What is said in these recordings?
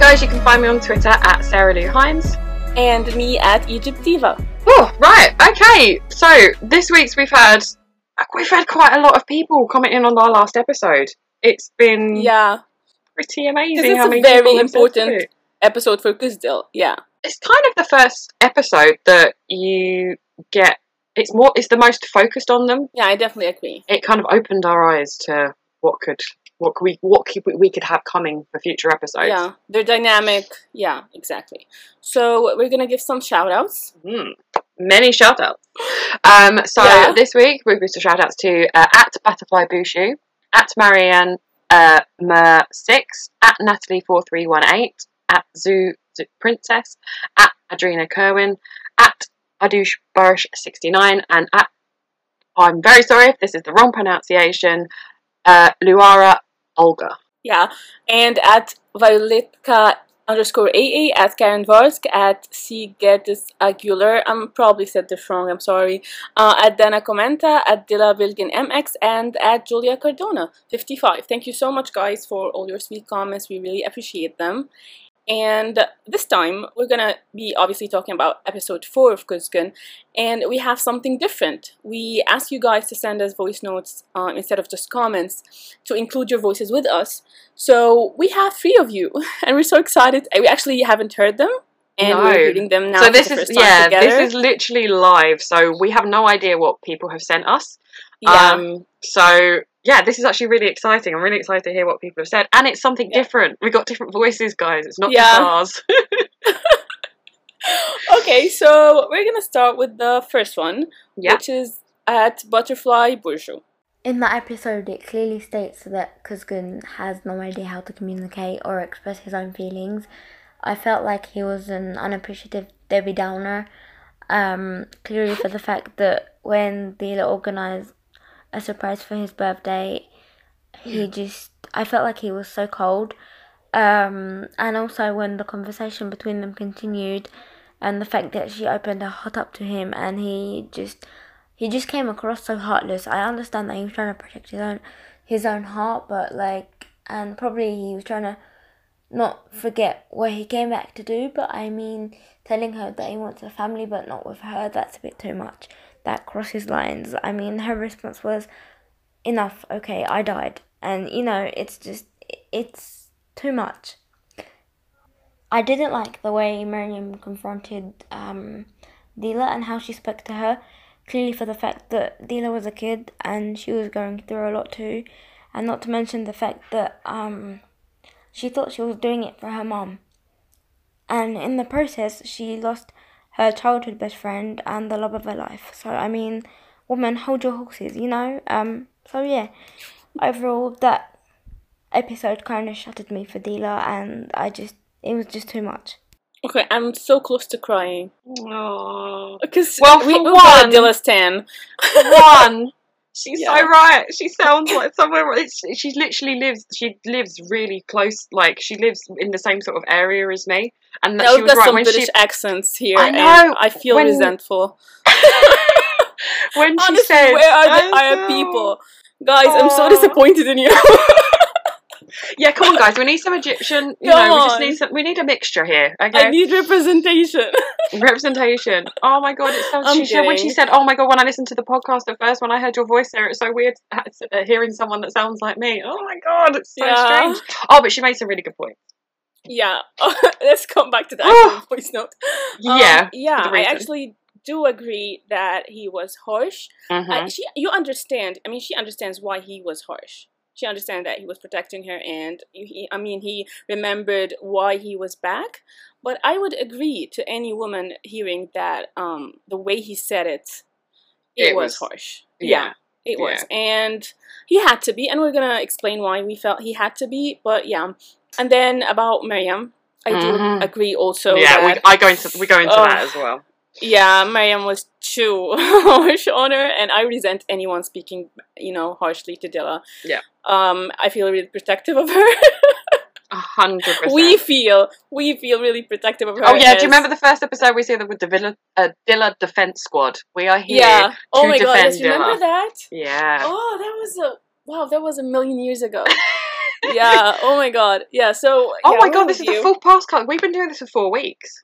Guys, you can find me on Twitter at Sarah Lou Hines. And me at Egypt Diva. Oh, right, okay. So this week's we've had we've had quite a lot of people commenting on our last episode. It's been Yeah, pretty amazing. it's a very people have said important- episode for Kuzdil. Yeah. It's kind of the first episode that you get. It's more. It's the most focused on them. Yeah, I definitely agree. It kind of opened our eyes to what could what we what could we, we could have coming for future episodes. Yeah, they're dynamic. Yeah, exactly. So we're gonna give some shout outs. Mm, many shout outs. Um, so Yeah. this week we've got shout outs to uh, at Butterfly Bushu, at Marianne uh, Mer6, at Natalie4318, at Zoo, Zoo Princess, at Adrena Kerwin, at Adush Barish69, and at, I'm very sorry if this is the wrong pronunciation, uh, Luara Olga. Yeah, and at Violetka underscore AA, at Karen Varsk, at C. Gertis Aguilar, I'm probably said this wrong, I'm sorry, uh, at Dana Comenta, at Dilla Vilgin MX, and at Julia Cardona, 55. Thank you so much, guys, for all your sweet comments. We really appreciate them. And this time, we're gonna be obviously talking about episode 4 of Kuzgun, and we have something different. We ask you guys to send us voice notes um, instead of just comments to include your voices with us. So we have three of you, and we're so excited. We actually haven't heard them, and No. we're hearing them now so this is yeah, together. this is literally live. So we have no idea what people have sent us. yeah, Um, so yeah, this is actually really exciting. I'm really excited to hear what people have said, and it's something Yeah. different. We got different voices, guys. It's not Yeah. just ours. okay. So we're gonna start with the first one, yeah, which is at Butterfly Bourgeois. In that episode, it clearly states that Kuzgun has no idea how to communicate or express his own feelings. I felt like he was an unappreciative Debbie Downer, um, clearly for the fact that when Dealer organised a surprise for his birthday, he just, I felt like he was so cold. Um, and also when the conversation between them continued, and the fact that she opened her heart up to him, and he just he just came across so heartless. I understand that he was trying to protect his own his own heart, but like, and probably he was trying to not forget what he came back to do. But I mean, telling her that he wants a family, but not with her, that's a bit too much. That crosses lines. I mean, her response was, "Enough. Okay, I died," and you know, it's just it's too much. I didn't like the way Miriam confronted um, Dila and how she spoke to her clearly for the fact that Dila was a kid and she was going through a lot too, and not to mention the fact that um, she thought she was doing it for her mom, and in the process she lost her childhood best friend and the love of her life. So I mean, woman, hold your horses, you know. Um. So yeah, overall that episode kind of shattered me for Dila, and I just it was just too much. Okay, I'm so close to crying Aw. because Well, we for we got one- Dilla Stan. one. She's Yeah. so right. She sounds like somewhere. She literally lives. She lives really close. Like she lives in the same sort of area as me. And that Now she was got right some when British she accents here, I and know, I feel when- resentful. when she Honestly, said, where are the "I Arab people? Guys, I'm so disappointed in you. Yeah, come on, guys. We need some Egyptian. You Come know, we just on. need some. We need a mixture here. Okay. I need representation. representation. Oh my god, it sounds. I'm She said when she said, "Oh my god," when I listened to the podcast at first, when I heard your voice there, it's so weird uh, hearing someone that sounds like me. Oh my god, it's so Yeah. strange. Oh, but she made some really good points. yeah, let's come back to that voice note. Um, Yeah, yeah, I actually do agree that he was harsh. Mhm. I, she, you understand. I mean, she understands why he was harsh. She understands that he was protecting her, and he, I mean, he remembered why he was back. But I would agree to any woman hearing that um, the way he said it, it, It was, was- harsh. yeah. it was, and he had to be, and we're gonna explain why we felt he had to be. But yeah, and then about Miriam, I do Mhm. agree also. yeah, we, I go into we go into Oh. that as well. Yeah, Miriam was too harsh on her, and I resent anyone speaking, you know, harshly to Dilla. Yeah. Um, I feel really protective of her. A hundred percent. we feel, we feel really protective of her. Oh yeah, do you remember the first episode we said with the Villa, uh, Dilla Defense Squad? We are here. Yeah. Oh my god, yes, remember Dilla. that? Yeah. Oh, that was a wow. That was a million years ago. yeah. Oh my god. Yeah. So. Oh yeah, my god, this is you. the full podcast. We've been doing this for four weeks.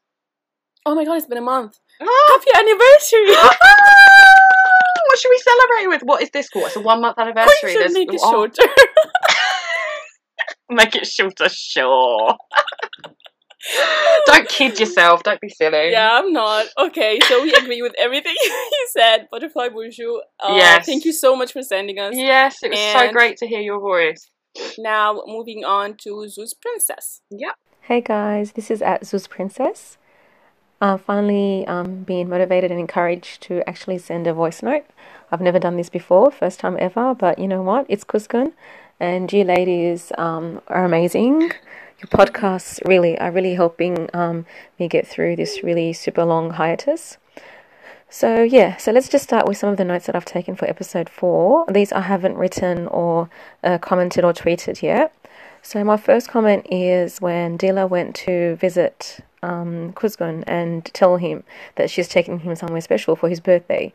Oh my god, it's been a month. Ah! Happy anniversary! what should we celebrate with? What is this for? It's a one month we anniversary. should make it oh, shorter. Make it shorter, sure. Don't kid yourself. Don't be silly. yeah, I'm not. Okay, so we agree with everything you said. Butterfly Bonjour. Uh, Yes. Thank you so much for sending us. Yes, it was so great to hear your voice. Now, moving on to Zeus Princess. Yep. Hey guys, this is at Zeus Princess. Uh, finally, um, being motivated and encouraged to actually send a voice note. I've never done this before, first time ever, but you know what? It's Kuzgun, and you ladies um, are amazing. Your podcasts really are really helping um, me get through this really super long hiatus. So yeah, so let's just start with some of the notes that I've taken for episode four. These I haven't written or uh, commented or tweeted yet. So my first comment is when Dila went to visit um, Kuzgun and tell him that she's taking him somewhere special for his birthday.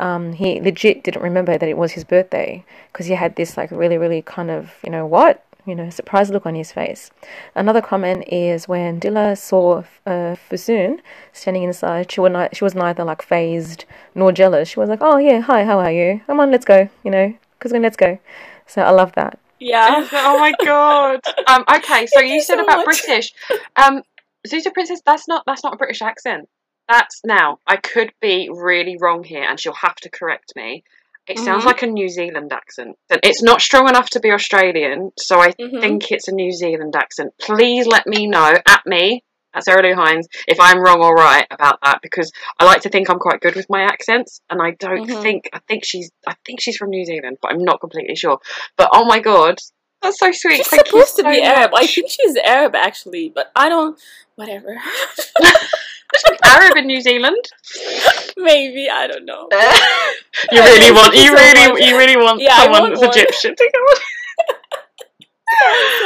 Um, he legit didn't remember that it was his birthday because he had this like really, really kind of you know what you know surprised look on his face. Another comment is when Dila saw uh, Fusun standing inside. She was not, she was neither like phased nor jealous. She was like, "Oh yeah, hi, how are you? Come on, let's go. You know, Kuzgun, let's go." So I love that. Yeah. oh my god. Um, okay, so you you said so about much. British. Um, Zuta Princess, that's not that's not a British accent. That's now. I could be really wrong here, and she'll have to correct me. It sounds Mhm. like a New Zealand accent. It's not strong enough to be Australian, so I Mhm. think it's a New Zealand accent. Please let me know at me at Sarah Lou Hines if I'm wrong or right about that because I like to think I'm quite good with my accents, and I don't Mhm. think I think she's I think she's from New Zealand, but I'm not completely sure. But oh my god, that's so sweet. She's Thank supposed you to be so Arab. I think she's Arab actually, but I don't. Whatever. Arab in New Zealand. Maybe I don't know. you really want you really much. you really want Yeah, someone want that's one. Egyptian to come on.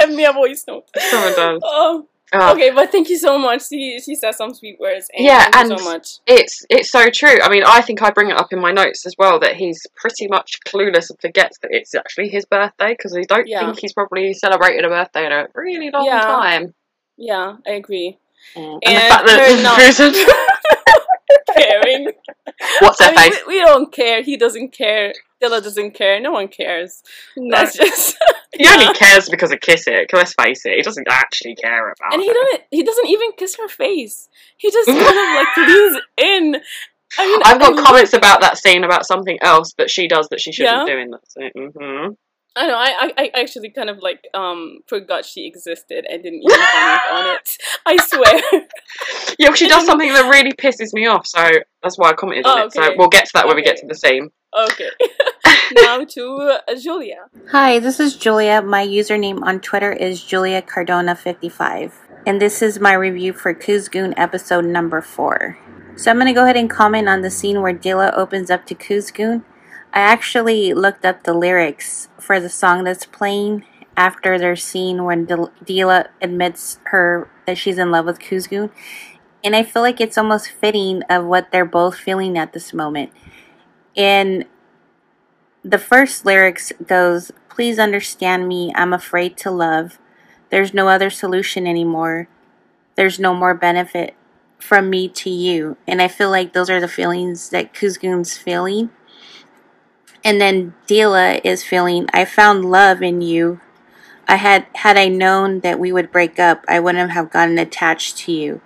Send me a voice note. Someone does. Oh, Oh, okay, but thank you so much. She she said some sweet words. And Yeah, and- so much. It's it's so true. I mean, I think I bring it up in my notes as well that he's pretty much clueless and forgets that it's actually his birthday because I don't Yeah. think he's probably celebrated a birthday in a really long Yeah. time. Yeah, I agree. Mm. And, And the fact that not- Caring. what's her I mean, face? we, we don't care. He doesn't care. Dilla doesn't care. No one cares. No. That's just. He yeah. only cares because of Kiss It. Let's face it, he doesn't actually care about. And he her. doesn't. He doesn't even kiss her face. He just kind of like leans in. I mean, I've got I love comments it. about that scene about something else that she does that she shouldn't Yeah? do in that scene. hmm I know. I, I I actually kind of like um forgot she existed and didn't even comment on it. I swear. Yeah, she does something that really pisses me off, so that's why I commented on Oh, it. So we'll get to that when we get to the scene. Okay. now to uh, Julia. Hi, this is Julia. My username on Twitter is Julia Cardona55. And this is my review for Kuzgun episode number 4. So I'm going to go ahead and comment on the scene where Dila opens up to Kuzgun. I actually looked up the lyrics for the song that's playing after their scene when Dil- Dila admits her that she's in love with Kuzgun. And I feel like it's almost fitting of what they're both feeling at this moment. And the first lyrics goes, Please understand me, I'm afraid to love. There's no other solution anymore. There's no more benefit from me to you. And I feel like those are the feelings that Kuzgun's feeling. And then Dila is feeling, I found love in you. I had had I known that we would break up, I wouldn't have gotten attached to you.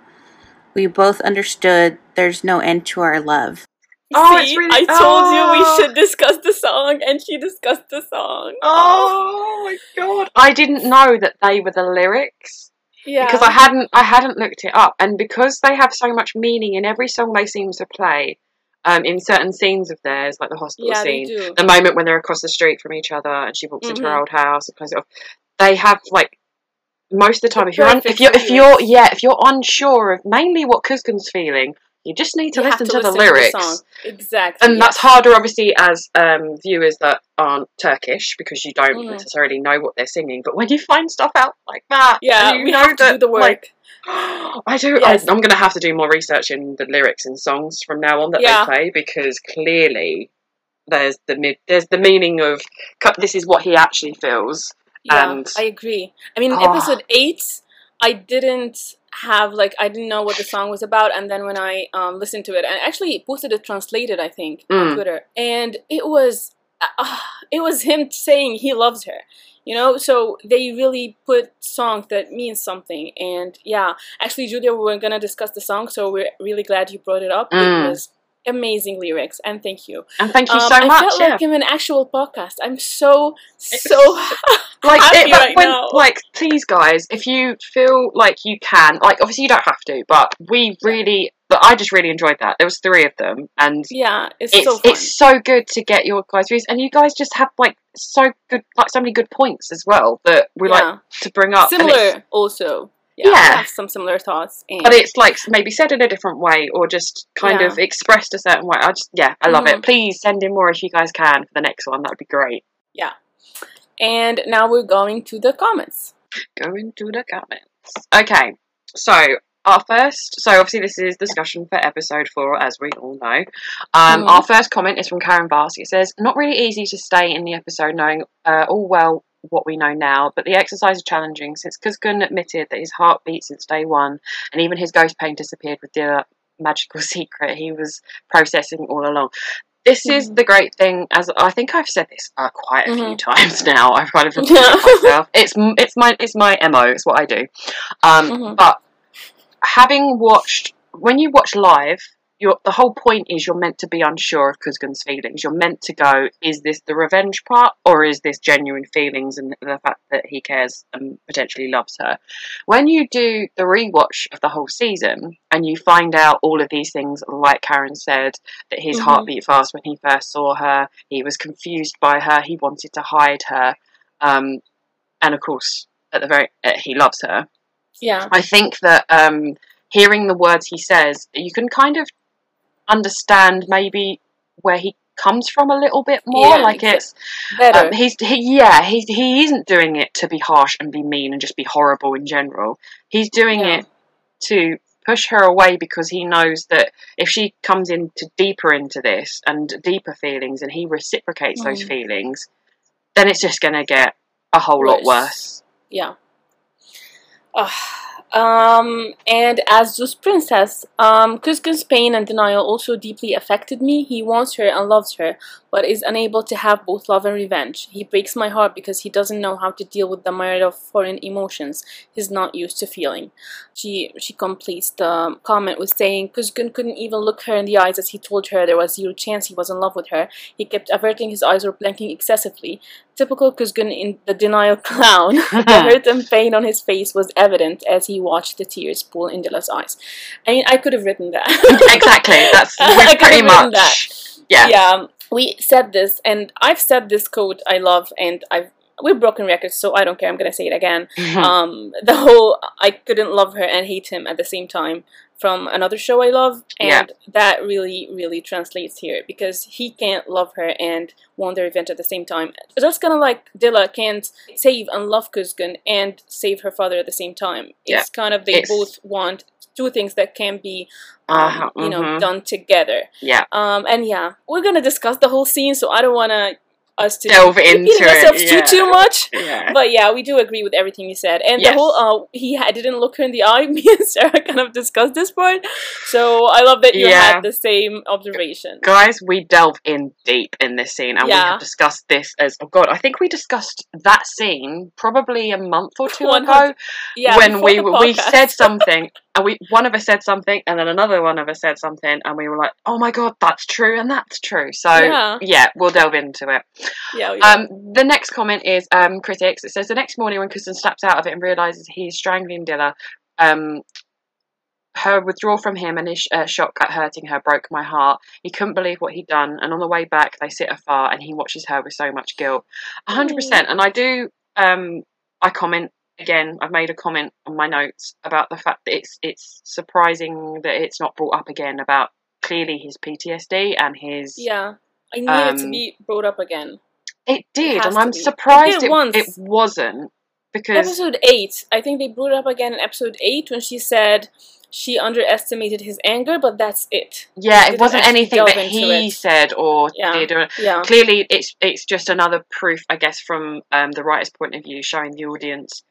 We both understood there's no end to our love. Oh, See, really- I told Oh. you we oh. should discuss the song, and she discussed the song. Oh my god! I didn't know that they were the lyrics yeah. because I hadn't I hadn't looked it up, and because they have so much meaning in every song they seem to play, um, in certain scenes of theirs, like the hospital yeah, scene, the moment when they're across the street from each other and she walks into her Mhm. old house and closes it off, they have like most of the time if you're un- if you're if you're yeah if you're unsure of mainly what Kuzgun's feeling, you just need to You listen to, the listen lyrics. song. Exactly. and that's harder obviously as um, viewers that aren't Turkish because you don't Mhm. necessarily know what they're singing. But when you find stuff out like that, Yeah, you we know have to that do the work. like I do. Yes. I, I'm going to have to do more research in the lyrics and songs from now on that Yeah. they play because clearly there's the mid, there's the meaning of this is what he actually feels, Yeah, and I agree. I mean, in Ah. episode eight, I didn't have like I didn't know what the song was about, and then when I um, listened to it, and actually posted it translated, I think Mm. on Twitter, and it was uh, it was him saying he loves her. You know, so they really put songs that mean something, and yeah, actually, Julia, we were gonna discuss the song, so we're really glad you brought it up. Mm. Was amazing lyrics, and thank you. and thank you Um, so I much. felt yeah. like I'm an actual podcast. I'm so so like happy it, right when, now. like please guys if you feel like you can like obviously you don't have to but we really but i just really enjoyed that there was three of them and Yeah, it's, it's so it's so good to get your guys views and you guys just have like so good like so many good points as well that we Yeah. like to bring up similar also. Yeah, I have some similar thoughts. And but it's like maybe said in a different way or just kind Yeah. of expressed a certain way i just yeah i love Mhm. it please send in more if you guys can for the next one that would be great Yeah. and now we're going to the comments. Going to the comments. Okay, so our first, so obviously this is discussion for episode four, as we all know. Um, Mhm. Our first comment is from Karen Bask. It says, "Not really easy to stay in the episode knowing uh, all well." What we know now, but the exercise is challenging since Kuzgun admitted that his heart beat since day one, and even his ghost pain disappeared with the magical secret he was processing all along. This is Mhm. the great thing, as I think I've said this uh, quite a few Mhm. times now. I've kind of repeated myself. It's it's my it's my mo. It's what I do. Um, Mhm. But having watched when you watch live, you're, the whole point is you're meant to be unsure of Kuzgun's feelings. You're meant to go, is this the revenge part, or is this genuine feelings and the fact that he cares and potentially loves her? When you do the rewatch of the whole season and you find out all of these things, like Karen said, that his Mhm. heart beat fast when he first saw her, he was confused by her, he wanted to hide her, um, and of course, at the very, uh, he loves her. Yeah, I think that um, hearing the words he says, you can kind of understand maybe where he comes from a little bit more. Yeah, like it's better. um, he's he, yeah he's he isn't doing it to be harsh and be mean and just be horrible in general. He's doing Yeah. it to push her away because he knows that if she comes into deeper into this and deeper feelings and he reciprocates those Mm. feelings, then it's just going to get a whole lot Worse. worse. Yeah. Ugh. Um, and as Zeus princess, um, Kuzgun's pain and denial also deeply affected me. He wants her and loves her, but is unable to have both love and revenge. He breaks my heart because he doesn't know how to deal with the myriad of foreign emotions he's not used to feeling. She she completes the comment with saying Kuzgun couldn't even look her in the eyes as he told her there was zero chance he was in love with her. He kept averting his eyes or blinking excessively. Typical Kuzgun in the denial clown. the hurt and pain on his face was evident as he watched the tears pool in Dilla's eyes. I mean, I could have written that. exactly. That's I we've pretty much. that. Yeah. yeah. We said this, and I've said this quote I love, and I've we're broken records, so I don't care. I'm gonna say it again. Um, the whole I couldn't love her and hate him at the same time from another show I love, and Yeah. that really, really translates here because he can't love her and want the revenge at the same time. Just kind of like Dilla can't save and love Kuzgun and save her father at the same time. It's kind of they It's- both want two things that can be, um, Uh-huh, you know, mhm. done together. yeah. Um, and yeah, we're gonna discuss the whole scene, so I don't wanna us to Delve into it, ourselves yeah. too too much. Yeah. But yeah, we do agree with everything you said, and Yes. the whole uh, he didn't look her in the eye. Me and Sarah kind of discussed this part, so I love that you Yeah. had the same observation. Guys, we delve in deep in this scene and we have discussed this as oh god, I think we discussed that scene probably a month or two ago Yeah, when we we said something and we one of us said something and then another one of us said something and we were like, "Oh my god, that's true and that's true." So Yeah. we'll delve into it. yeah, yeah. Um, the next comment is um, critics. It says the next morning when Kristen snaps out of it and realizes he's strangling Dilla, um, her withdrawal from him and his uh, shock at hurting her broke my heart. He couldn't believe what he'd done, and on the way back, they sit afar and he watches her with so much guilt. A hundred percent. And I do. Um, I comment again. I've made a comment on my notes about the fact that it's it's surprising that it's not brought up again about clearly his PTSD and his yeah, I need it to um, be brought up again. It did, has and I'm be. Surprised it, once. it wasn't. because Episode 8. I think they brought it up again in episode 8 when she said she underestimated his anger, but that's it. yeah, it wasn't anything that he it. said or Yeah. did. Or, Yeah. clearly, it's it's just another proof, I guess, from um, the writer's point of view, showing the audience.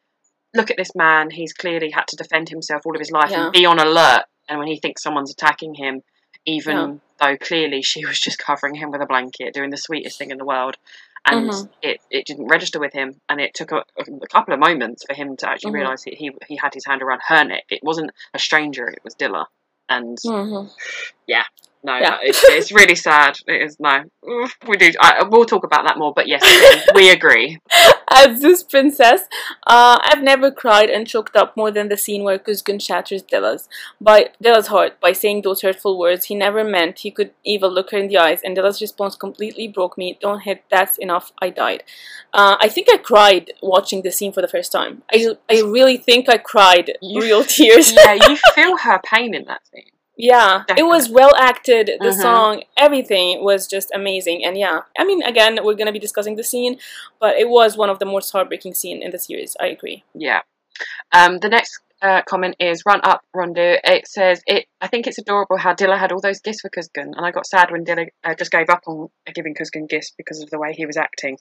Look at this man. He's clearly had to defend himself all of his life Yeah. and be on alert. And when he thinks someone's attacking him, even Yeah. though clearly she was just covering him with a blanket, doing the sweetest thing in the world, and Mhm. it, it didn't register with him. And it took a, a couple of moments for him to actually Mhm. realise he, he he had his hand around her neck. It wasn't a stranger. It was Dilla. And hmm no, Yeah. it's, it's really sad. It is no. We do. I, we'll talk about that more. But yes, we agree. As this princess, uh, I've never cried and choked up more than the scene where Kuzgun shatters Dilla's by Dilla's heart by saying those hurtful words he never meant he could even look her in the eyes, and Dilla's response completely broke me. Don't hit. That's enough. I died. Uh, I think I cried watching the scene for the first time. I I really think I cried You- real tears. Yeah, you feel her pain in that scene. Yeah, it was well acted. The Mhm. song, everything was just amazing. And yeah, I mean, again, we're gonna be discussing the scene, but it was one of the most heartbreaking scene in the series. I agree. Yeah. Um, the next uh, comment is run up Rondo. It says it. I think it's adorable how Dilla had all those gifts for Kuzgun, and I got sad when Dilla uh, just gave up on giving Kuzgun gifts because of the way he was acting.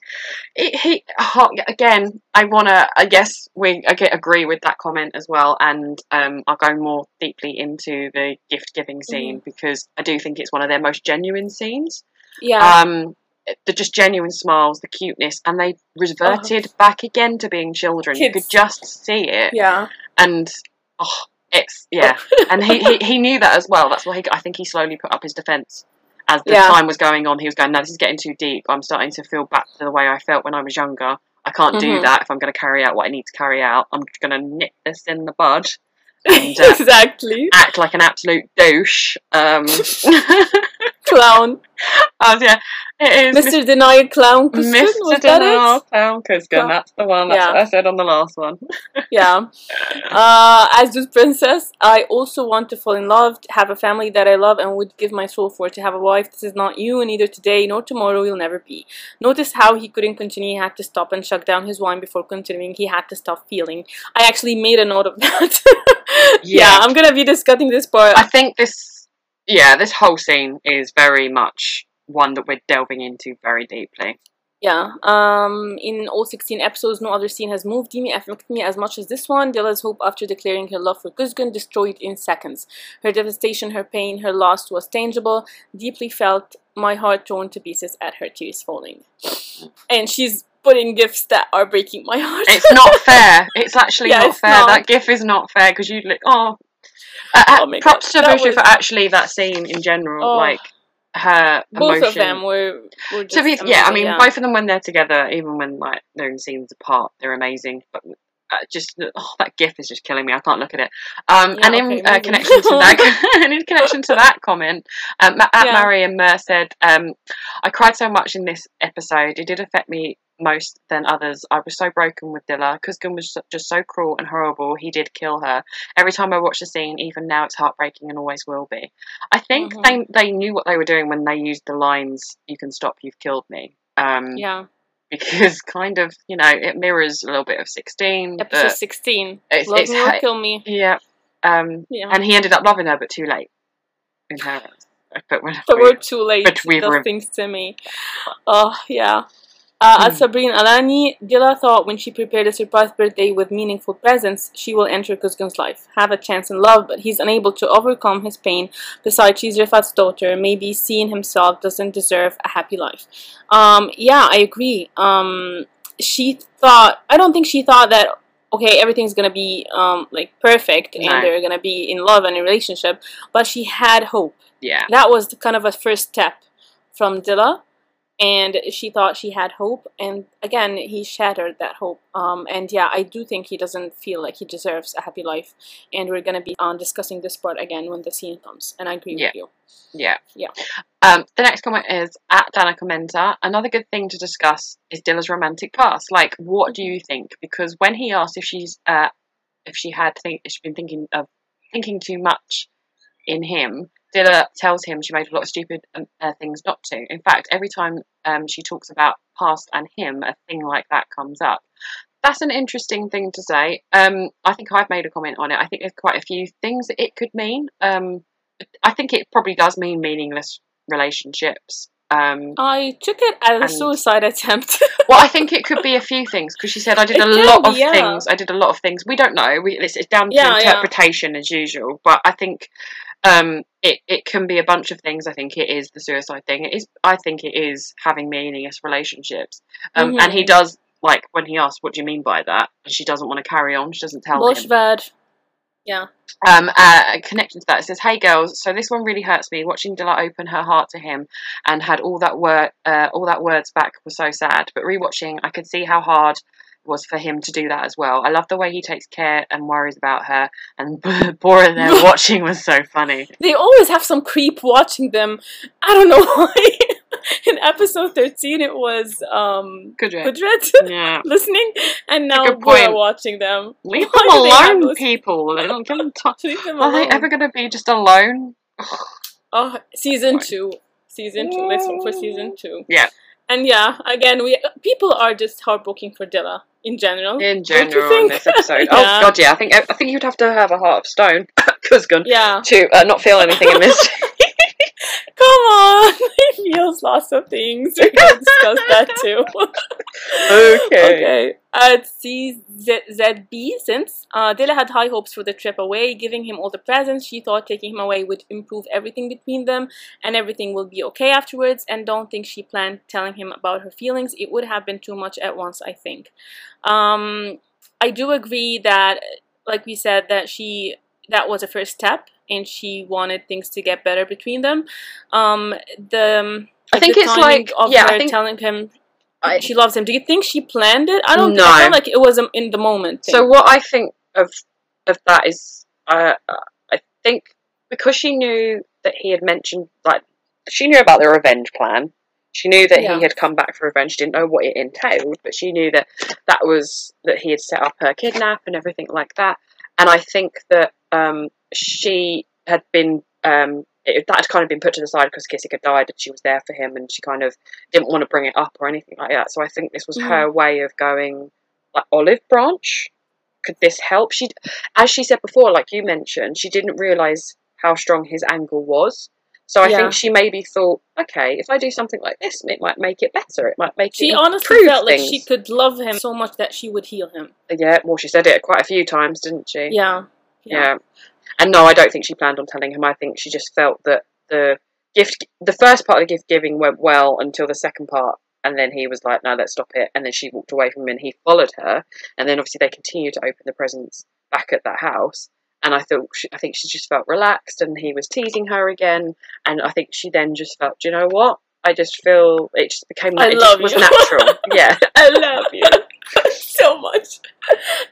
It, he oh, again. I wanna. I guess we I agree with that comment as well, and um, I'll go more deeply into the gift giving scene because I do think it's one of their most genuine scenes. Yeah, um the just genuine smiles the cuteness and they reverted back again to being children you could just see it yeah, and oh it's yeah. And he, he he knew that as well. That's why he, i think he slowly put up his defense as the Yeah. time was going on. He was going no this is getting too deep. I'm starting to feel back to the way i felt when i was younger. I can't do Mhm. that if i'm going to carry out what i need to carry out. I'm going to nip this in the bud and uh, exactly. act like an absolute douche. Um Clown, oh, yeah it is Mr. Denial Clown. Mr. Denial? Clown Kuzgun, that's the one. That's Yeah. what I said on the last one. Yeah. Uh, as this princess, I also want to fall in love, have a family that I love and would give my soul for. To have a wife, this is not you, and neither today nor tomorrow you'll never be. Notice how he couldn't continue. He had to stop and shut down his wine before continuing. He had to stop feeling. I actually made a note of that. yeah. Yeah. I'm gonna be discussing this part. I think this, yeah, this whole scene is very much one that we're delving into very deeply. Yeah. Um. In all 16 episodes, no other scene has moved me, affected me as much as this one. Dilla's hope after declaring her love for Kuzgun destroyed in seconds. Her devastation, her pain, her loss was tangible, deeply felt. My heart torn to pieces at her tears falling. And she's putting gifts that are breaking my heart. It's not fair. It's actually Yeah, not it's fair. not. That gif is not fair because you look. Oh, uh, uh, props to that Bushu was- for actually that scene in general. Oh. Like her emotion. Both of them were. were just To be, yeah, I amazing, mean, both of them when they're together, even when like they're in scenes apart, they're amazing. But just oh, that gif is just killing me. I can't look at it. Um, Yeah, and in okay, uh, connection to that, and in connection to that comment, um, at Yeah. Mary and Mer said, um, "I cried so much in this episode. It did affect me." Most than others. I was so broken with Dilla. Kuzgun was just so cruel and horrible. He did kill her. Every time I watch the scene, even now, it's heartbreaking and always will be. I think Mhm. they they knew what they were doing when they used the lines "You can stop, you've killed me." Um, Yeah. Because kind of you know it mirrors a little bit of 16 Episode 16. it's- Love it's me or kill me. yeah um Yeah. and he ended up loving her but too late in her but But we're too late. but we Those were- things to me. Oh yeah. Uh, Hmm. at Sabrine Alani, Dilla thought when she prepared a surprise birthday with meaningful presents, she will enter Kuzgun's life, have a chance in love, but he's unable to overcome his pain. Besides, she's Rifat's daughter. Maybe seeing himself doesn't deserve a happy life. Um, yeah, I agree. Um, she thought. I don't think she thought that. Okay, everything's gonna be um like perfect, No. and they're gonna be in love and in a relationship. But she had hope yeah that was the, kind of a first step from Dilla, and she thought she had hope, and again he shattered that hope. Um, and yeah, I do think he doesn't feel like he deserves a happy life, and we're gonna be on discussing this part again when the scene comes. And I agree Yeah. with you. yeah Yeah. um the next comment is at danica menta another good thing to discuss is dilla's romantic past like what do you think because when he asked if she's uh if she had think she's been thinking of thinking too much in him Dilla tells him she made a lot of stupid um, uh, things not to. In fact, every time um, she talks about past and him, a thing like that comes up. that's an interesting thing to say. Um, I think I've made a comment on it. I think there's quite a few things that it could mean. Um, I think it probably does mean meaningless relationships. Um, I took it as a suicide attempt. well, I think it could be a few things because she said I did It a can lot of yeah. things. I did a lot of things. We don't know. We, it's, it's down to Yeah, yeah. interpretation as usual. But I think um, it it can be a bunch of things. I think it is the suicide thing. It is. I think it is having meaningless relationships. Um, And he does like when he asks, "What do you mean by that?" And she doesn't want to carry on. She doesn't tell him. Bushvad. Yeah. Um, uh, connecting to that, it says, "Hey girls, so this one really hurts me. Watching Dilla open her heart to him and had all that word, uh, all that words back was so sad. But rewatching, I could see how hard was for him to do that as well. I love the way he takes care and worries about her. And Bora there watching was so funny. They always have some creep watching them. I don't know why. In episode 13, it was um, job. Kudret Yeah, listening, and now point. watching them. leave Why them alone, people. They don't them. Leave them Are they ever going to be just alone? Oh, season Fine. two. Season two. Let's hope for season two. Yeah. And yeah, again, we people are just heartbroken for Dilla in general. In general, in this episode. Yeah. Oh god, yeah. I think I think you'd have to have a heart of stone, Kuzgun, Yeah. to uh, not feel anything in this. Come on. he feels lots of things. We're gonna discuss that too. Okay. okay. At CZB, since uh, Dilla had high hopes for the trip away, giving him all the presents, she thought taking him away would improve everything between them and everything will be okay afterwards. And don't think she planned telling him about her feelings. It would have been too much at once, I think. Um, I do agree that, like we said, that she that was a first step and she wanted things to get better between them. Um, the I think the it's like- of yeah, I think- telling him I- she loves him. Do you think she planned it? I don't. No. I felt like it was um, in the moment. So what I think of of that is, uh, I think because she knew that he had mentioned, like, she knew about the revenge plan. She knew that Yeah. he had come back for revenge. She Didn't know what it entailed, but she knew that that was that he had set up her kidnap and everything like that. And I think that um, she had been um, it, that had kind of been put to the side because Kissick had died and she was there for him, and she kind of didn't want to bring it up or anything like that. So I think this was Mhm. her way of going like olive branch. Could this help? She, as she said before, like you mentioned, she didn't realize how strong his angle was. So I Yeah. think she maybe thought, okay, if I do something like this, it might make it better. It might make she honestly felt like she could love him so much that she would heal him. Yeah, well, she said it quite a few times, didn't she? Yeah. Yeah. And no, I don't think she planned on telling him. I think she just felt that the gift, the first part of the gift giving went well until the second part. And then he was like, no, let's stop it. And then she walked away from him and he followed her. And then obviously they continued to open the presents back at that house. And I thought, she, I think she just felt relaxed and he was teasing her again. And I think she then just felt, do you know what? I just feel it just became, I it love just was natural. yeah. I love you so much.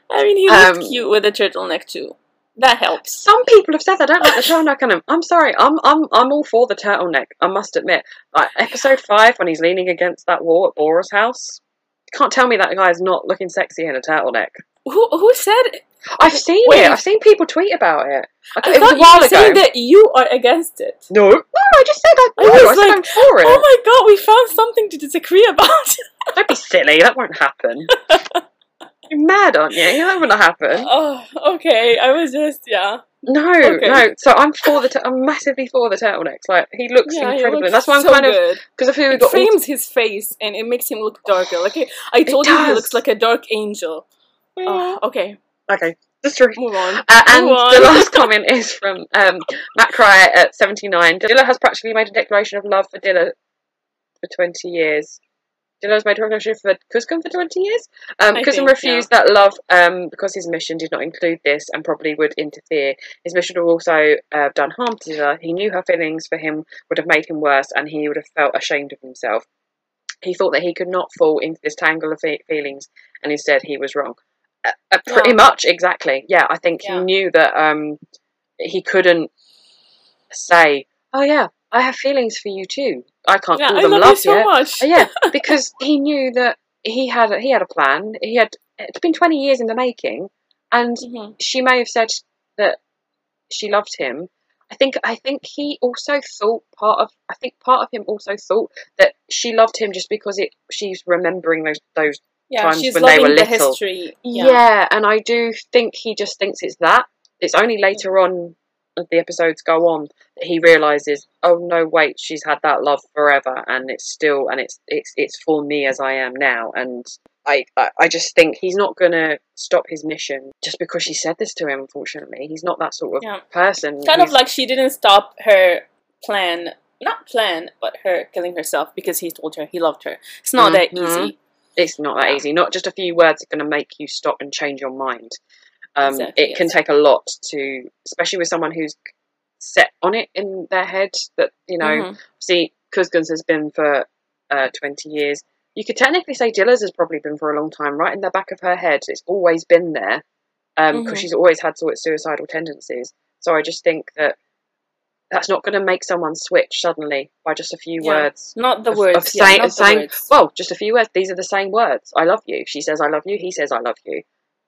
I mean, he looked Um, cute with a turtleneck too. That helps. Some people have said they don't like the turtleneck on him. I'm sorry, I'm I'm I'm all for the turtleneck. I must admit, like episode five when he's leaning against that wall at Bora's house. You can't tell me that guy's not looking sexy in a turtleneck. Who who said? I've seen Wait. it. I've seen people tweet about it. I, I it was a while ago. saying that you are against it. No, no, I just said I, I no, was I like, I'm for it. Oh my god, we found something to disagree about. Don't be silly. That won't happen. You're mad, aren't you? That wouldn't happen. oh, okay. I was just yeah. No, Okay. no. So I'm for the. I'm massively for the turtlenecks. Like he looks Yeah, he incredible. looks That's why I'm so kind of because of who we It got. frames his face and it makes him look darker. Like I, I told you, he looks like a dark angel. Oh, okay, Okay, that's true. move on. Uh, and Move on. the last comment is from um, Matt Cryer at 79. Dilla has practically made a declaration of love for Dilla for 20 years. Dilla has made a declaration for Kuzgun for 20 years. Um, I think, refused that love um, because his mission did not include this and probably would interfere. His mission would also uh, have done harm to her. He knew her feelings for him would have made him worse and he would have felt ashamed of himself. He thought that he could not fall into this tangle of fe- feelings and instead he was wrong. Uh, uh, pretty Yeah. much, exactly. Yeah, I think Yeah. he knew that um, he couldn't say, "Oh yeah, I have feelings for you too." I can't Yeah, call I them love, love, you so yet. much. Uh, yeah, because he knew that he had a, he had a plan. He had it's been twenty years in the making, and Mhm. she may have said that she loved him. I think I think he also thought part of I think part of him also thought that she loved him just because it she's remembering those those Yeah, times she's when they were the little. history. Yeah. and I do think he just thinks it's that. It's only later on as the episodes go on that he realizes, oh no, wait, she's had that love forever, and it's still, and it's it's it's for me as I am now, and. I, I, just think he's not going to stop his mission just because she said this to him, unfortunately. He's not that sort of Yeah. person. Kind of like she didn't stop her plan, not plan, but her killing herself because he told her he loved her. It's not that Mhm. easy. it's not that easy. Not just a few words are going to make you stop and change your mind. Um, Exactly, it can yes. take a lot to, especially with someone who's set on it in their head that you know. Mhm. See, Kuzguns has been for uh, twenty years. You could technically say Dilla's has probably been for a long time, right in the back of her head. It's always been there because Mhm. she's always had sort of suicidal tendencies. So I just think that that's not going to make someone switch suddenly by just a few Yeah. words Not the of- words. of yeah, saying- the saying, words. well, just a few words. These are the same words. I love you. She says I love you. He says I love you.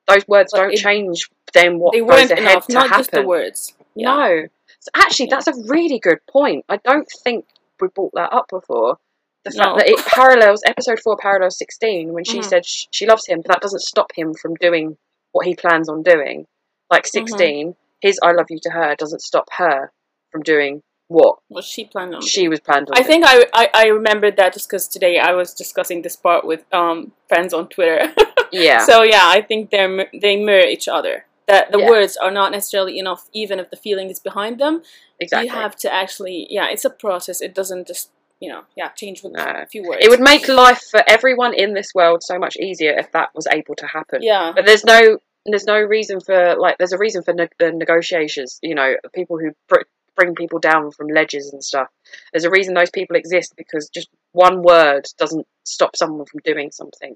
Those words But don't it- change then what they goes ahead enough. to Not happen. just the words. Yeah. No. So actually, that's a really good point. I don't think we brought that up before. The fact No. that it parallels episode four parallels sixteen when she Mhm. said sh- she loves him, but that doesn't stop him from doing what he plans on doing. Like Mm-hmm. 16 his "I love you" to her doesn't stop her from doing what What she planned on. she was planned on. I doing. think I, I, I remembered that just because today I was discussing this part with um friends on Twitter. yeah, So yeah, I think they they mirror each other. That the Yeah. words are not necessarily enough, even if the feeling is behind them. exactly. You have to actually, yeah, it's a process. It doesn't just, you know, yeah, change with No. a few words. It would make life for everyone in this world so much easier if that was able to happen. yeah, But there's no there's no reason for like there's a reason for ne- the negotiations. You know, people who br- bring people down from ledges and stuff. There's a reason those people exist because just one word doesn't stop someone from doing something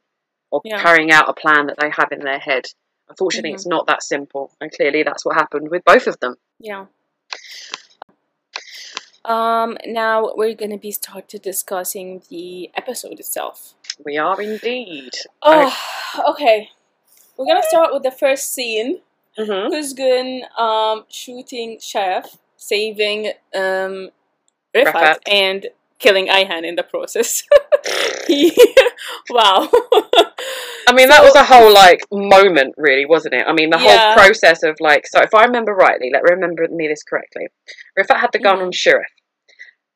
or Yeah. carrying out a plan that they have in their head. Unfortunately, Mhm. it's not that simple, and clearly that's what happened with both of them. yeah. Um, now we're gonna be started discussing the episode itself. We are indeed. Oh, okay. We're gonna start with the first scene. hmm Kuzgun um shooting Sheriff, saving um Rifat, Rifat. and killing Ayhan in the process. he, wow. I mean, that was a whole like moment, really, wasn't it? I mean, the Yeah. whole process of like. So, if I remember rightly, let remember me this correctly. Rifat had the gun Mhm. on Sheriff.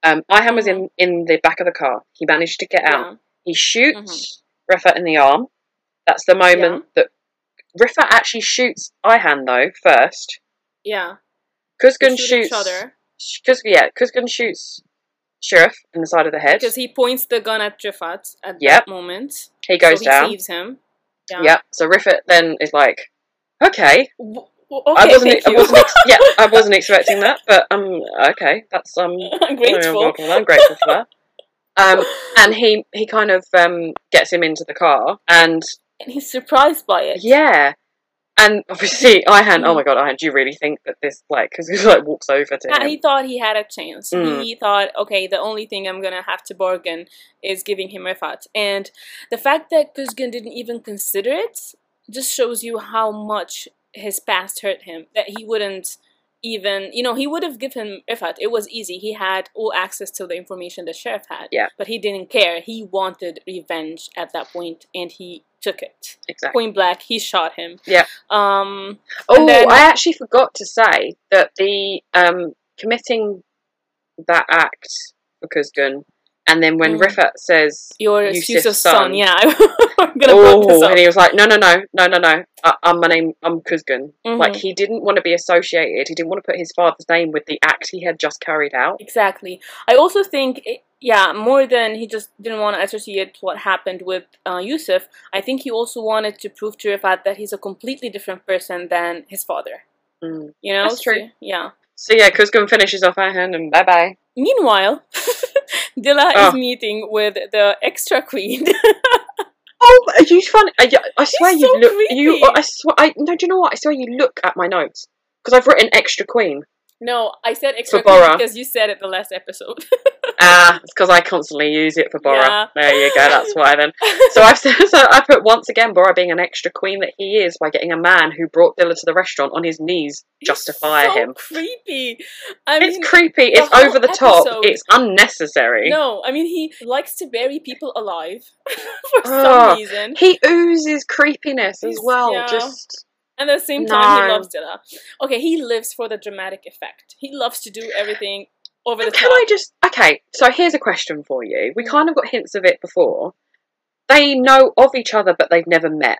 Um, Ayhan was in in the back of the car. He managed to get out. yeah. He shoots Rifat in the arm. That's the moment that Rifat actually shoots Ayhan though first. Yeah. Kuzgun shoot each shoots. other Kuz, yeah, Kuzgun shoots Sheriff in the side of the head. because he points the gun at Rifat at Yep. that moment. He goes so he down. saves him. Yeah. Yep. So Rifat then is like, okay, W- okay, I wasn't. I wasn't. Ex- yeah, I wasn't expecting that, but um, okay, that's um, I'm grateful. I'm grateful for that. Um, and he he kind of um gets him into the car, and and he's surprised by it. yeah, and obviously Ayhan. Oh Mm. my god, Ayhan, do you really think that this like because he like walks over to him? he thought he had a chance. Mm. He thought, okay, the only thing I'm gonna have to bargain is giving him Rifat. And the fact that Kuzgun didn't even consider it just shows you how much his past hurt him. That he wouldn't even, you know, he would have given him Rifat. It was easy. He had all access to the information the sheriff had. Yeah. But he didn't care. He wanted revenge at that point, and he took it. Exactly. Point blank, he shot him. Yeah. Um. Oh, then- I actually forgot to say that the um committing that act for Kuzgun, and then when Mm. Rifat says Your Yusuf's son. son. Yeah, I'm gonna bring this Oh, up. and he was like, no, no, no, no, no, no. I, I'm my name. I'm Kuzgun. Mhm. Like he didn't want to be associated. He didn't want to put his father's name with the act he had just carried out. Exactly. I also think, it, yeah, more than he just didn't want to associate what happened with uh, Yusuf, I think he also wanted to prove to Rifat that he's a completely different person than his father. Mm. You know? That's true. So, yeah. So yeah, Kuzgun finishes off our hand and bye bye. Meanwhile, Dilla Oh. is meeting with the extra queen. Oh, are you funny? I, I swear you so look. creepy. You, I swear. I no. Do you know what? I swear you look at my notes because I've written extra queen. No, I said extra Bora. because you said it the last episode. Ah, it's because I constantly use it for Bora. Yeah. There you go. That's why then. So I've said, so I put once again Bora being an extra queen that he is by getting a man who brought Dilla to the restaurant on his knees justify him. so him. creepy. I mean, It's creepy. It's over the top. episode- It's unnecessary. no, I mean he likes to bury people alive for Oh, some reason. He oozes creepiness as well. yeah. Just And at the same time, he loves Dilla. Okay, he lives for the dramatic effect. He loves to do everything over the can top. I just okay? So here's a question for you. We kind of got hints of it before. They know of each other, but they've never met.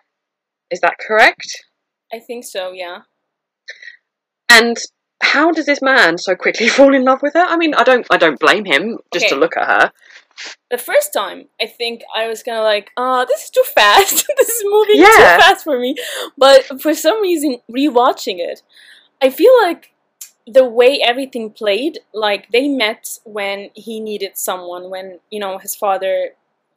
Is that correct? I think so. Yeah. And how does this man so quickly fall in love with her? I mean, I don't, I don't blame him just to look at her. The first time, I think I was kind of like, "Ah, this is too fast. this is moving Yeah. too fast for me." But for some reason, rewatching it, I feel like the way everything played, like they met when he needed someone, when you know his father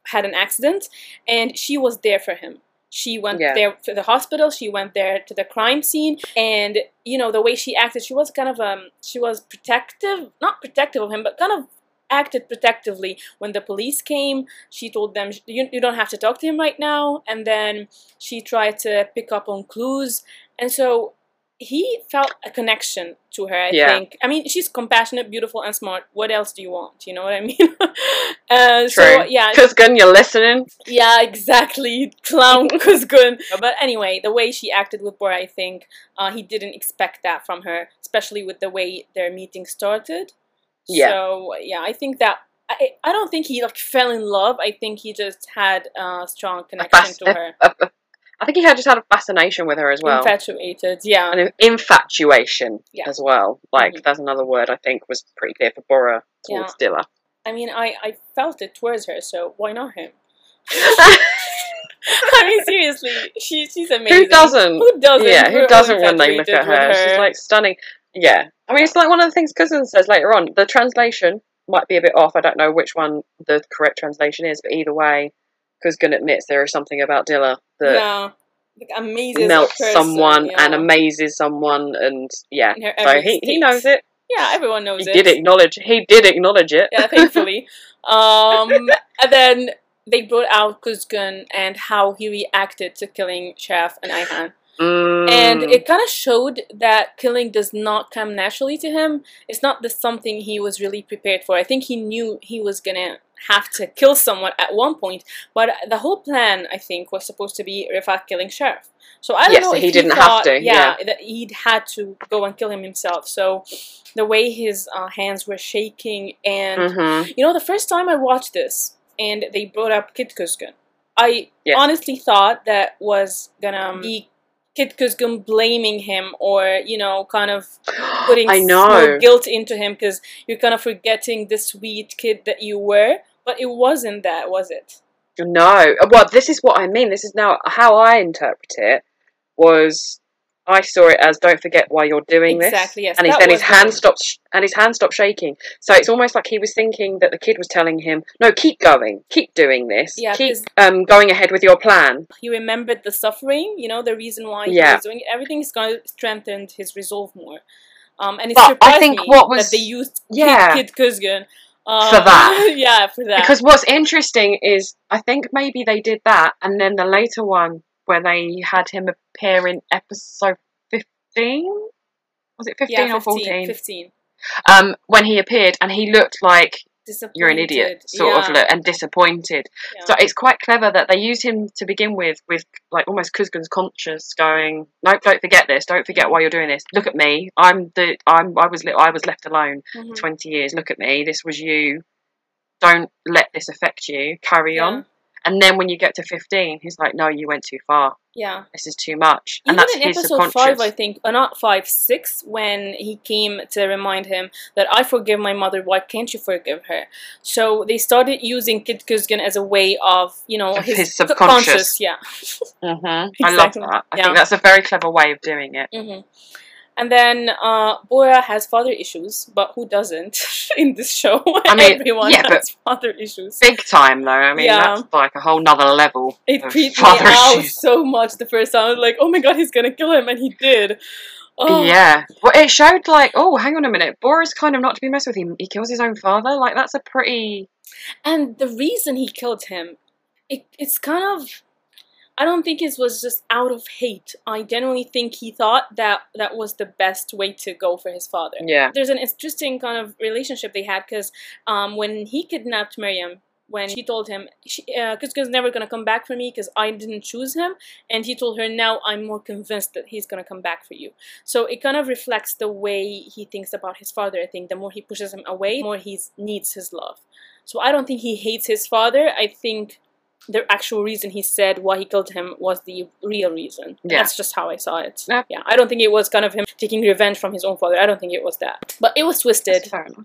had an accident, and she was there for him. She went Yeah. there to the hospital. She went there to the crime scene, and you know the way she acted, she was kind of um, she was protective, not protective of him, but kind of acted protectively when the police came she told them you, you don't have to talk to him right now and then she tried to pick up on clues and so he felt a connection to her i Yeah. think i mean she's compassionate beautiful and smart what else do you want you know what i mean uh, so True. yeah Kuzgun, you're listening. yeah, exactly. Clown Kuzgun. But anyway, the way she acted with Bora, I think uh, he didn't expect that from her, especially with the way their meeting started. Yeah. So yeah, I think that I, I don't think he like fell in love. I think he just had a strong A connection to her. a- a- I think he had just had a fascination with her as well. Infatuated. Yeah. and an infatuation Yeah. as well. Like Mhm. that's another word I think was pretty clear for Bora towards Dilla. I mean, I I felt it towards her, so why not him? I mean, seriously, she she's amazing. who doesn't? Who doesn't? Yeah, who We're doesn't when they look at infatuated her? She's like stunning. Yeah, I mean it's like one of the things Kuzgun says later on. The translation might be a bit off. I don't know which one the correct translation is, but either way, Kuzgun admits there is something about Dilla that yeah, amazes melts person, someone yeah. and amazes someone, and yeah. So he, he knows it. Yeah, everyone knows He it. did acknowledge. He did acknowledge it. Yeah, thankfully. um, and then they brought out Kuzgun and how he reacted to killing Sheriff and Ayhan. Mm. And it kind of showed that killing does not come naturally to him. It's not the something he was really prepared for. I think he knew he was gonna have to kill someone at one point, but the whole plan, I think, was supposed to be Rifat killing Sheriff. So I don't Yes, know so if he didn't have to, Yeah, that he'd had to go and kill him himself. So the way his uh, hands were shaking, and Mhm. you know, the first time I watched this, and they brought up Kid Kuzgun, I Yes. honestly thought that was gonna be Kid Kuzgun blaming him or, you know, kind of putting I know. guilt into him because you're kind of forgetting the sweet kid that you were. But it wasn't that, was it? No. Well, this is what I mean. This is now how I interpret it. Was I saw it as don't forget why you're doing this. Exactly, yes, And his, then his hand it. stopped. And his hand stopped shaking. So it's almost like he was thinking that the kid was telling him, "No, keep going, keep doing this, Yeah, keep um, going ahead with your plan." He remembered the suffering, you know, the reason why he Yeah. was doing it. Everything's kind of strengthened his resolve more. Um, and it But I think what was- that they used Yeah. Kid, Kid Kuzgun. Uh, For that. yeah, for that. Because what's interesting is I think maybe they did that, and then the later one where they had him appear in episode fifteen. Was it fifteen yeah, or fourteen? 15. Um, when he appeared, and he looked like you're an idiot, sort of look, and disappointed. yeah. So it's quite clever that they used him to begin with, with like almost Kuzgun's conscious going, nope, don't forget this, don't forget why you're doing this. Look at me, I'm the, I'm, I was, li- I was left alone Mhm. 20 years. Look at me, this was you. Don't let this affect you. Carry Yeah. on. And then when you get to 15, he's like, no, you went too far. Yeah. This is too much. And Even that's in episode five, I think, or not five, six, when he came to remind him that I forgive my mother, why can't you forgive her? So they started using Kid Kuzgun as a way of, you know, Of his, his co- subconscious. conscious, yeah. hmm I love that. I Yeah. think that's a very clever way of doing it. hmm And then uh, Bora has father issues, but who doesn't in this show? I mean, Everyone yeah, has father issues. Big time, though. I mean, Yeah. that's like a whole nother level. It creeped me out issues. so much the first time. I was like, oh my god, he's gonna kill him, and he did. Oh, Yeah. Well, it showed like, oh, hang on a minute. Bora's kind of not to be messed with. He he kills his own father. Like that's a pretty. And the reason he killed him, it, it's kind of. I don't think it was just out of hate. I genuinely think he thought that that was the best way to go for his father. Yeah. There's an interesting kind of relationship they had because um, when he kidnapped Miriam, when she told him, she, uh, never gonna come back for me because I didn't choose him, and he told her, now I'm more convinced that he's gonna come back for you. So it kind of reflects the way he thinks about his father. I think the more he pushes him away, the more he needs his love. So I don't think he hates his father. I think the actual reason he said why he killed him was the real reason. Yeah. That's just how I saw it. Yeah. yeah, I don't think it was kind of him taking revenge from his own father. I don't think it was that. But it was twisted. That's fair enough.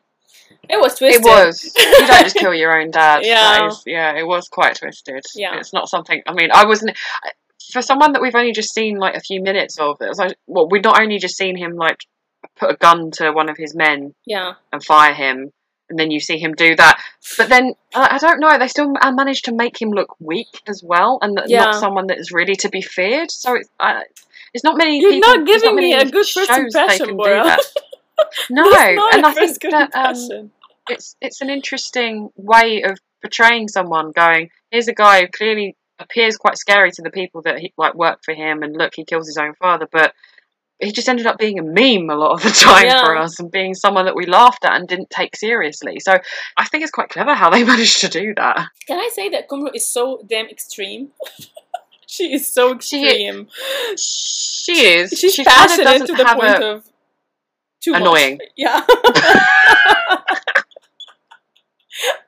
It was twisted. It was. You don't just kill your own dad. Yeah. Is, yeah, it was quite twisted. Yeah. It's not something. I mean, I wasn't. For someone that we've only just seen like a few minutes of, it was like, well, we've not only just seen him like put a gun to one of his men Yeah. and fire him, and then you see him do that. But then I I don't know. They still ma- managed to make him look weak as well, and Yeah. not someone that is really to be feared. So it's. I, it's not many. You're people, not giving me a good first impression, Bora. No, not and I think good that um, it's it's an interesting way of portraying someone. Going, here's a guy who clearly appears quite scary to the people that he, like work for him, and look, he kills his own father, but he just ended up being a meme a lot of the time for us, and being someone that we laughed at and didn't take seriously. So I think it's quite clever how they managed to do that. Can I say that Kumru is so damn extreme? she is so extreme. She is. She's she passionate to the point a- of too much. Annoying. Yeah.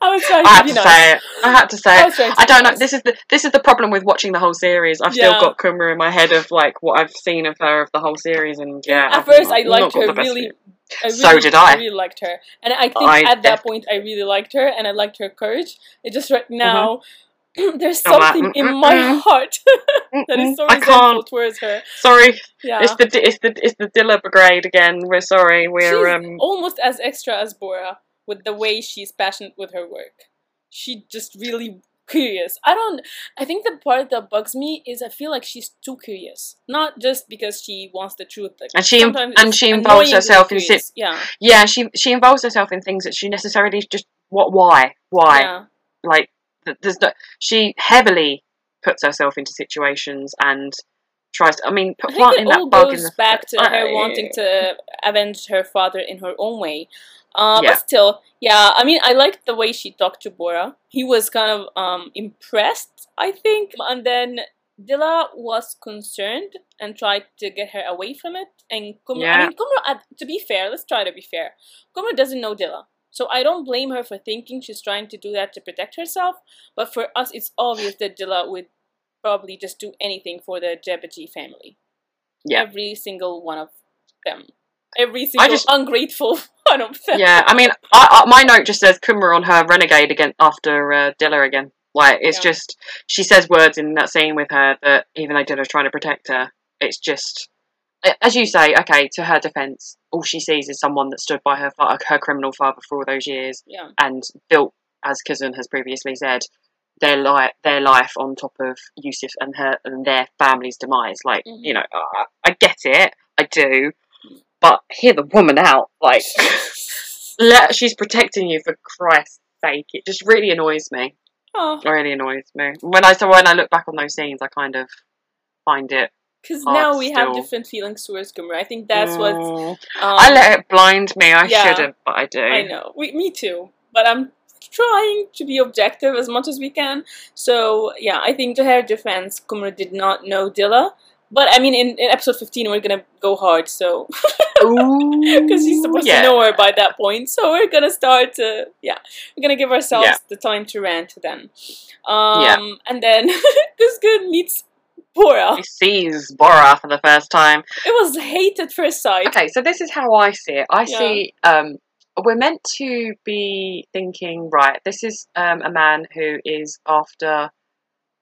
I was trying I to had to nice. say it. I had to say I it. I don't know. nice. This is the this is the problem with watching the whole series. I've still got Kumru in my head of like what I've seen of her of the whole series, and yeah. At I've first, not- I liked her really. I really, So did I. really liked her, and I think I at that point I really liked her, and I liked her courage. It just right now, there's I'm like, something in my heart that is so I resentful towards her. Sorry, Yeah, it's the it's the it's the Dilla Brigade again. We're sorry. We're she's um. almost as extra as Bora with the way she's passionate with her work. She just really curious. I don't. I think the part that bugs me is I feel like she's too curious. Not just because she wants the truth. Like And she- and she involves herself in sit- Yeah, Yeah, she she involves herself in things that she necessarily just what why why yeah, like there's no she heavily puts herself into situations and tries. To, I mean, I think it all that bug in goes the back to her wanting to avenge her father in her own way. Uh, Yeah. But still, yeah, I mean, I liked the way she talked to Bora. He was kind of um, impressed, I think. And then Dilla was concerned and tried to get her away from it. And Kumru, I mean, Kumru, uh, to be fair, let's try to be fair. Kumru doesn't know Dilla. So I don't blame her for thinking she's trying to do that to protect herself. But for us, it's obvious that Dilla would probably just do anything for the Cebeci family. Yeah. Every single one of them. Every single just- ungrateful one of them. yeah, I mean, I, I, my note just says Kumru on her renegade again after uh, Dilla again. Like it's Yeah. just she says words in that scene with her that even though Dilla's trying to protect her, it's just as you say. Okay, to her defense, all she sees is someone that stood by her her criminal father for all those years Yeah. and built, as Kazan has previously said, their life their life on top of Yusuf and her and their family's demise. Like Mhm. you know, I, I get it, I do, but hear the woman out. Like let she's protecting you for Christ's sake. It just really annoys me. Oh, It really annoys me. When I so when I look back on those scenes, I kind of find it. because now we have different feelings towards Kumru. I think that's what. Um, Mm. I let it blind me. I yeah. shouldn't, but I do. I know. We, me too. But I'm trying to be objective as much as we can. So yeah, I think to her defense, Kumru did not know Dilla. But I mean, in, in episode 15, we're gonna go hard, so because she's supposed yeah. to know her by that point. So we're gonna start to yeah, we're gonna give ourselves Yeah. the time to rant then. Um, and then Kuzgun meets Bora. He sees Bora for the first time. It was hate at first sight. Okay, so this is how I see it. I Yeah. see um, we're meant to be thinking, right, this is um, a man who is after,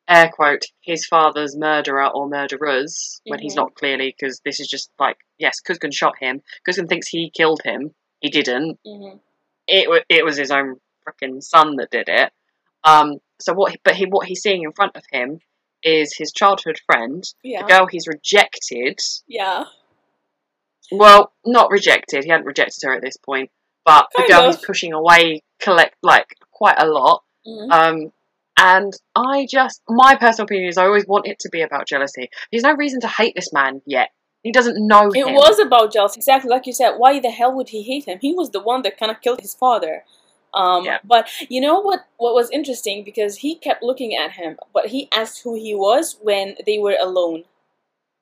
air quote, his father's murderer or murderers, when he's Mhm. not clearly, because this is just like, yes, Kuzgun shot him. Kuzgun thinks he killed him. He didn't. hmm It, wa- it was his own freaking son that did it. Um, so what, he- but he, what he's seeing in front of him is his childhood friend, Yeah. the girl he's rejected, Yeah. well, not rejected. He hadn't rejected her at this point, but the Kind girl of. he's pushing away collect like quite a lot. Mhm. Um, and I just, my personal opinion is, I always want it to be about jealousy. There's no reason to hate this man yet. He doesn't know It him. was about jealousy, exactly like you said. Why the hell would he hate him? He was the one that kind of killed his father. Um, Yeah. But you know what? What was interesting because he kept looking at him, but he asked who he was when they were alone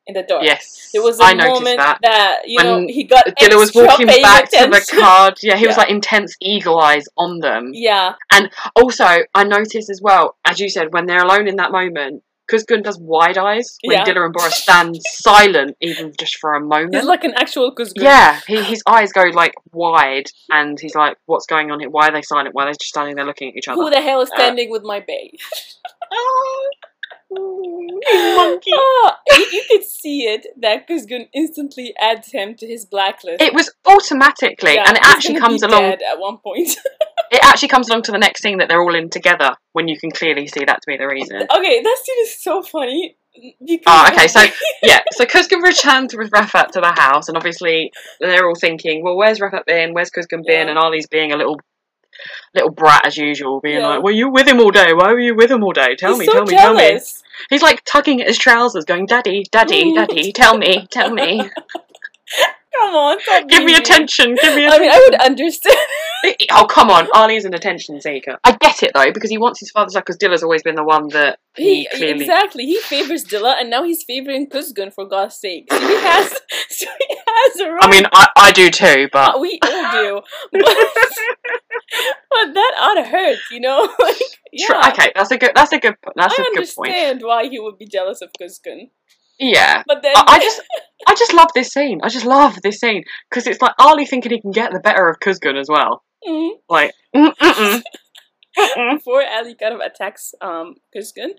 in the dark. Yes, There was a I moment that. you know When he got Dilla was walking back to the card. Yeah, he was like intense eagle eyes on them. Yeah, and Also, I noticed as well, as you said, when they're alone in that moment, Kuzgun does wide eyes when Yeah. Dilla and Boris stand silent, even just for a moment. he's like an actual Kuzgun. yeah, he, his eyes go like wide, and he's like, "What's going on here? Why are they silent? Why are they just standing there looking at each other?" Who the hell is Uh, standing with my bae? monkey. Ah, you, you could see it that Kuzgun instantly adds him to his blacklist. It was automatically, Yeah, and it actually comes along. at one point. It actually comes along to the next scene that they're all in together. When you can clearly see that to be the reason. okay, that scene is so funny. Because Oh, okay, so yeah, so Kuzgun returns with Rafat to the house, and obviously they're all thinking, well, where's Rafat been? Where's Kuzgun been? Yeah. And Ali's being a little, little brat as usual, being Yeah. like, "Were you with him all day? Why were you with him all day? Tell he's me, so tell me, tell me." He's like tugging at his trousers, going, "Daddy, Daddy. Daddy, tell me, tell me, Come on, give me being attention, give me attention." I mean, I would understand. oh come on, Ali's an attention seeker. I get it though because he wants his father's love. Because Dilla's always been the one that he, He, clearly. exactly. He favors Dilla, and now he's favoring Kuzgun for God's sake. So he has, so he has a right. I mean, I, I do too, but we all do, but, but that ought to hurt, you know. like, yeah, Tr- okay, that's a good. That's a good. That's I a good point. I understand why he would be jealous of Kuzgun, Yeah, but then I, I just, I just love this scene. I just love this scene because it's like Ali thinking he can get the better of Kuzgun as well. Mhm. Like, before Ali kind of attacks um Kuzgun,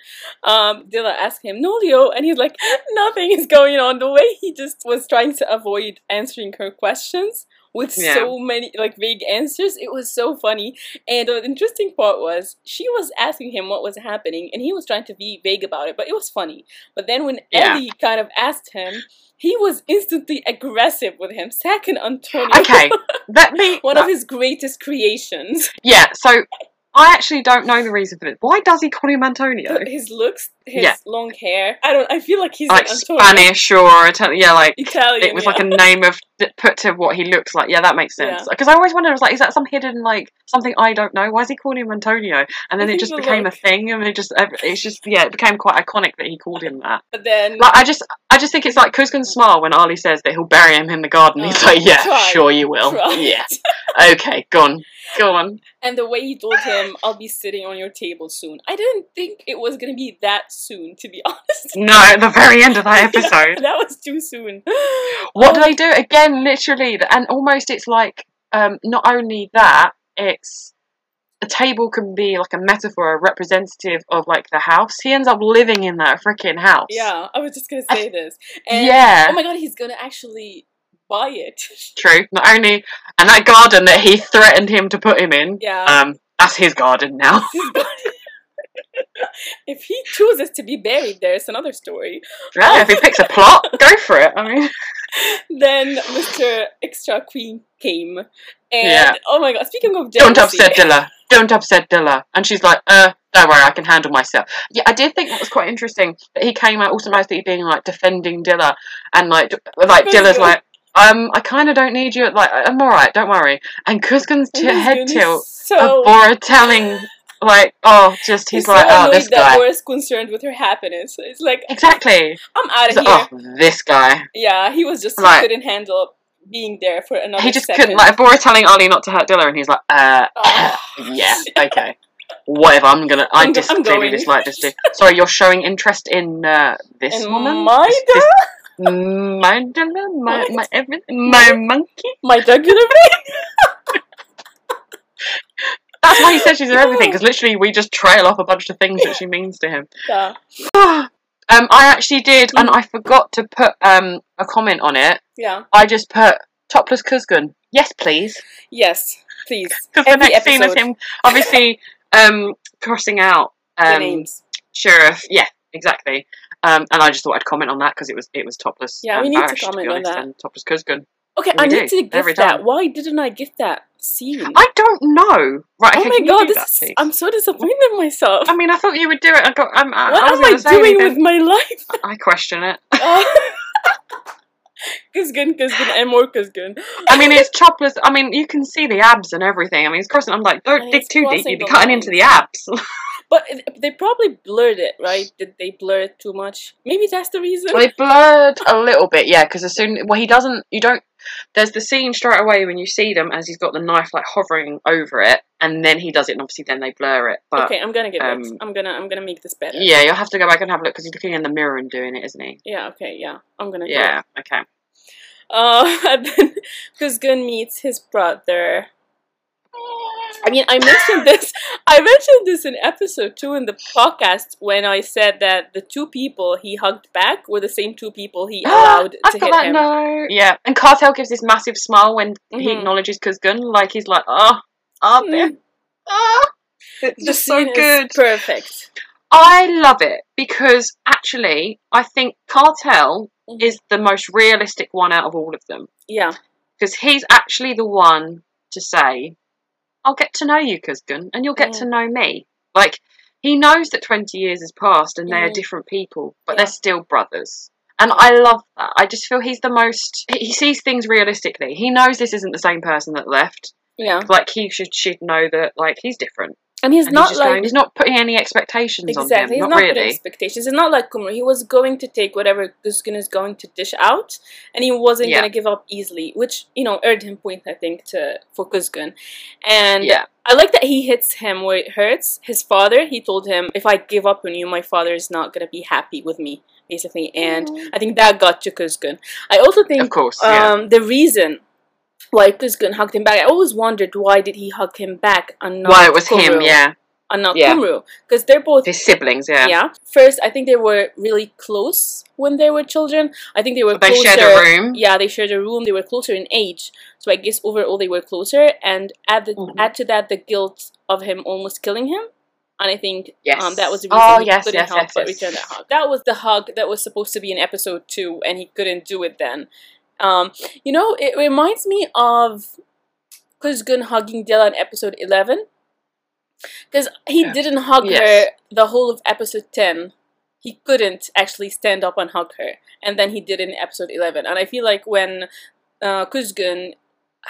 um, Dilla asks him, "No, Leo," and he's like, "Nothing is going on." The way he just was trying to avoid answering her questions with Yeah. so many like vague answers, it was so funny. And the interesting part was she was asking him what was happening, and he was trying to be vague about it, but it was funny. But then when Yeah. Ali kind of asked him. He was instantly aggressive with him. Second Antonio. Okay, let me. One of his greatest creations. yeah, so I actually don't know the reason for this. Why does he call him Antonio? his looks, his Yeah. long hair. I don't. I feel like he's Like Antonio. Spanish or Italian? Yeah, like Italian. it was yeah. like a name of that put to what he looks like. Yeah, that makes sense. Yeah. Because I always wondered, I was like, is that some hidden like something I don't know? Why is he calling him Antonio? And then it just became a thing, and it just it's just yeah, it became quite iconic that he called him that. But then, Like I just I just think it's like Kuzgun's smile when Ali says that he'll bury him in the garden. He's Oh, like, yeah, try. sure you will. Try. Yeah, okay, go on, go on. and the way he told him, "I'll be sitting on your table soon." I didn't think it was gonna be that soon, to be honest. No, at the very end of that Yeah, episode. that was too soon. What do Oh, they do again? Literally, and almost it's like um, not only that, it's a table can be like a metaphor, a representative of like the house. He ends up living in that freaking house. Yeah, I was just gonna I- say this. And, yeah. Oh my god, he's gonna actually buy it. True. Not only, and that garden that he threatened him to put him in. yeah. Um, that's his garden now. If he chooses to be buried there, it's another story. Yeah, if he picks a plot, go for it. I mean, Then Mr. Extra Queen came, and Yeah. oh my god! Speaking of jealousy, don't upset Dilla. Don't upset Dilla. And she's like, uh, don't worry, I can handle myself. Yeah, I did think that was quite interesting that he came out automatically being like defending Dilla, and like, like. Dilla's like, um, I kind of don't need you. Like, I'm all right, don't worry. And Kuzgun's t- head tilt So of Bora telling, like, oh, just he's, he's like, so oh, this that guy. Bora's concerned with her happiness. It's like Exactly. I'm out of like, here. oh, this guy. Yeah, he was just Right. couldn't handle being there for another. He just second. couldn't like Bora telling Ali not to hurt Dilla, and he's like, uh, Oh. yeah, okay, whatever. I'm gonna. I I'm dis- I'm clearly dislike this dude. Sorry, you're showing interest in uh, this And woman. my This- this- my my What? my everything, my monkey. my jugular vein. That's why he says she's everything because literally we just trail off a bunch of things that she means to him. Yeah. um, I actually did, and. I forgot to put um a comment on it. yeah. I just put topless Kuzgun. Yes, please. Yes, please. Because the next scene is him obviously um crossing out um names. sheriff. Yeah, exactly. Um, and I just thought I'd comment on that because it was it was topless. Yeah, we need to comment be on that. Topless Kuzgun. Okay, We I need do, to get that. Why didn't I get that scene? I don't know. Right, oh okay, my god, this is? I'm so disappointed in myself. I mean, I thought you would do it. I got. I'm, um, I, what I am I doing anything. with my life? I question it. Oh. Kuzgun, Kuzgun, and more Kuzgun. I mean, it's chopless. I mean, you can see the abs and everything. I mean, it's crossing. I'm like, don't And dig too deep. You'd be cutting into the abs. But they probably blurred it, right? Did they blur it too much? Maybe that's the reason. Well, they blurred a little bit, yeah, because as soon well he doesn't you don't there's the scene straight away when you see them as he's got the knife like hovering over it and then he does it and obviously then they blur it. But okay, I'm gonna get it. um, I'm gonna I'm gonna make this better. yeah, you'll have to go back and have a look because he's looking in the mirror and doing it, isn't he? Yeah. Okay. Yeah. I'm gonna. Yeah, it. okay. Uh, then Kuzgun meets his brother. I mean, I mentioned this. I mentioned this in episode two in the podcast when I said that the two people he hugged back were the same two people he allowed I've to got hit that him. note. Yeah, and Kartal gives this massive smile when he Mhm. acknowledges Kuzgun, like he's like, oh, aren't they? Mm. Oh, it's The just so scene is good. perfect. I love it because actually, I think Kartal Mhm. is the most realistic one out of all of them Yeah. because he's actually the one to say, "I'll get to know you, Kuzgun, and you'll get Mm. to know me." Like he knows that twenty years has passed and they are Mhm. different people, but Yeah. they're still brothers. And I love that. I just feel he's the most. He sees things realistically. He knows this isn't the same person that left. Yeah. Like he should should know that like he's different. And he's And not he's like going. He's not putting any expectations Exactly. on him. He's Not, not putting really. expectations. It's not like Kumru. He was going to take whatever Kuzgun is going to dish out, and he wasn't Yeah. going to give up easily, which you know earned him points, I think, to for Kuzgun. And Yeah. I like that he hits him where it hurts. His father, he told him, "If I give up on you, my father is not going to be happy with me." Basically, and I think that got to Kuzgun. I also think Of course. Yeah. um, the reason why Kuzgun hugged him back, I always wondered why did he hug him back and not Why it was him? Yeah. and not Yeah. Kumru because they're both His siblings. Yeah. yeah. First, I think they were really close when they were children. I think they were They closer. shared a room. Yeah, they shared a room. They were closer in age, so I guess overall they were closer. And add the, Mhm. add to that the guilt of him almost killing him. And I think Yes. um, that was the reason Oh, he yes, couldn't yes, help yes, but return that hug. That was the hug that was supposed to be in episode two, and he couldn't do it then. Um, you know, it reminds me of Kuzgun hugging Dilla in episode eleven. Because he Yeah. didn't hug Yes. her the whole of episode 10. He couldn't actually stand up and hug her. And then he did in episode 11. And I feel like when uh, Kuzgun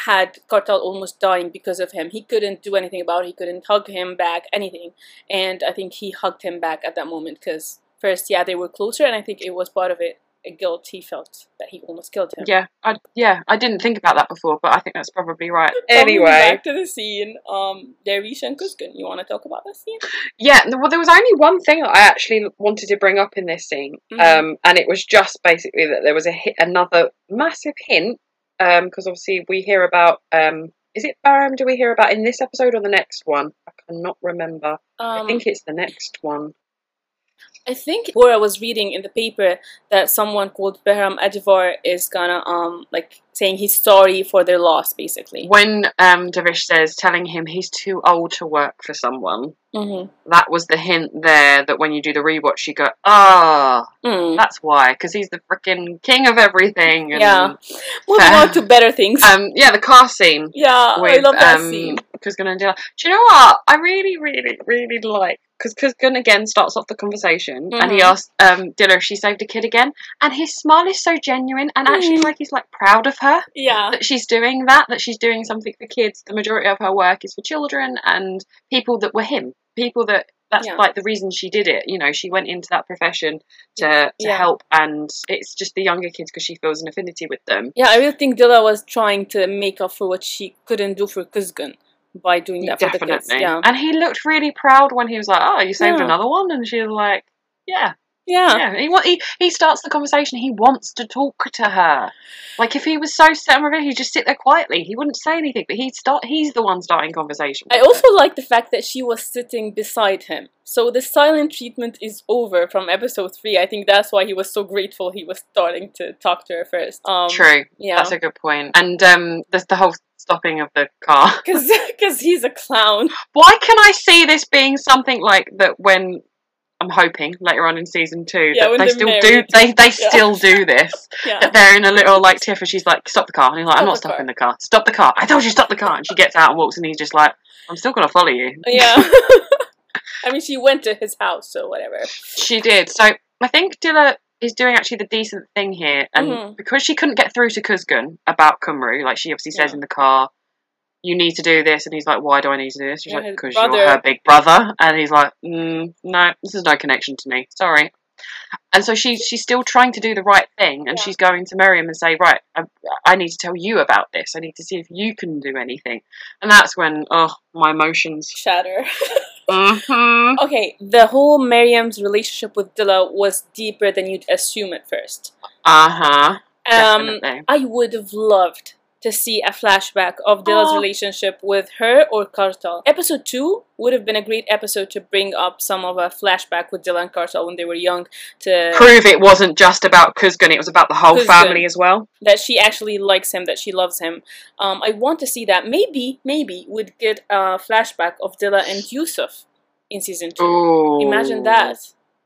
had Kartal almost dying because of him, he couldn't do anything about it. He couldn't hug him back, anything. And I think he hugged him back at that moment because first, yeah, they were closer. And I think it was part of it, guilt he felt that he almost killed him. Yeah, I yeah, I didn't think about that before, but I think that's probably right. Anyway, back to the scene, um, Derish and Kuzgun. You want to talk about that scene? yeah, well, there was only one thing that I actually wanted to bring up in this scene, Mhm. um, and it was just basically that there was a hit, another massive hint, because obviously we hear about, um, is it Behram? Do we hear about in this episode or the next one? I cannot remember. Um, I think it's the next one. I think where I was reading in the paper that someone called Behram Adivar is gonna um like saying he's sorry for their loss basically. When um, Davish says, telling him he's too old to work for someone, Mm-hmm. that was the hint there that when you do the rewatch, you go, ah, Mm. that's why, because he's the freaking king of everything. And, Yeah. Moving Fair. on to better things. Um, yeah, the car scene yeah, I love that um, scene. Kuzgun and Dilla. Do you know what? I really, really, really like because Kuzgun again starts off the conversation and he Mhm. asks um, Dilla if she saved a kid again, and his smile is so genuine and actually Mhm. like he's like proud of her Yeah. that she's doing that, that she's doing something for kids. The majority of her work is for children and people that were him, people that that's Yeah. like the reason she did it. You know, she went into that profession to to Yeah. help, and it's just the younger kids because she feels an affinity with them. Yeah, I really think Dilla was trying to make up for what she couldn't do for Kuzgun by doing that for the kids. Yeah. And he looked really proud when he was like, "Oh, you saved Yeah. another one," and she was like, "Yeah." Yeah. Yeah, he, wa- he he starts the conversation. He wants to talk to her. Like if he was so set on revenge, he'd just sit there quietly. He wouldn't say anything, but he'd start. He's the one starting conversation. I with also like the fact that she was sitting beside him. So the silent treatment is over from episode three. I think that's why he was so grateful he was starting to talk to her first. Um. True. Yeah. That's a good point. And um, there's the whole stopping of the car. Because he's a clown. Why can I see this being something like that when I'm hoping later on in season two Yeah, that they still married. do they they Yeah. still do this. Yeah. That they're in a little like tiff and she's like, Stop the car and he's like, I'm not the car. stopping the car. Stop the car. I told you stop the car and she gets out and walks and he's just like, I'm still gonna follow you. Yeah. I mean, she went to his house, or whatever. She did. So I think Dilla is doing actually the decent thing here, and Mhm. because she couldn't get through to Kuzgun about Kumru, like she obviously says in the car, "You need to do this," and he's like, "Why do I need to do this?" She's Yeah, like, "Because you're her big brother," and he's like, mm, "No, this is no connection to me. Sorry." And so she's she's still trying to do the right thing, and Yeah. she's going to Miriam and say, "Right, I, I need to tell you about this. I need to see if you can do anything." And that's when, oh, my emotions. Shatter. hmm okay, the whole Miriam's relationship with Dilla was deeper than you'd assume at first. Uh huh. Um, Definitely. I would have loved to see a flashback of Dilla's Aw. relationship with her or Kartal. Episode 2 would have been a great episode to bring up some of a flashback with Dilla and Kartal when they were young to prove it wasn't just about Kuzgun, it was about the whole Kuzgun. family as well. that she actually likes him, that she loves him. Um, I want to see that. Maybe, maybe we'd get a flashback of Dilla and Yusuf in season 2. Ooh. Imagine that.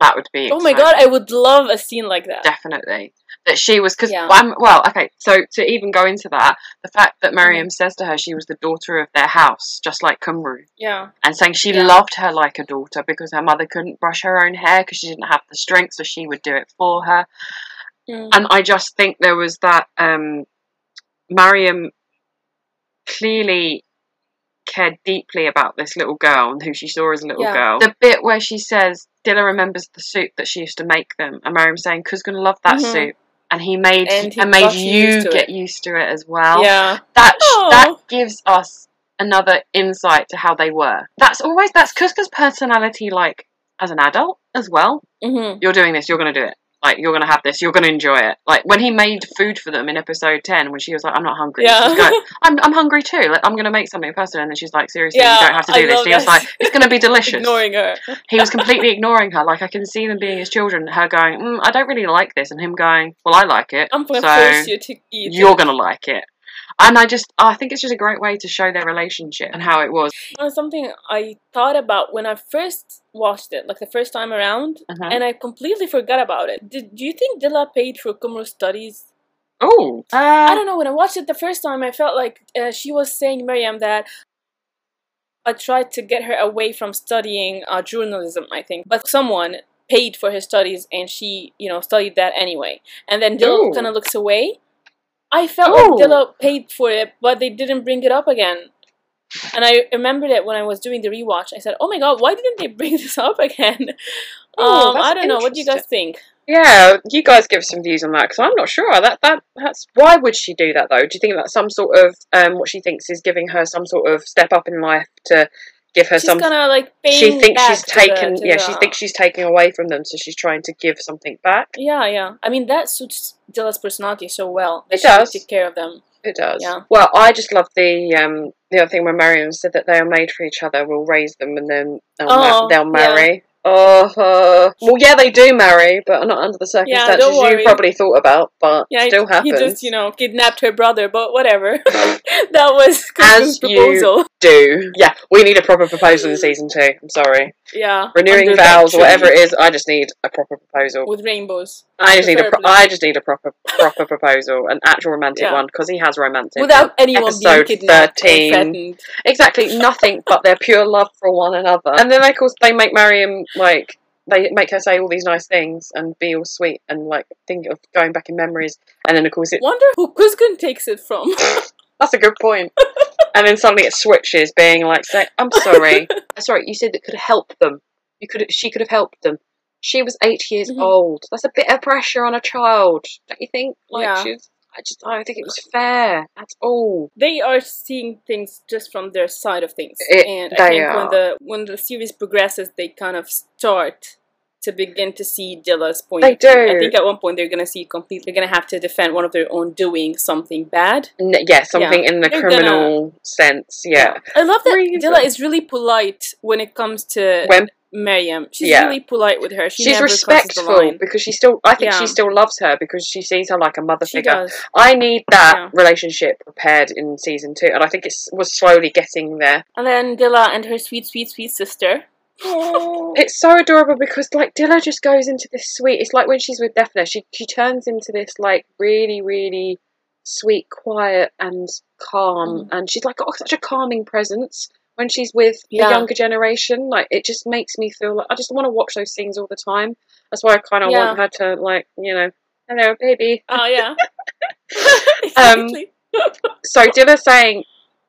That would be Oh my god, I would love a scene like that. Definitely. That she was, because, Yeah. well, okay, so to even go into that, the fact that Miriam says to her she was the daughter of their house, just like Kumru, Yeah. and saying she Yeah. loved her like a daughter because her mother couldn't brush her own hair because she didn't have the strength, so she would do it for her. Mm. And I just think there was that um, Mariam clearly cared deeply about this little girl and who she saw as a little Yeah. girl. The bit where she says Dilla remembers the soup that she used to make them, and Mariam saying, "Cause gonna love that Mhm. soup." And he made And he and made you used get it. used to it as well. yeah. That sh- that gives us another insight to how they were. That's always that's Kuzgun's personality, like as an adult as well hmm you're doing this, you're going to do it. Like, you're to have this, you're to enjoy it. Like, when he made food for them in episode 10, when she was like, I'm not hungry. Yeah. I'm, I'm hungry too. Like, I'm to make something for us. And then she's like, seriously, Yeah, you don't have to I do this. And he was like, it's to be delicious. Ignoring her. He was completely ignoring her. Like, I can see them being his children. Her going, mm, I don't really like this. And him going, well, I like it. I'm gonna so force you to eat. you're it. to like it. And I just, I think it's just a great way to show their relationship and how it was. Uh, something I thought about when I first watched it, like the first time around, Uh-huh. and I completely forgot about it. Did do you think Dilla paid for Kumru's studies? Oh, I uh, don't know. When I watched it the first time, I felt like uh, she was saying Miriam that I tried to get her away from studying uh, journalism. I think, but someone paid for her studies, and she, you know, studied that anyway. And then Dilla kind of looks away. I felt Ooh. like Dilla paid for it, but they didn't bring it up again. And I remembered it when I was doing the rewatch. I said, "Oh my god, why didn't they bring this up again?" Ooh, um, I don't know. What do you guys think? Yeah, you guys give some views on that because I'm not sure. That that that's why would she do that though? Do you think that's some sort of um what she thinks is giving her some sort of step up in life to give her She's some? of like She thinks she's the- taken. to yeah, she thinks she's taking away from them, so she's trying to give something back. Yeah, yeah. I mean, that suits Dilla's personality so well. That It she does. take care of them. It does. Yeah. Well, I just love the um the other thing where Mariam said that they are made for each other. We'll raise them and then they'll, ma- Oh, they'll marry. Oh, uh, well, yeah, they do marry, but not under the circumstances don't you probably thought about. But Yeah, still happens. he just, you know, kidnapped her brother, but whatever. that was As Kuzgun's you- proposal. do. Yeah, we need a proper proposal in season two. I'm sorry. Yeah. Renewing vows, or whatever it is, I just need a proper proposal. With rainbows. I just need a pro- I just need a proper proper proposal, an actual romantic Yeah. one because he has romantic. Without one. anyone Episode being kidnapped 13. or. Exactly, nothing but their pure love for one another. And then of course they make Mariam like they make her say all these nice things and be all sweet and like think of going back in memories. And then of course it Wonder who Kuzgun takes it from. that's a good point. and then suddenly it switches, being like, say, "I'm sorry, sorry, you said that could help them. You could, she could have helped them. She was eight years Mhm. old. That's a bit of pressure on a child, don't you think? Like Yeah. she's, I just, I don't think it was fair at all. they are seeing things just from their side of things. It- and I think when the when the series progresses they kind of start to begin to see Dilla's point. They do. I think at one point they're gonna see completely they're gonna have to defend one of their own doing something bad. N- yeah, something in the They're criminal sense. Yeah, I love that Reason. Dilla is really polite when it comes to when Miriam. She's Yeah. really polite with her. She she's never crosses the respectful because she still, I think Yeah. she still loves her because she sees her like a mother She figure. does. I need that Yeah. relationship prepared in season two, and I think it was slowly getting there. And then Dilla and her sweet, sweet, sweet sister. It's so adorable because like Dilla just goes into this sweet. It's like when she's with Defna, she she turns into this like really really sweet, quiet, and calm, mm. and she's like got such a calming presence when she's with Yeah. the younger generation. Like it just makes me feel like I just want to watch those scenes all the time. That's why I kind of Yeah. want her to like you know, hello baby. Oh yeah. Um. So Dilla saying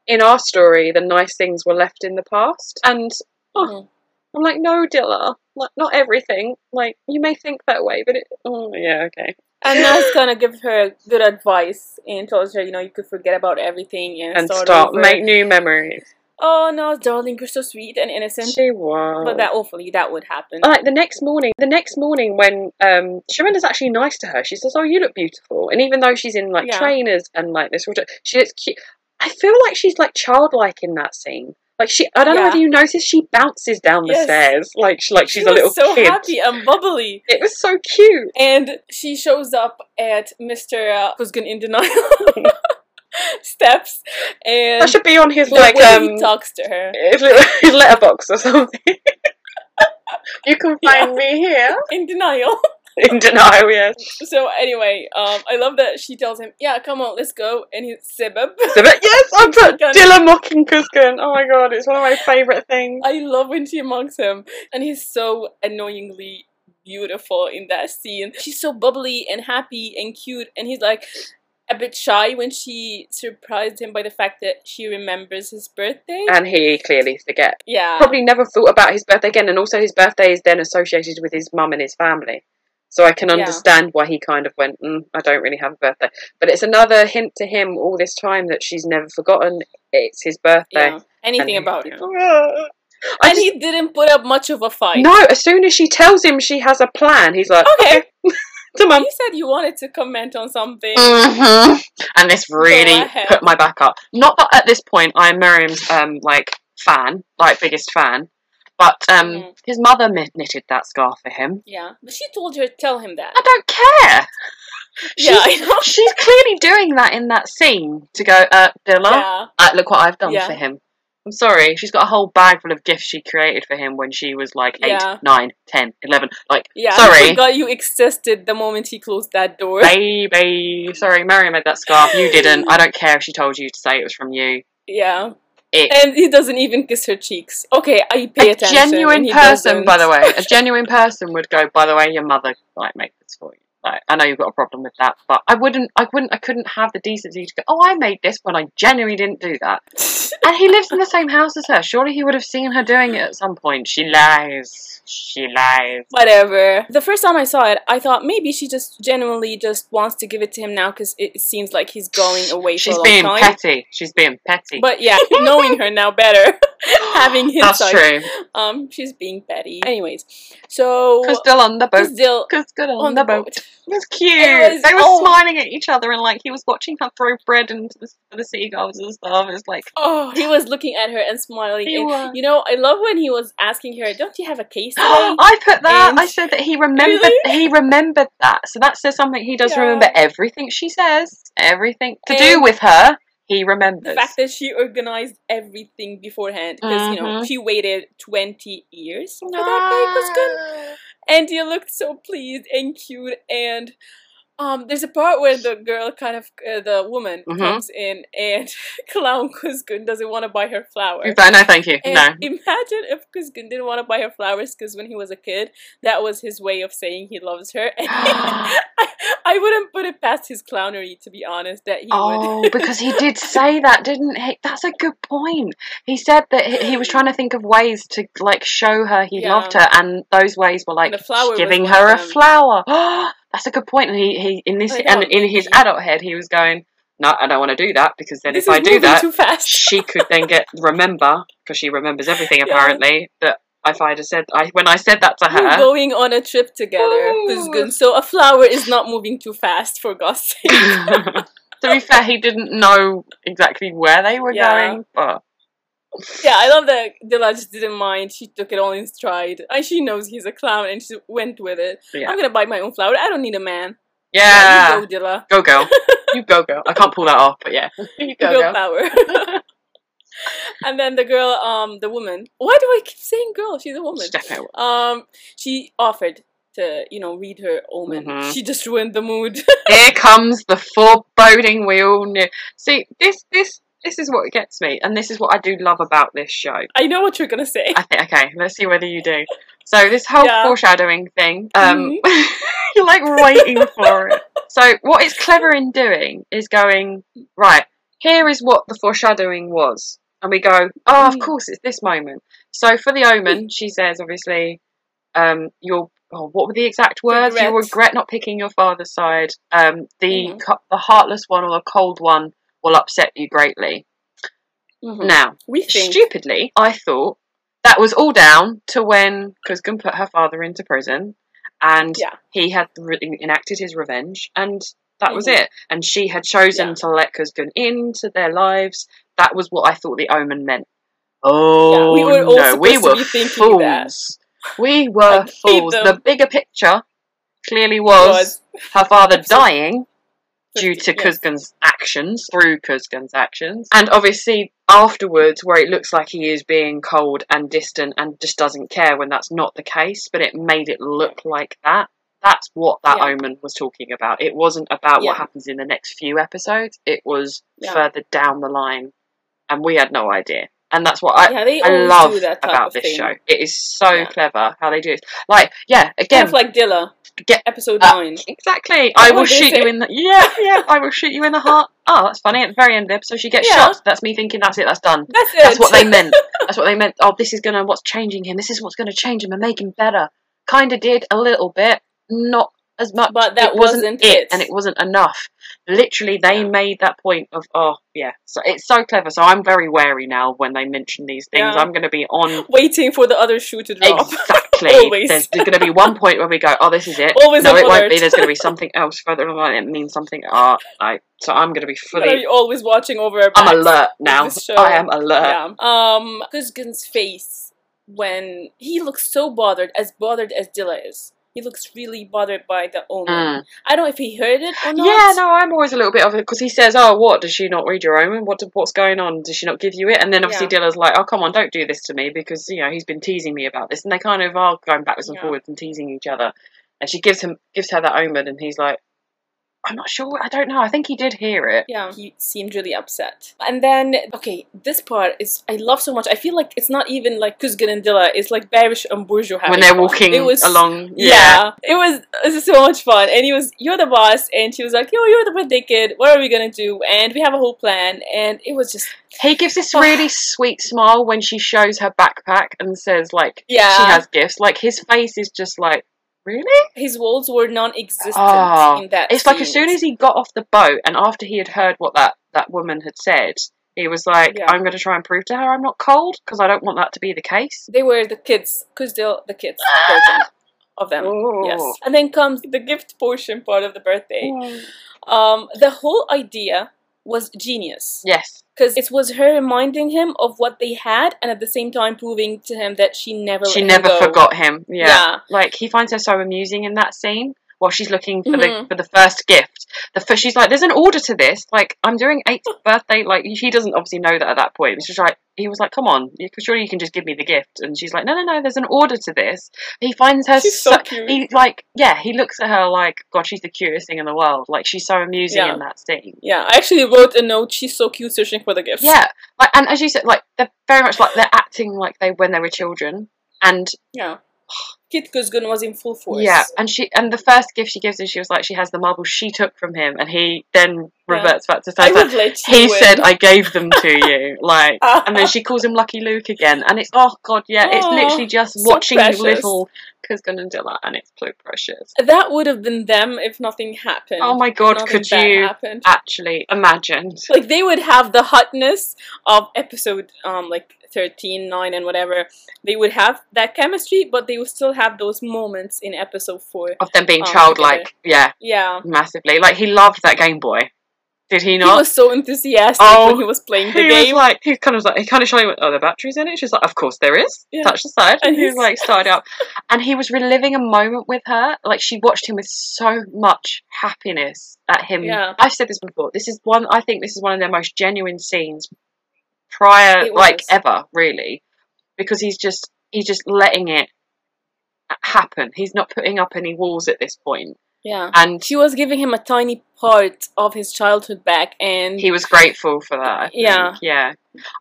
in our story the nice things were left in the past, and oh, Mhm. I'm like no Dilla, like not everything. Like you may think that way, but it. Oh yeah, okay. And that's gonna give her good advice and tells her, you know, you could forget about everything and, And start, start make new memories. Oh no, darling, you're so sweet and innocent. She was. But that awfully, that would happen. like the next morning, the next morning when um Sharonda's actually nice to her, she says, "Oh, you look beautiful," and even though she's in like Yeah. trainers and like this, she looks cute. I feel like she's like childlike in that scene. Like she, I don't know whether you noticed, she bounces down the Yes. stairs like she, like she she's a little so kid. happy and bubbly. It was so cute. And she shows up at Mr. Uh, Kuzgun in denial steps and That should be on his like um he talks to her his, his letterbox or something. you can Yeah. find me here in denial. in denial. Yes. So anyway, um, I love that she tells him, "Yeah, come on, let's go," and he's Sebeb. So, yes, I'm Kuzgun. Dilla mocking Kuzgun. Oh my god, it's one of my favourite things. I love when she mocks him, and he's so annoyingly beautiful in that scene. She's so bubbly and happy and cute, and he's like a bit shy when she surprised him by the fact that she remembers his birthday. And he clearly forget. yeah, Probably never thought about his birthday again, and also his birthday is then associated with his mum and his family. So I can Yeah. understand why he kind of went, mm, I don't really have a birthday. But it's another hint to him all this time that she's never forgotten it's his birthday. yeah, anything And- about him. I And just- he didn't put up much of a fight. no, as soon as she tells him she has a plan, he's like, Okay. mum. You said you wanted to comment on something. Mm-hmm. And this really put my back up. Not that at this point I'm Miriam's um like fan, like biggest fan, but um Mhm. his mother knitted that scarf for him. Yeah, but she told her to tell him that. I don't care. Yeah, I She's, know. she's clearly doing that in that scene to go, uh, Dilla, Yeah, uh, look what I've done Yeah. for him. I'm sorry, she's got a whole bag full of gifts she created for him when she was like eight, Yeah. nine, ten, eleven. Like, yeah. I sorry, forgot you existed the moment he closed that door. baby. Sorry, Miriam made that scarf. You didn't. I don't care if she told you to say it was from you. Yeah. It And he doesn't even kiss her cheeks. Okay, I pay a attention. A genuine person, by the way, a genuine person would go. By the way, your mother like made this for you. I know you've got a problem with that, but I wouldn't. I wouldn't. I couldn't have the decency to go. Oh, I made this when I genuinely didn't do that. And he lives in the same house as her. Surely he would have seen her doing it at some point. She lies. She lies. Whatever. The first time I saw it, I thought maybe she just genuinely just wants to give it to him now because it seems like he's going away She's for a being long time. petty. She's being petty. But yeah, knowing her now better, having That's hindsight, true. um, she's being petty. Anyways, so Cause still on the boat. still Cause still on, on the the boat. boat. It was cute. Was- they were oh. smiling at each other and like he was watching her throw bread into the, the seagulls and stuff. It was like, Oh, he was looking at her and smiling. He and, was. You know, I love when he was asking her, "Don't you have a case? I put that. And- I said that he remembered. Really? He remembered that. So that says something. He does Yeah. remember everything she says. Everything to do with her. He remembers the fact that she organized everything beforehand because you know Mhm. she waited 20 years for that day was good and you looked so pleased and cute and um there's a part where the girl kind of uh, the woman Mhm. comes in and clown Kuzgun doesn't want to buy her flowers no, thank you. and no. imagine if Kuzgun didn't want to buy her flowers because when he was a kid, that was his way of saying he loves her. And I, wouldn't put it past his clownery, to be honest, that he Oh, would. because he did say that, didn't he? That's a good point. He said that he, he was trying to think of ways to like show her he Yeah. loved her, and those ways were like the flower was giving her a flower. That's a good point. And he, he in this and in his adult head, he was going, "No, I don't want to do that because then this if I do that, too fast. she could then get remember because she remembers everything Yeah. apparently that if I'd have said I when I said that to We're her going on a trip together, Oh. So a flower is not moving too fast, for God's sake. to be fair he didn't know exactly where they were Yeah. going but yeah, I love that Dilla just didn't mind. She took it all in stride. And she knows he's a clown and she went with it. yeah I'm gonna buy my own flower. I don't need a man. yeah you go, Dilla. go girl you go girl I can't pull that off but yeah you Go, go girl power. And then the girl, um, the woman. Why do I keep saying girl? She's a woman. Um, she offered to, you know, read her omen. Mhm. She just ruined the mood. Here comes the foreboding we all knew. See, this this this is what gets me, and this is what I do love about this show. I know what you're gonna say. I think okay, let's see whether you do. So this whole Yeah. foreshadowing thing, um, you're like waiting for it. So what it's clever in doing is going right. Here is what the foreshadowing was, and we go, oh, of Mm. course it's this moment. So for the omen, she says obviously, um, you'll. Oh, what were the exact words? You'll Regret. not picking your father's side. Um, the Mhm. co- the heartless one or the cold one will upset you greatly. Mhm. Now, We think. stupidly, I thought that was all down to when Kuzgun put her father into prison and Yeah. he had re- enacted his revenge, and that was Mhm. it. And she had chosen Yeah. to let Kuzgun into their lives. That was what I thought the omen meant. Oh, we were all no, we supposed to were be thinking fools. that. We were I fools. them. The bigger picture clearly was, Was. her father dying due to Yes. Kuzgun's actions, through Kuzgun's actions. And obviously afterwards where it looks like he is being cold and distant and just doesn't care when that's not the case, but it made it look like that. That's what that Yeah. omen was talking about. It wasn't about what happens in the next few episodes. It was Yeah. further down the line and we had no idea. And that's what I, yeah, I love do that type about this thing. show. It is so Yeah. clever how they do it. Like, yeah, Kind again, of like Dilla, Get- episode uh, nine. Exactly. Oh, I will shoot they you in the yeah, yeah. I will shoot you in the heart. Oh, that's funny. At the very end of the episode, she gets Yeah. shot. That's me thinking that's it. That's done. That's it. That's what they meant. That's what they meant. Oh, this is gonna. What's changing him? This is what's gonna change him and make him better. Kind of did a little bit, not as much. But that it wasn't, wasn't it, it. and it wasn't enough. Literally, they Yeah. made that point of oh yeah. So it's so clever. So I'm very wary now when they mention these things. Yeah. I'm gonna be on. Waiting for the other shoe to drop. Exactly. Always. There's, there's going to be one point where we go, oh, this is it. Always no, it won't be. There's going to be something else further along. It means something. Oh, I, so I'm going to be fully. always watching over I'm alert now. I am alert. Yeah. Um, Kuzgun's face when he looks so bothered, as bothered as Dilla is. He looks really bothered by the omen. Mm. I don't know if he heard it or not. Yeah, no, I'm always a little bit of it because he says, "Oh, what does she not read your omen? What what's going on? Does she not give you it?" And then obviously Dilla's like, "Oh, come on, don't do this to me because you know he's been teasing me about this." And they kind of are going backwards and Yeah. forwards and teasing each other. And she gives him gives her that omen, and he's like, "I'm not sure. I don't know. I think he did hear it." Yeah, he seemed really upset. And then, okay, this part is I love so much. I feel like it's not even like Kuzgun and Dilla. It's like Barish and having When they're walking It was along, Yeah. it was it was so much fun. And he was, you're the boss, and she was like, yo, you're the birthday kid. What are we gonna do? And we have a whole plan. And it was just He gives this really sweet smile when she shows her backpack and says, like, Yeah. she has gifts. Like, his face is just like, really? his walls were non-existent Oh, in that. It's like as soon as he got off the boat and after he had heard what that, that woman had said, he was like, Yeah. I'm going to try and prove to her I'm not cold because I don't want that to be the case. they were the kids, because they're the kids of them. Ooh. Yes. And then comes the gift portion part of the birthday. Um, the whole idea was genius. Yes. because it was her reminding him of what they had and at the same time proving to him that she never She never go. forgot him. Yeah. Yeah. Like, he finds her so amusing in that scene. While she's looking for the Mhm. for the first gift, the first, she's like, "There's an order to this. Like, I'm doing eighth birthday. Like, he doesn't obviously know that at that point. It's just like he was like, "Come on, you, surely you can just give me the gift." And she's like, "No, no, no. There's an order to this." He finds her She's so cute. He like, yeah, he looks at her like, "God, she's the cutest thing in the world." Like, she's so amusing Yeah. in that scene. Yeah, I actually wrote a note. She's so cute searching for the gift. Yeah, like, and as you said, like they're very much like they're acting like they when they were children, and Yeah. Kit Kuzgun was in full force. Yeah, and she and the first gift she gives him, she was like, she has the marbles she took from him, and he then Yeah. reverts back to saying you he win. said, "I gave them to you," like, and then she calls him Lucky Luke again, and it's oh god, yeah, it's Aw, literally just so watching precious. little Kuzgun and Dilla, and it's so precious. That would have been them if nothing happened. Oh my god, Nothing could you happened. actually imagine? Like they would have the hotness of episode um like 13, 9 and whatever. They would have that chemistry, but they would still have those moments in episode 4. Of them being Oh, childlike, yeah, Yeah. massively. Like he loved that Game Boy. Did he not? He was so enthusiastic Oh, when he was playing the he game. was like, he kind of was like, he kind of showed me, oh, the batteries in it. She's like, of course there is. Yeah. Touch the side, and he like, started out, and he was reliving a moment with her. Like she watched him with so much happiness at him. Yeah. I've said this before. This is one. I think this is one of their most genuine scenes prior, like ever, really, because he's just he's just letting it happen. He's not putting up any walls at this point, Yeah. and She was giving him a tiny part of his childhood back, and he was grateful for that. I think. Yeah. yeah.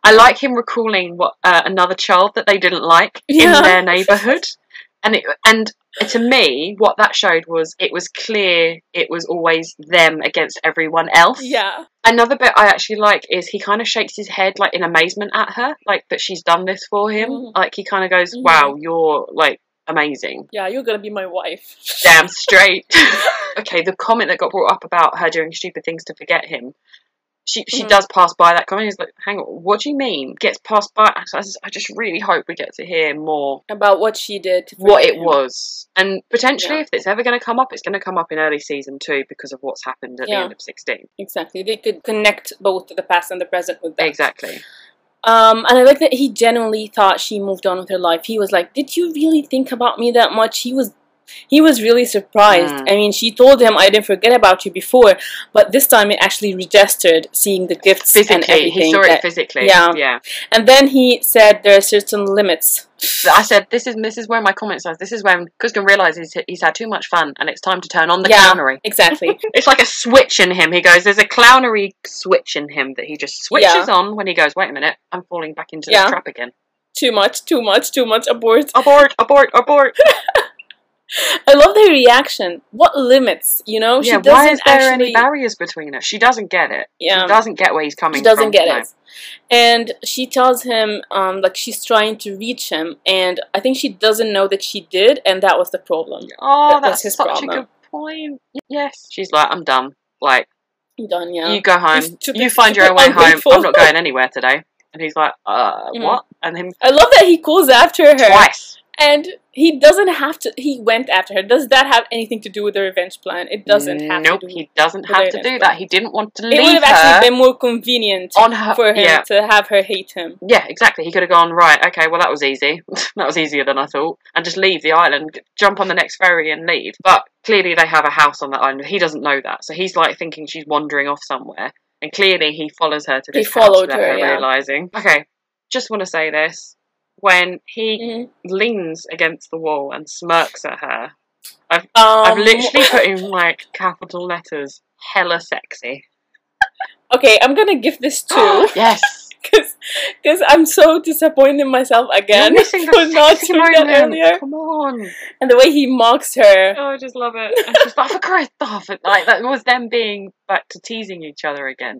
I like him recalling what uh, another child that they didn't like Yeah. in their neighborhood, and it and to me, what that showed was it was clear it was always them against everyone else. yeah, Another bit I actually like is he kind of shakes his head like in amazement at her, like that she's done this for him. Mhm. Like he kind of goes, Mhm. "Wow, you're like amazing." yeah, you're gonna be my wife. Damn straight. okay, the comment that got brought up about her doing stupid things to forget him. She she Mhm. does pass by that comment. He's like, "Hang on, what do you mean?" Gets passed by. I just, I just really hope we get to hear more About what she did. what it him. was, and potentially Yeah. if it's ever going to come up, it's going to come up in early season two because of what's happened at the end of sixteen. Exactly. They could connect both the past and the present with that. Exactly. Um, and I like that he genuinely thought she moved on with her life. He was like, "Did you really think about me that much?" He was, he was really surprised. Mm. I mean, she told him, "I didn't forget about you before," but this time it actually registered, seeing the gifts and everything. he saw it that- physically. yeah. yeah. and then he said there are certain limits. I said, "This is this is where my comment says. This is when Kuzgun realizes he's had too much fun, and it's time to turn on the Yeah. clownery." Exactly. It's like a switch in him. He goes, "There's a clownery switch in him that he just switches Yeah. on when he goes. Wait a minute, I'm falling back into Yeah. the trap again. too much. Too much. Too much. Abort. Abort! Abort! Abort!" I love their reaction. What limits? You know, yeah. she Why doesn't is there actually. any barriers between us? She doesn't get it. Yeah. She doesn't get where he's coming. From. She doesn't from. get No. it and she tells him um, like she's trying to reach him and i think she doesn't know that she did and that was the problem Oh, That- that's his such problem. a good point. Yes. She's like, I'm done. Like, done yeah you go home. You find your own way home. I'm not going anywhere today. And he's like, uh, Mhm. what? And him i love that he calls after her twice. And he doesn't have to he went after her does that have anything to do with the revenge plan it doesn't have Nope, to do he doesn't have to do plan. that. He didn't want to leave. it would have actually been more convenient on her. for him Yeah, to have her hate him yeah, exactly. He could have gone right. Okay, well that was easy. that was easier than I thought. And just leave the island, jump on the next ferry, and leave. But clearly they have a house on that island. He doesn't know that, so he's like thinking she's wandering off somewhere. And clearly he follows her to He this house followed without her, her yeah. realizing. Okay, just want to say this. When he Mhm. leans against the wall and smirks at her, um, I've literally put in like capital letters, hella sexy. okay i'm gonna give this two yes. because i'm so disappointed in myself again for not doing that earlier Come on. and the way he mocks her Oh, I just love it. She's like, for Christ's off. Like, that was them being back to teasing each other again.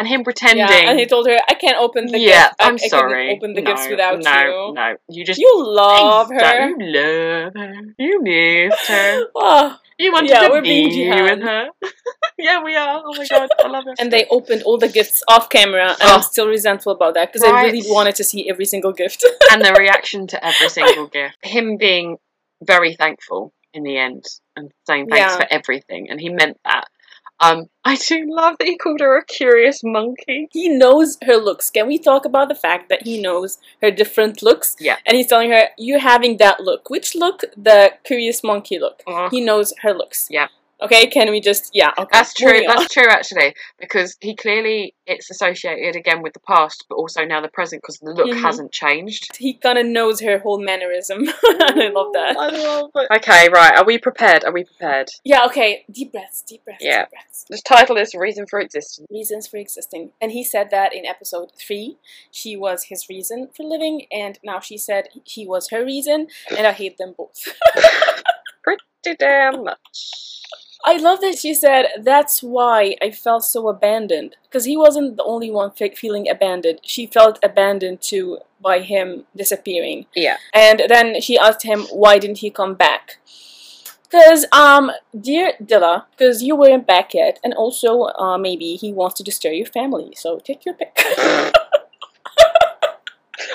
And him pretending. Yeah, and he told her, "I can't open the yeah, gift. I- I'm I sorry. open the no, gifts without no, you. No, you just. You love her. You love her. You missed her. Oh, You wanted Yeah, to be with her. yeah, we are. Oh my god, I love her. and they opened all the gifts off camera, and Oh. I'm still resentful about that because I really wanted to see every single gift. and the reaction to every single gift. Him being very thankful in the end and saying thanks Yeah. for everything, and he meant that. Um, I do love that he called her a curious monkey. he knows her looks. Can we talk about the fact that he knows her different looks? Yeah. And he's telling her, "You're having that look. Which look? The curious monkey look." Oh, He knows her looks. Yeah. Okay. Can we just? Yeah. Okay. that's true. That's true, actually, because he clearly it's associated again with the past, but also now the present because the look Mhm. hasn't changed. He kind of knows her whole mannerism, I love that. I love it. Okay, right. Are we prepared? Are we prepared? Yeah. Okay. Deep breaths. Deep breaths. Yeah. Deep breaths. The title is "Reason for Existence." reasons for existing. And he said that in episode 3. She was his reason for living, and now she said he was her reason, and I hate them both. Pretty damn much. I love that she said, That's why I felt so abandoned. Because he wasn't the only one fe- feeling abandoned. She felt abandoned too by him disappearing. Yeah. And then she asked him, Why didn't he come back? Because, um, dear Dilla, because you weren't back yet, and also, uh, maybe he wants to disturb your family, so take your pick.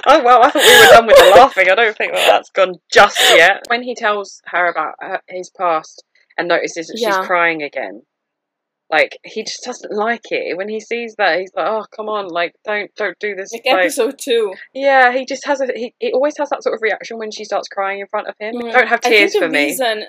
Oh well, I thought we were done with the laughing. I don't think that that's gone just yet. When he tells her about her, his past and notices that Yeah. she's crying again, like he just doesn't like it. When he sees that, he's like, "Oh, come on, like don't don't do this." Like like- episode 2. yeah, he just has a he, he always has that sort of reaction when she starts crying in front of him. Mm. Don't have I tears think the for me. reason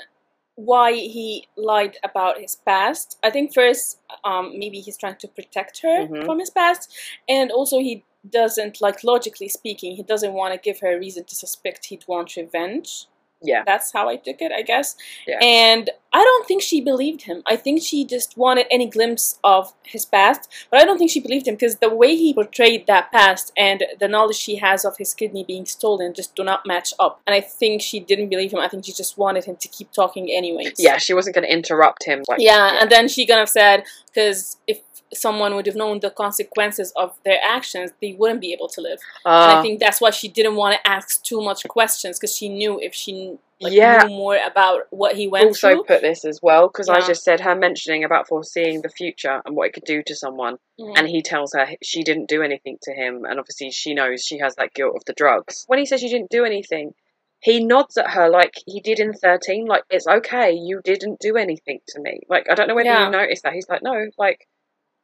why he lied about his past, I think first, um, maybe he's trying to protect her Mhm. from his past, and also he doesn't like logically speaking, he doesn't want to give her a reason to suspect he'd want revenge. Yeah. That's how I took it, I guess. Yeah. And I don't think she believed him. I think she just wanted any glimpse of his past, but I don't think she believed him because the way he portrayed that past and the knowledge she has of his kidney being stolen just do not match up. And I think she didn't believe him. I think she just wanted him to keep talking anyways. Yeah, she wasn't going to interrupt him. Like, Yeah, and then she kind of said, because if someone would have known the consequences of their actions, they wouldn't be able to live. and I Uh, think that's why she didn't want to ask too much questions because she knew if she like, Yeah. more about what he went also through. put this as well because I just said her mentioning about foreseeing the future and what it could do to someone, Mhm. and he tells her she didn't do anything to him, and obviously she knows she has that guilt of the drugs. When he says you didn't do anything, he nods at her like he did in thirteen, like it's okay, you didn't do anything to me. Like I don't know whether Yeah. you noticed that. He's like, no, like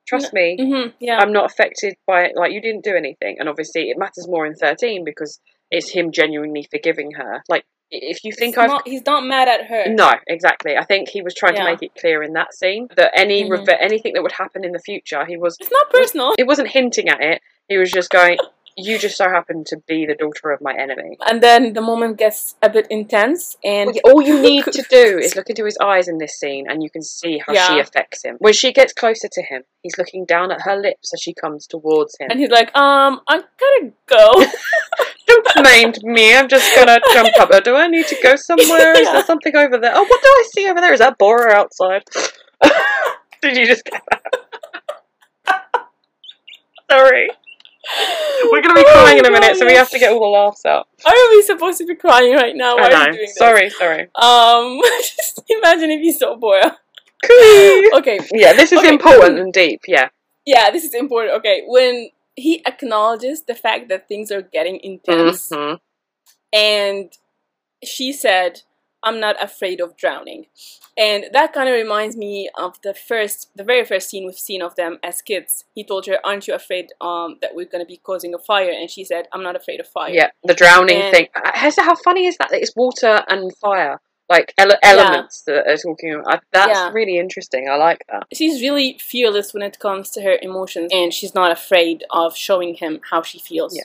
trust me. hmm yeah. I'm not affected by it. Like you didn't do anything, and obviously it matters more in thirteen because it's him genuinely forgiving her. Like if you think I've not- he's not mad at her. no, exactly. I think he was trying Yeah. to make it clear in that scene that any Mhm. reve- anything that would happen in the future, he was. It's not personal. It wasn't hinting at it. He was just going. You just so happen to be the daughter of my enemy. And then the moment gets a bit intense, and All you need to do is look into his eyes in this scene, and you can see how she affects him. When she gets closer to him, he's looking down at her lips as she comes towards him. and he's like, um, I'm gonna go. Don't mind me. I'm just gonna jump up. Do I need to go somewhere? Is Yeah. there something over there? Oh, what do I see over there? Is that Bora outside? Did you just get that? Sorry. We're gonna be Oh crying in a minute, so we have to get all the laughs out. Are we supposed to be crying right now? Why are you doing this? Sorry, sorry. Um, just imagine if you saw. Coo. Okay, Yeah, this is Okay. important and deep. Yeah. yeah, this is important. Okay, when he acknowledges the fact that things are getting intense, Mhm. and she said, "I'm not afraid of drowning," and that kind of reminds me of the first, the very first scene we've seen of them as kids. He told her, "Aren't you afraid um that we're gonna be causing a fire?" And she said, "I'm not afraid of fire." Yeah, the drowning And- thing. Uh, how funny is that? that It's water and fire, like ele- elements that are talking. About. That's Yeah. really interesting. I like that. she's really fearless when it comes to her emotions and she's not afraid of showing him how she feels Yeah.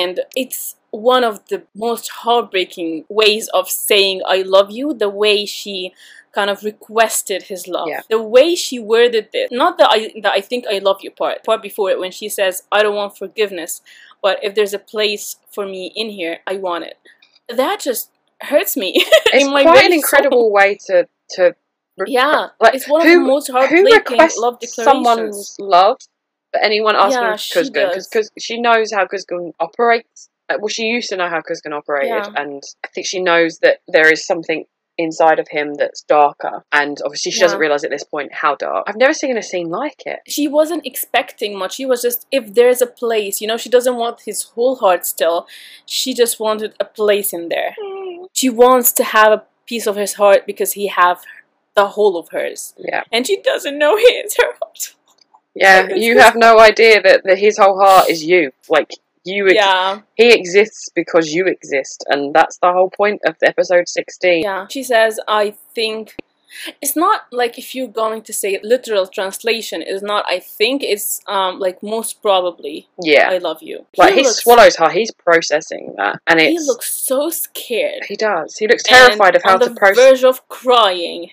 and it's one of the most heartbreaking ways of saying i love you the way she kind of requested his love Yeah. the way she worded this, not the I, the I think i love you part part before it when she says i don't want forgiveness but if there's a place for me in here i want it that just hurts me It's in my quite an very soul. incredible way to to yeah like, it's one who- of the most who heartbreaking love declarations someone's love but anyone asking Yeah, Kuzgun because she knows how Kuzgun operates. Uh, well, she used to know how Kuzgun operated, Yeah. and I think she knows that there is something inside of him that's darker. And obviously, she doesn't realize at this point how dark. I've never seen a scene like it. she wasn't expecting much. She was just, if there's a place, you know, she doesn't want his whole heart still. She just wanted a place in there. She wants to have a piece of his heart because he have the whole of hers. Yeah, And she doesn't know his her heart. yeah. You have no idea that, that his whole heart is you. Like you, ex- Yeah, he exists because you exist, and that's the whole point of episode sixteen. yeah. She says, I think. It's not like if you're going to say literal translation, is not I think, it's um like most probably Yeah. I love you. Like he, looks, swallows her, he's processing that, and He looks so scared. he does. He looks terrified and of how to the process. verge of crying.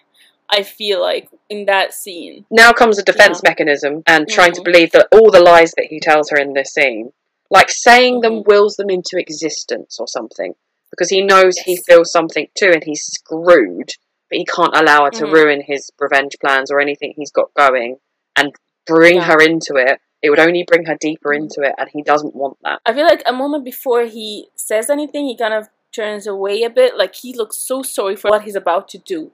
I feel like in that scene. now comes a defense mechanism and trying to Mhm. believe that all the lies that he tells her in this scene, like saying them, wills them into existence or something, because he knows he feels something too, and he's screwed, but he can't allow her to Mhm. ruin his revenge plans or anything he's got going, and bring Yeah. her into it. It would only bring her deeper Mhm. into it, and he doesn't want that. I feel like a moment before he says anything, he kind of turns away a bit. Like he looks so sorry for what he's about to do.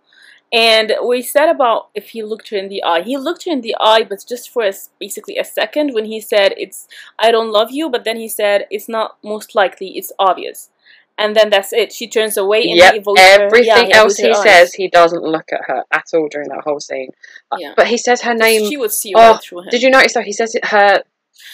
And we said about if he looked her in the eye, he looked her in the eye, but just for a basically a second when he said, "It's I don't love you," but then he said, "It's not most likely, it's obvious." And then that's it. She turns away and Yep, he avoids her. everything yeah, else her he says, he doesn't look at her at all during that whole scene. Uh, Yeah. But he says her name. She would see Oh, right through him. Did you notice though? He says it, her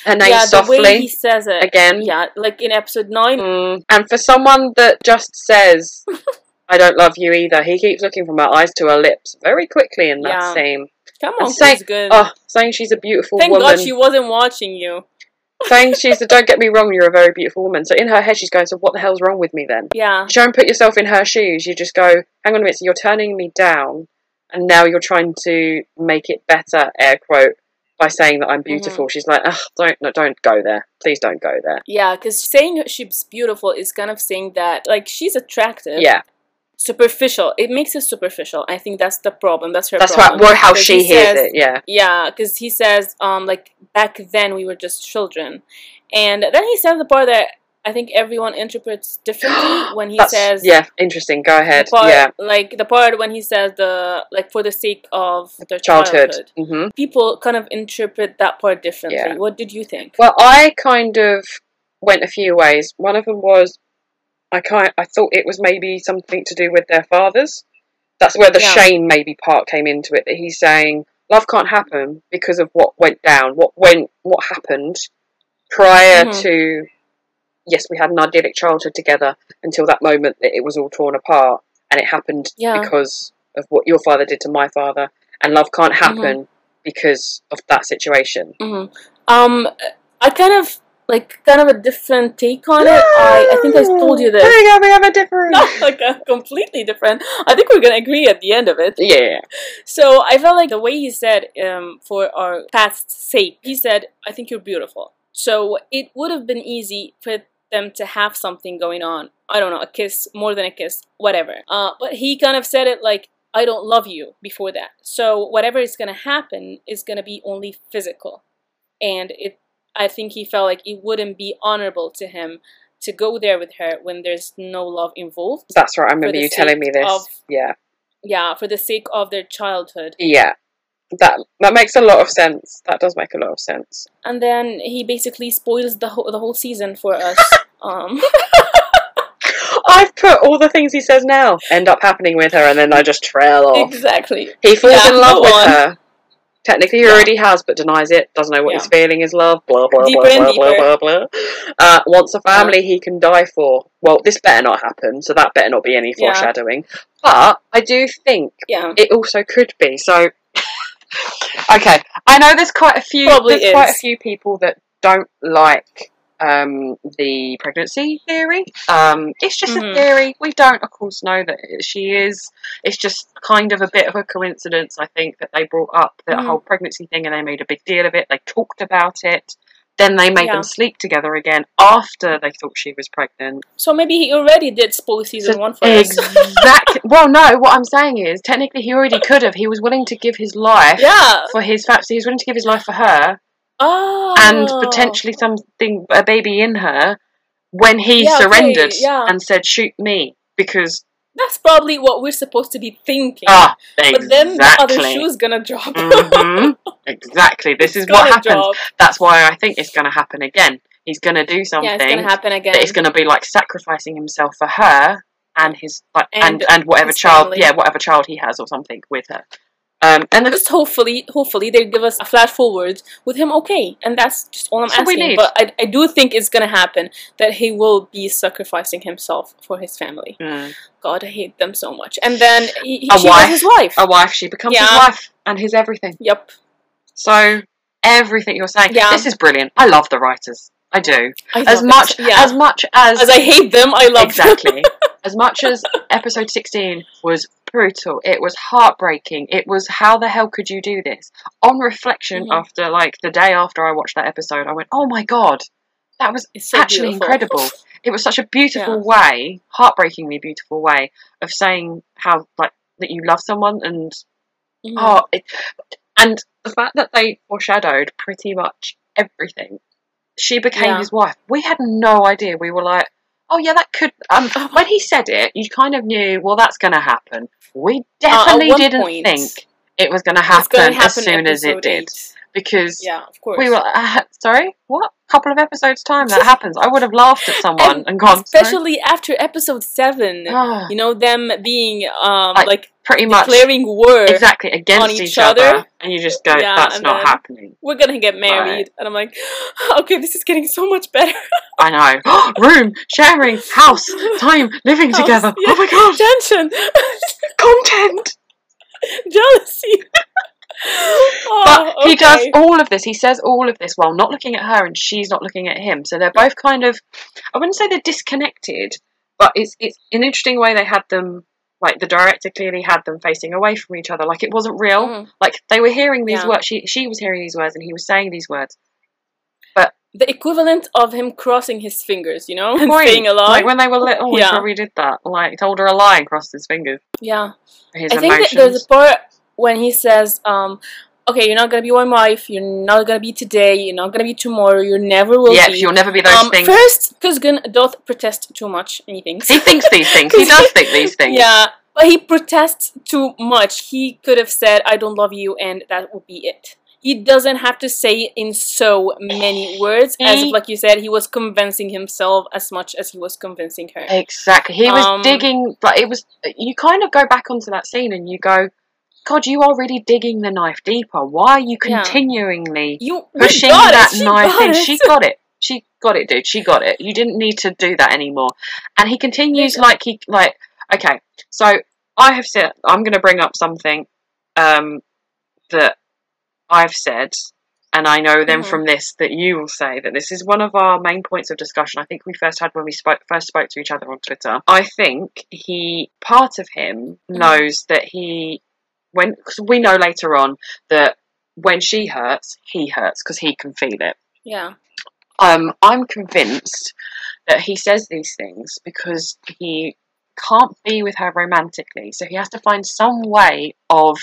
her name yeah, softly. the way he says it again. Yeah, like in episode nine. Mm. And for someone that just says, I don't love you either, he keeps looking from her eyes to her lips very quickly in that Yeah. scene. Come on, say- Chris Good. Oh, saying she's a beautiful Thank woman. Thank God she wasn't watching you. saying she's a, don't get me wrong, you're a very beautiful woman. So in her head, she's going, so what the hell's wrong with me then? Yeah. Try and put yourself in her shoes. You just go, hang on a minute, so you're turning me down, and now you're trying to make it better, air quote, by saying that I'm mm-hmm. beautiful. She's like, Ugh, don't, no, don't go there. Please don't go there. Yeah, because saying she's beautiful is kind of saying that, like, she's attractive. Yeah, Superficial. It makes it superficial. I think that's the problem. That's her that's problem. Well, how she he hears says- it. Yeah, Yeah, because he says, um, like back then we were just children, and then he says the part that I think everyone interprets differently when he that's says, yeah. Interesting. Go ahead. part, Yeah, like the part when he says the like for the sake of their childhood. childhood. hmm People kind of interpret that part differently. Yeah. What did you think? Well, I kind of went a few ways. One of them was I kind I thought it was maybe something to do with their fathers. That's where the Yeah. shame maybe part came into it. That he's saying love can't happen because of what went down, what went, what happened prior Mhm. to. Yes, we had an idyllic childhood together until that moment that it was all torn apart, and it happened Yeah. because of what your father did to my father, and love can't Mm-hmm. happen because of that situation. hmm Um, I kind of like kind of a different take on it. I, I think I told you this. There we go. We have a different. Not like a completely different. I think we're gonna agree at the end of it. Yeah. So I felt like the way he said, um, for our past's sake, he said, "I think you're beautiful." So it would have been easy for them to have something going on. I don't know, a kiss, more than a kiss, whatever. Uh, but he kind of said it like, "I don't love you" before that. So whatever is gonna happen is gonna be only physical, and it. I think he felt like it wouldn't be honorable to him to go there with her when there's no love involved. That's right. I remember you telling me this. of- yeah. Yeah, for the sake of their childhood. Yeah. That that makes a lot of sense. That does make a lot of sense. and then he basically spoils the whole the whole season for us. um, I've put all the things he says now end up happening with her, and then I just trail off. exactly. He falls Yeah, in love with on. her. Technically, he Yeah. already has, but denies it. Doesn't know what Yeah. feeling is. Love. Blah blah Deeper blah blah blah blah blah. Uh, wants a family he can die for. Well, this better not happen. So that better not be any Yeah. foreshadowing. But I do think Yeah. it also could be. So, okay, I know there's quite a few. Probably there's quite a few people that don't like um, the pregnancy theory. Um, it's just Mhm. a theory. We don't, of course, know that she is. It's just kind of a bit of a coincidence. I think that they brought up the Mhm. whole pregnancy thing and they made a big deal of it. They talked about it. Then they made Yeah. them sleep together again after they thought she was pregnant. So maybe he already did spoil season So one for us. Exactly. well, no. What I'm saying is, technically, he already could have. He was willing to give his life yeah. for his fact. He was willing to give his life for her Oh. and potentially something, a baby in her, when he Yeah, okay, surrendered yeah. and said, "Shoot me," because That's probably what we're supposed to be thinking. ah, exactly. But then the other shoe's gonna drop. Mhm. Exactly. This is what happens. drop. That's why I think it's to happen again. He's to do something Yeah, it's gonna happen again. going to be like sacrificing himself for her and his like and And and, whatever child, family. yeah, whatever child he has or something with her. Um, and Just hopefully, hopefully they give us a flash forward with him okay, and that's just all I'm we asking. But I, I do think it's gonna happen that he will be sacrificing himself for his family. Mm. God, I hate them so much. And then he, he, she wife. his wife. a wife, she becomes his wife and his everything. Yep. So everything you're saying, Yeah. this is brilliant. I love the writers. I do. I As much yeah. as much as as I hate them, I love them. exactly. as much as episode 16 was brutal, it was heartbreaking. It was how the hell could you do this? On reflection, Mhm. after like the day after I watched that episode, I went, "Oh my god, that was so actually beautiful. incredible." It was such a beautiful way, heartbreakingly beautiful way of saying how like that you love someone and Mhm. oh, it, and the fact that they foreshadowed pretty much everything. She became Yeah. his wife. We had no idea. We were like, oh yeah, that could. Um, when he said it, you kind of knew. Well, that's going to happen. We definitely Uh, didn't point, think it was going to happen, as soon as it episode did, eight. because Yeah, of course. we were. Uh, sorry, what? Couple of episodes time that happens. I would have laughed at someone and, And gone. sorry. especially after episode seven. You know them being um Like, like, pretty much declaring war. exactly against on each, each other, other. and you just go, Yeah, that's not happening. We're gonna get married, and I'm like, okay, this is getting so much better. I know. Room, sharing, house, time, living House, together. yeah. Oh my god, Tension, content. jealousy. Oh, But he does all of this. He says all of this while not looking at her, and she's not looking at him. So they're both kind of, I wouldn't say they're disconnected, but it's it's an interesting way they had them. Like the director clearly had them facing away from each other, like it wasn't real. Mm. Like they were hearing these Yeah. words. She she was hearing these words, and he was saying these words. But the equivalent of him crossing his fingers, you know, and saying a lie. Like when they were little, he Yeah. probably did that. Like told her a lie and crossed his fingers. yeah. His I think there's a part when he says, um, "Okay, you're not gonna be my wife. You're not gonna be today. You're not gonna be tomorrow. You never will yeah, be." you'll never be those um, things. First, Kuzgun doth protest too much, and he thinks he thinks these things. he does think these things. Yeah, but he protests too much. He could have said, "I don't love you," and that would be it. He doesn't have to say it in so many words, as if, like you said, he was convincing himself as much as he was convincing her. Exactly. He was Um, digging, but it was. You kind of go back onto that scene and you go, God, you are really digging the knife deeper. Why are you Yeah. continuingly You pushing it, that knife in? She got it. She got it, dude. She got it. You didn't need to do that anymore. And he continues Yeah. like he like. Okay, so I have said I'm going to bring up something um, that I've said, and I know then Mhm. from this that you will say that this is one of our main points of discussion. I think we first had when we spoke first spoke to each other on Twitter. I think he part of him Mhm. knows that he when cause we know later on that when she hurts, he hurts because he can feel it. Yeah, Um, I'm convinced that he says these things because he can't be with her romantically, so he has to find some way of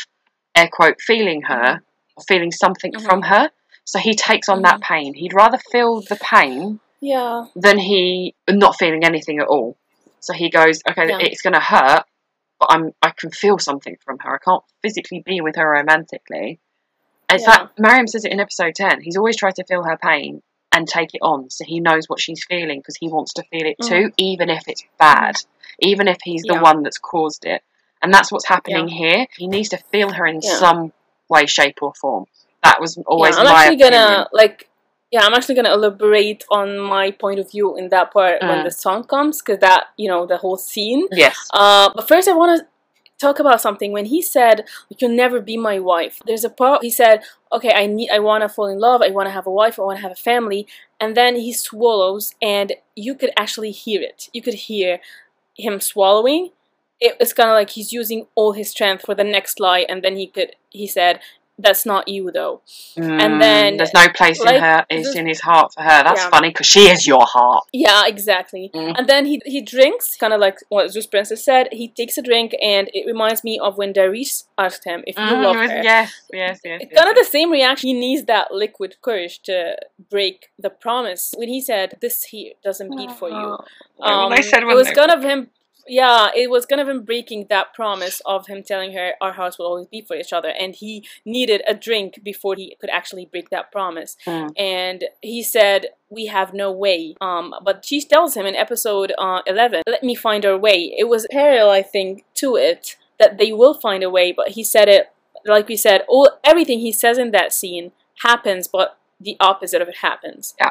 air quote feeling her or feeling something Mhm. from her. So he takes on that pain. He'd rather feel the pain yeah, than he not feeling anything at all. So he goes, okay, Yeah. it's going to hurt, but I'm I can feel something from her. I can't physically be with her romantically. In Yeah. fact, Mariam says it in episode ten. He's always tried to feel her pain and take it on, so he knows what she's feeling because he wants to feel it too, even if it's bad, even if he's the Mm. Yeah. one that's caused it. And that's what's happening here. He needs to feel her in Yeah. some way, shape, or form. That was always yeah. I'm my actually gonna opinion. like. Yeah, I'm actually gonna elaborate on my point of view in that part when Mm. the song comes, because that you know the whole scene. Yes. Uh, but first, I want to talk about something. When he said, "You'll never be my wife," there's a part he said, "Okay, I need, I want to fall in love. I want to have a wife. I want to have a family." And then he swallows, and you could actually hear it. You could hear him swallowing. It, it's kind of like he's using all his strength for the next lie, and then he could. He said, "That's not you, though." Mm, then, there's no place like, in her is in his heart for her. That's Yeah. funny because she is your heart. Yeah, exactly. Mm. And then he he drinks, kind of like what Zeus Princess said. He takes a drink, and it reminds me of when Darius asked him if you Mm, love her. yes, yes, yes. It's yes, kind of the same reaction. He needs that liquid courage to break the promise. When he said, "This here doesn't beat for you," um, they said it was kind of him. Yeah, it was kind of him breaking that promise of him telling her our hearts will always be for each other, and he needed a drink before he could actually break that promise. Mm. And he said, "We have no way." Um, but she tells him in episode uh, eleven, "Let me find our way." It was parallel, I think, to it that they will find a way. But he said it like we said. All everything he says in that scene happens, but the opposite of it happens. Yeah.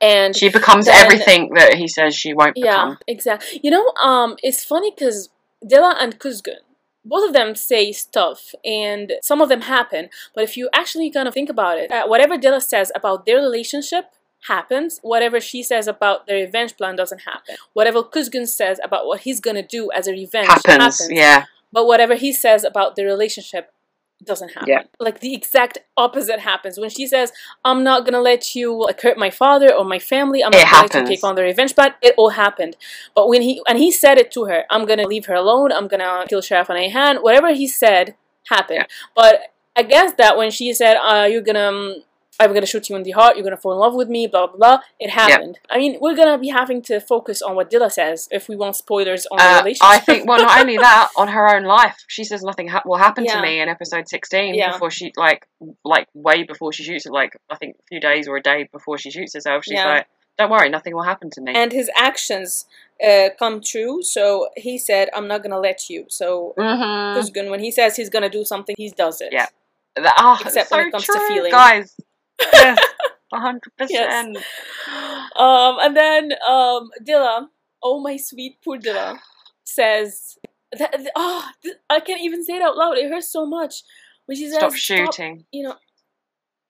And She becomes then- everything that he says she won't yeah, become. Yeah, exactly. You know, um, it's funny because Dilla and Kuzgun, both of them say stuff, and some of them happen. But if you actually kind of think about it, uh, whatever Dilla says about their relationship happens. Whatever she says about the revenge plan doesn't happen. Whatever Kuzgun says about what he's gonna do as a revenge Happens, happens. yeah. But whatever he says about the relationship doesn't happen. Yeah. Like the exact opposite happens. When she says, I'm not gonna let you like hurt my father or my family, I'm It not gonna let you take on the revenge But it all happened. But when he and he said it to her, I'm gonna leave her alone, I'm gonna kill Sheriff Anahan, whatever he said happened. Yeah. But I guess that when she said, uh, you're gonna um, I'm gonna shoot you in the heart, you're gonna fall in love with me, blah blah blah, it happened. I mean, we're gonna be having to focus on what Dilla says if we want spoilers on the Uh, relationship. I think, well, not only that, on her own life, she says nothing ha- will happen Yeah. to me in episode 16 Yeah. before she, like, like way before she shoots it, like, I think a few days or a day before she shoots herself. She's Yeah. like, don't worry, nothing will happen to me. and his actions uh, come true. So he said, "I'm not gonna let you." So mm-hmm. Kuzgun, when he says he's gonna do something, he does it. Yeah. Oh, Except so when it comes to feelings. Guys. Yes, 100%. Um, and then um, Dilla, oh my sweet poor Dilla, says that oh I can't even say it out loud. It hurts so much. Is Stop says, shooting. you know,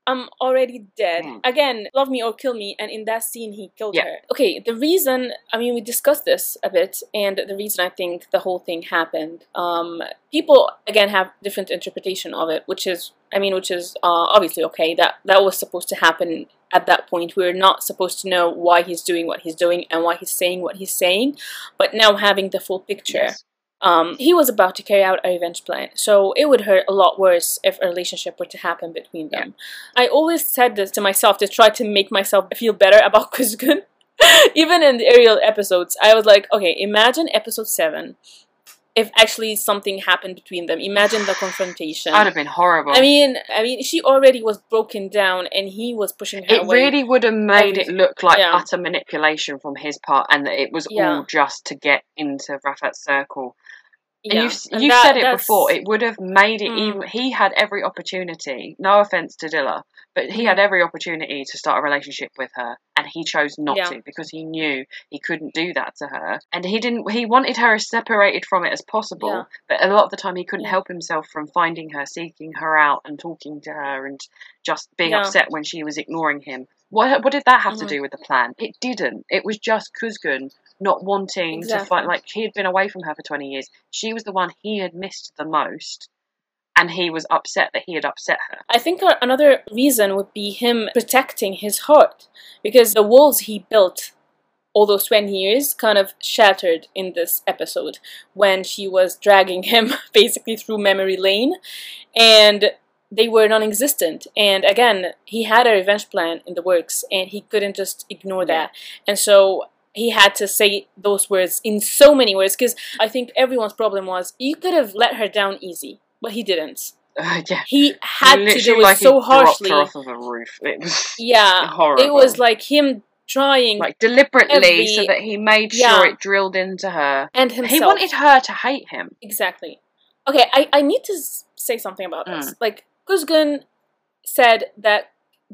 I'm already dead. Mm. Again, love me or kill me, and in that scene, he killed Yeah. her. Okay, the reason, I mean, we discussed this a bit, and the reason I think the whole thing happened, um, people, again, have different interpretation of it, which is, I mean, which is uh, obviously okay. That, that was supposed to happen at that point. We're not supposed to know why he's doing what he's doing and why he's saying what he's saying, but now having the full picture, Yes. Um, he was about to carry out a revenge plan. So it would hurt a lot worse if a relationship were to happen between them. I always said this to myself to try to make myself feel better about Kuzgun. Even in the aerial episodes, I was like, okay, imagine episode 7 if actually something happened between them. Imagine the confrontation. That'd have been horrible. I mean, I mean, she already was broken down, and he was pushing her it away. really would have made it look like yeah. utter manipulation from his part, and that it was Yeah. all just to get into Rafat's circle. And Yeah. you've, you've that- said it that's- before. It would have made it Mm. even. He had every opportunity. No offense to Dilla, but he Mm. had every opportunity to start a relationship with her, and he chose not Yeah. to because he knew he couldn't do that to her, and he didn't. He wanted her as separated from it as possible, Yeah. but a lot of the time he couldn't help himself from finding her, seeking her out, and talking to her, and just being upset when she was ignoring him. What what did that have to Mhm. do with the plan? It didn't. It was just Kuzgun not wanting to Exactly. fight. Like he had been away from her for twenty years. She was the one he had missed the most, and he was upset that he had upset her. I think another reason would be him protecting his heart because the walls he built all those 20 years kind of shattered in this episode when she was dragging him basically through memory lane and they were non-existent and again he had a revenge plan in the works and he couldn't just ignore that and so he had to say those words in so many words because i think everyone's problem was you could have let her down easy but he didn't Uh, yeah, he had to do it like so harshly. off of a roof. It was Yeah, horrible. it was like him trying like deliberately every- so that he made Yeah. sure it drilled into her. and himself. He wanted her to hate him. exactly. Okay, I, I need to say something about this. Mm. Like Kuzgun said that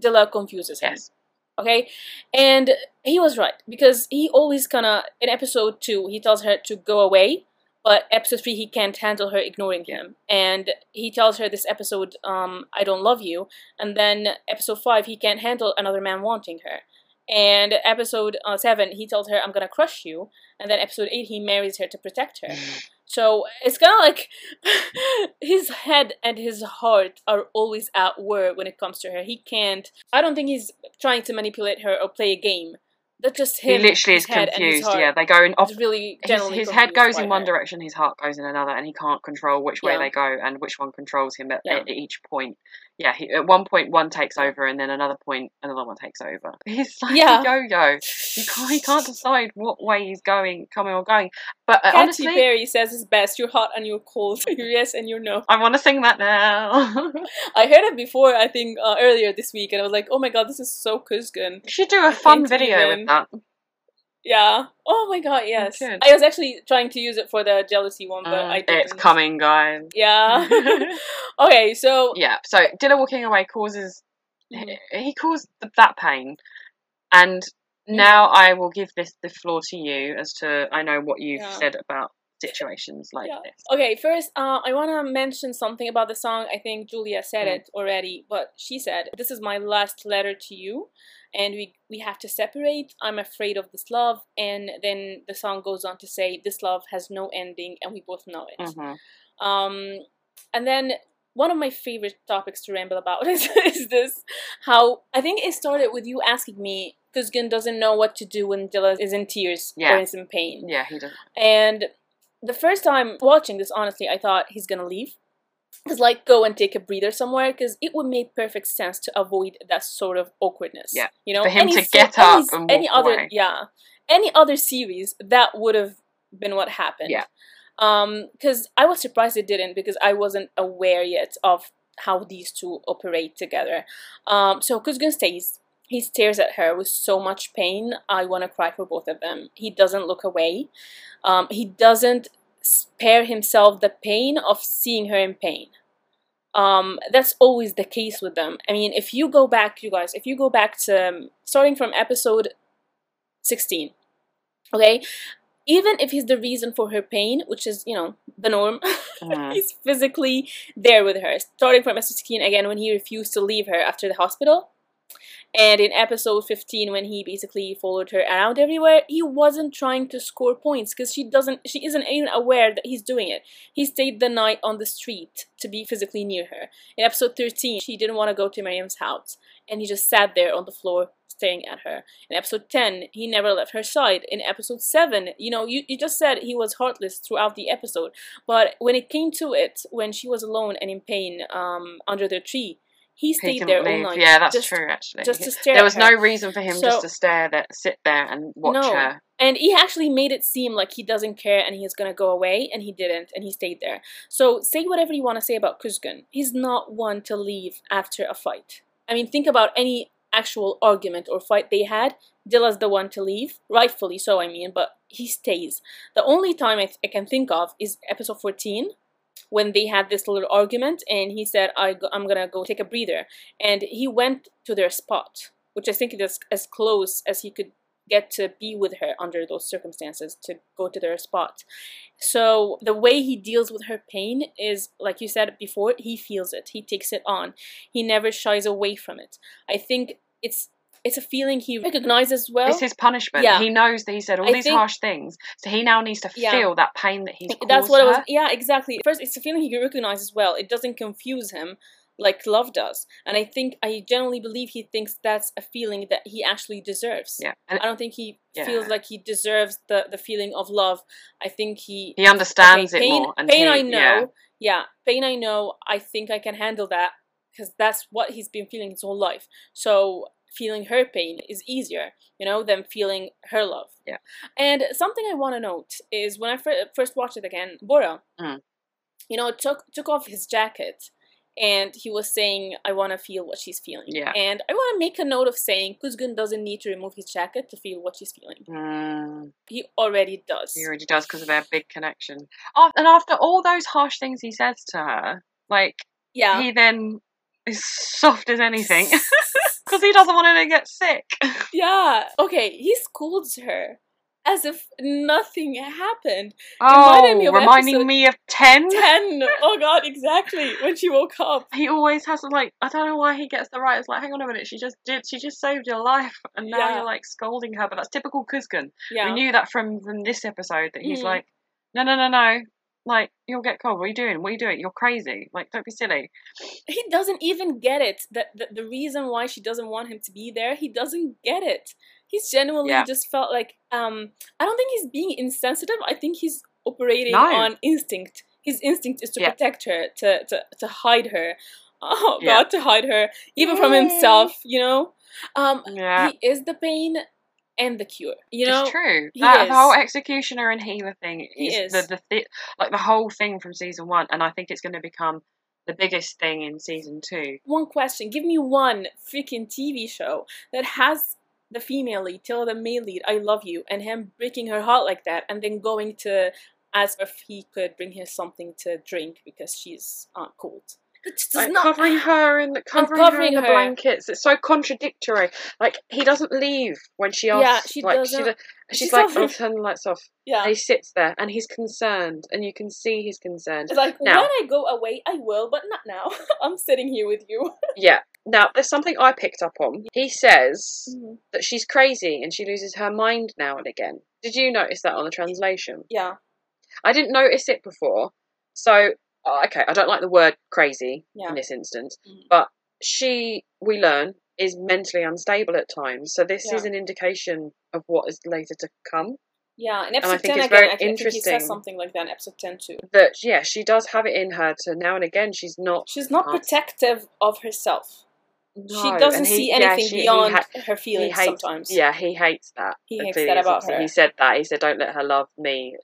Dilla confuses him. Yes. Okay, and he was right because he always kind of in episode two he tells her to go away, but episode three he can't handle her ignoring him, and he tells her this episode um I don't love you, and then episode five he can't handle another man wanting her, and episode uh, seven he tells her I'm gonna crush you, and then episode eight he marries her to protect her. So it's kind of like his head and his heart are always at war when it comes to her. He can't. I don't think he's trying to manipulate her or play a game. That's just him. He literally is head and his confused. Yeah, they go in off. really His, his head goes in one her. direction, his heart goes in another, and he can't control which way Yeah. they go and which one controls him at, Yeah. at each point. Yeah, he, at one point one takes over, and then another point another one takes over. He's like Yeah. a yo-yo. You can't, he can't decide what way he's going, coming or going. But uh, Katy honestly, Perry says it's best. You're hot and you're cold. You're yes and you're no. I want to sing that now. I heard it before. I think uh, earlier this week, and I was like, "Oh my god, this is so Kuzgun." you should do a fun video with that. Yeah. Oh my god, yes. should. I was actually trying to use it for the jealousy one, but I Mm, didn't. it's coming, guys. Yeah. okay, so yeah. So Dilla walking away causes Mhm. he, caused that pain, and now I will give this the floor to you as to I know what you've Yeah. said about situations like Yeah. this. Okay, first, uh, I want to mention something about the song. I think Julia said Mm. it already, but she said, "This is my last letter to you, and we we have to separate. I'm afraid of this love." And then the song goes on to say, "This love has no ending, and we both know it." Mhm. Um, and then one of my favorite topics to ramble about is, is this: how I think it started with you asking me. because Kuzgun doesn't know what to do when Dilla is in tears Yeah. or is in pain. Yeah, he does. And the first time watching this, honestly, I thought he's gonna leave. Cause like go and take a breather somewhere, because it would make perfect sense to avoid that sort of awkwardness. Yeah. you know, For him any to get any, up and any walk other, away. yeah, any other series that would have been what happened. Yeah. Um, because I was surprised it didn't because I wasn't aware yet of how these two operate together. Um, so Kuzgun stays. He stares at her with so much pain. I want to cry for both of them. He doesn't look away. Um, he doesn't spare himself the pain of seeing her in pain. Um, that's always the case with them. I mean, if you go back, you guys, if you go back to um, starting from episode 16, okay, even if he's the reason for her pain, which is, you know, the norm, Mm. he's physically there with her. Starting from episode 16 again when he refused to leave her after the hospital. And in episode 15 when he basically followed her around everywhere, he wasn't trying to score points because she doesn't she isn't even aware that he's doing it. He stayed the night on the street to be physically near her. In episode 13, she didn't want to go to Miriam's house and he just sat there on the floor staring at her. In episode 10, he never left her side. In episode 7, you know, you, you just said he was heartless throughout the episode. But when it came to it, when she was alone and in pain um, under the tree, he He stayed couldn't there all night. Yeah, that's just, true. Actually, Just to stare there was no reason for him So- just to stare there, sit there, and watch No. her. And he actually made it seem like he doesn't care and he's gonna go away, and he didn't, and he stayed there. So say whatever you want to say about Kuzgun. He's not one to leave after a fight. I mean, think about any actual argument or fight they had. Dilla's the one to leave, rightfully so, I mean, but he stays. The only time I, I can think of is episode 14 when they had this little argument and he said I i'm gonna go take a breather. And he went to their spot which i think is as close as he could get to be with her under those circumstances to go to their spot. So the way he deals with her pain is like you said before he feels it. He takes it on. He never shies away from it. I think it's it's a feeling he recognizes well It's his punishment. Yeah. He knows that he said all I these think- harsh things, so he now needs to Yeah. feel that pain that he's caused that's what it was yeah exactly first it's a feeling he recognizes well it doesn't confuse him like love does and i think i genuinely believe he thinks that's a feeling that he actually deserves Yeah, and i don't think he Yeah. feels like he deserves the the feeling of love i think he he understands okay, it more. And pain he- i know yeah. yeah. pain i know i think i can handle that because that's what he's been feeling his whole life so feeling her pain is easier you know than feeling her love Yeah. and something i want to note is when i fir- first watched it again bora Mm. you know took took off his jacket and he was saying i want to feel what she's feeling Yeah. and i want to make a note of saying kuzgun doesn't need to remove his jacket to feel what she's feeling Mm, he already does he already does because of their big connection. And after all those harsh things he says to her, like yeah he then is soft as anything because he doesn't want her to get sick. Yeah. Okay, he scolds her as if nothing happened. Oh, me reminding me of ten. Ten. Oh god, exactly. When she woke up. He always has to like. I don't know why he gets the right. It's like, hang on a minute, she just did. She just saved your life, and now Yeah. you're like scolding her. But that's typical Kuzgun. Yeah. We knew that from from this episode that he's Mhm. like, no, no, no, no. Like you'll get cold. What are you doing? What are you doing? You're crazy. Like don't be silly. He doesn't even get it. That the, the reason why she doesn't want him to be there, he doesn't get it. He's genuinely Yeah. just felt like um I don't think he's being insensitive. I think he's operating No. on instinct. His instinct is to Yeah. protect her, to, to to hide her. Oh Yeah. god, to hide her. Even from himself, you know? Um Yeah. he is the pain and the cure. You know, it's true. That is. the whole executioner and healer thing He is, is. the the thi- like the whole thing from season one, and I think it's going to become the biggest thing in season two. one question. Give me one freaking TV show that has the female lead tell the male lead, I love you, and him breaking her heart like that, and then going to ask if he could bring her something to drink because she's uh, cold. Like not. covering her in the covering, her in the blankets. It's so contradictory. Like he doesn't leave when she asks. Yeah, she like, doesn't. She, she's, She's like, "Oh, turn the lights off." Yeah. And he sits there and he's concerned, and you can see he's concerned. It's like, Now- when I go away, I will, but not now. I'm sitting here with you. Yeah. Now, there's something I picked up on. He says Mhm. that she's crazy and she loses her mind now and again. Did you notice that on the translation? Yeah. I didn't notice it before. So, okay, I don't like the word crazy Yeah. in this instance, Mhm. but she, we learn, is mentally unstable at times. So, this Yeah. is an indication of what is later to come. Yeah, in I think 10 it's again, very I, think he says interesting. something like that in episode 10 too. That, yeah, she does have it in her to now and again, she's not. She's not protective of herself. No, she and doesn't he- see yeah, anything she- he beyond ha- her he feelings hates, sometimes. Yeah, he hates that. He hates that about her. He said that. He said, "Don't let her love me."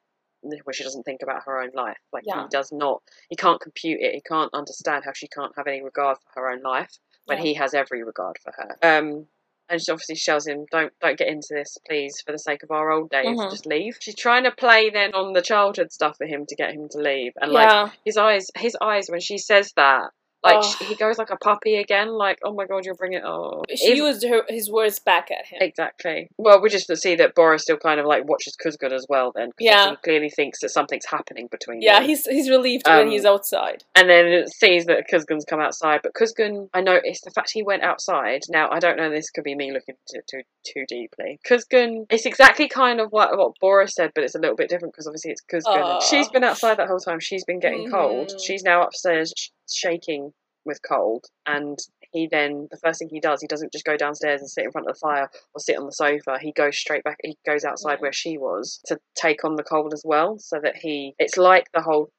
Where she doesn't think about her own life. Like Yeah. he does not. He can't compute it. He can't understand how she can't have any regard for her own life when Yeah. he has every regard for her. Um, and she obviously tells him, "Don't don't get into this, please, for the sake of our old days. Mhm. Just leave." She's trying to play then on the childhood stuff for him to get him to leave, and like his eyes, his eyes when she says that Like Oh. he goes like a puppy again. Like oh my god, you're bringing oh. She Even- used her, his words back at him. Exactly. Well, we just see that Bora's still kind of like watches Kuzgun as well. Then, Yeah. he clearly thinks that something's happening between them. Yeah, them. he's he's relieved when Um, he's outside. and then it sees that Kuzgun's come outside. But Kuzgun, I noticed the fact he went outside. Now, I don't know. This could be me looking too too, too deeply. Kuzgun, it's exactly kind of what what Bora's said, but it's a little bit different because obviously it's Kuzgun. Aw. She's been outside that whole time. She's been getting cold. Mhm. She's now upstairs sh- shaking with cold, and he then the first thing he does, he doesn't just go downstairs and sit in front of the fire or sit on the sofa. He goes straight back. He goes outside Yeah. where she was to take on the cold as well, so that he. It's like the whole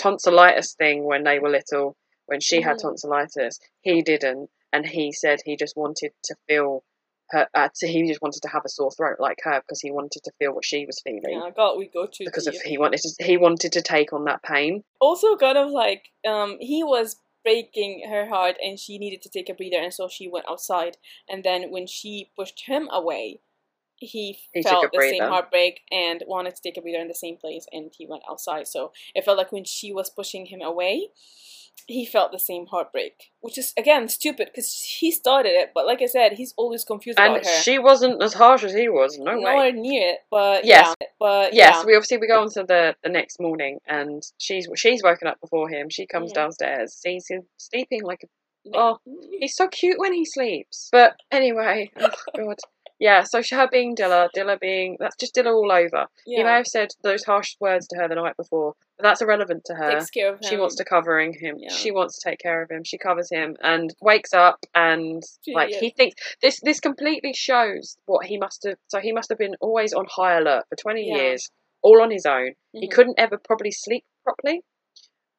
tonsillitis thing when they were little. When she had Mhm. tonsillitis, he didn't, and he said he just wanted to feel. Her, uh, to, he just wanted to have a sore throat like her because he wanted to feel what she was feeling Yeah, God, we go too because deep. of he wanted to he wanted to take on that pain. also kind of like um he was breaking her heart and she needed to take a breather and so she went outside and then when she pushed him away he, He felt the same heartbreak and wanted to take a breather in the same place and he went outside so it felt like when she was pushing him away he felt the same heartbreak which is again stupid because he started it but like i said he's always confused And about her And she wasn't as harsh as he was. No way. nowhere near it but Yes. yeah but Yes, yeah we obviously we go on to the, the next morning, and she's she's woken up before him. She comes Mhm. downstairs, sees him sleeping like a oh, he's so cute when he sleeps. But anyway, oh god, yeah. So her being Dilla, Dilla being that's just Dilla all over. He may have said those harsh words to her the night before, but that's irrelevant to her. takes care of him She wants to covering him. Yeah. She wants to take care of him. She covers him and wakes up and like yeah. he thinks this this completely shows what he must have. So he must have been always on high alert for twenty Yeah. years, all on his own. He Mhm. couldn't ever probably sleep properly,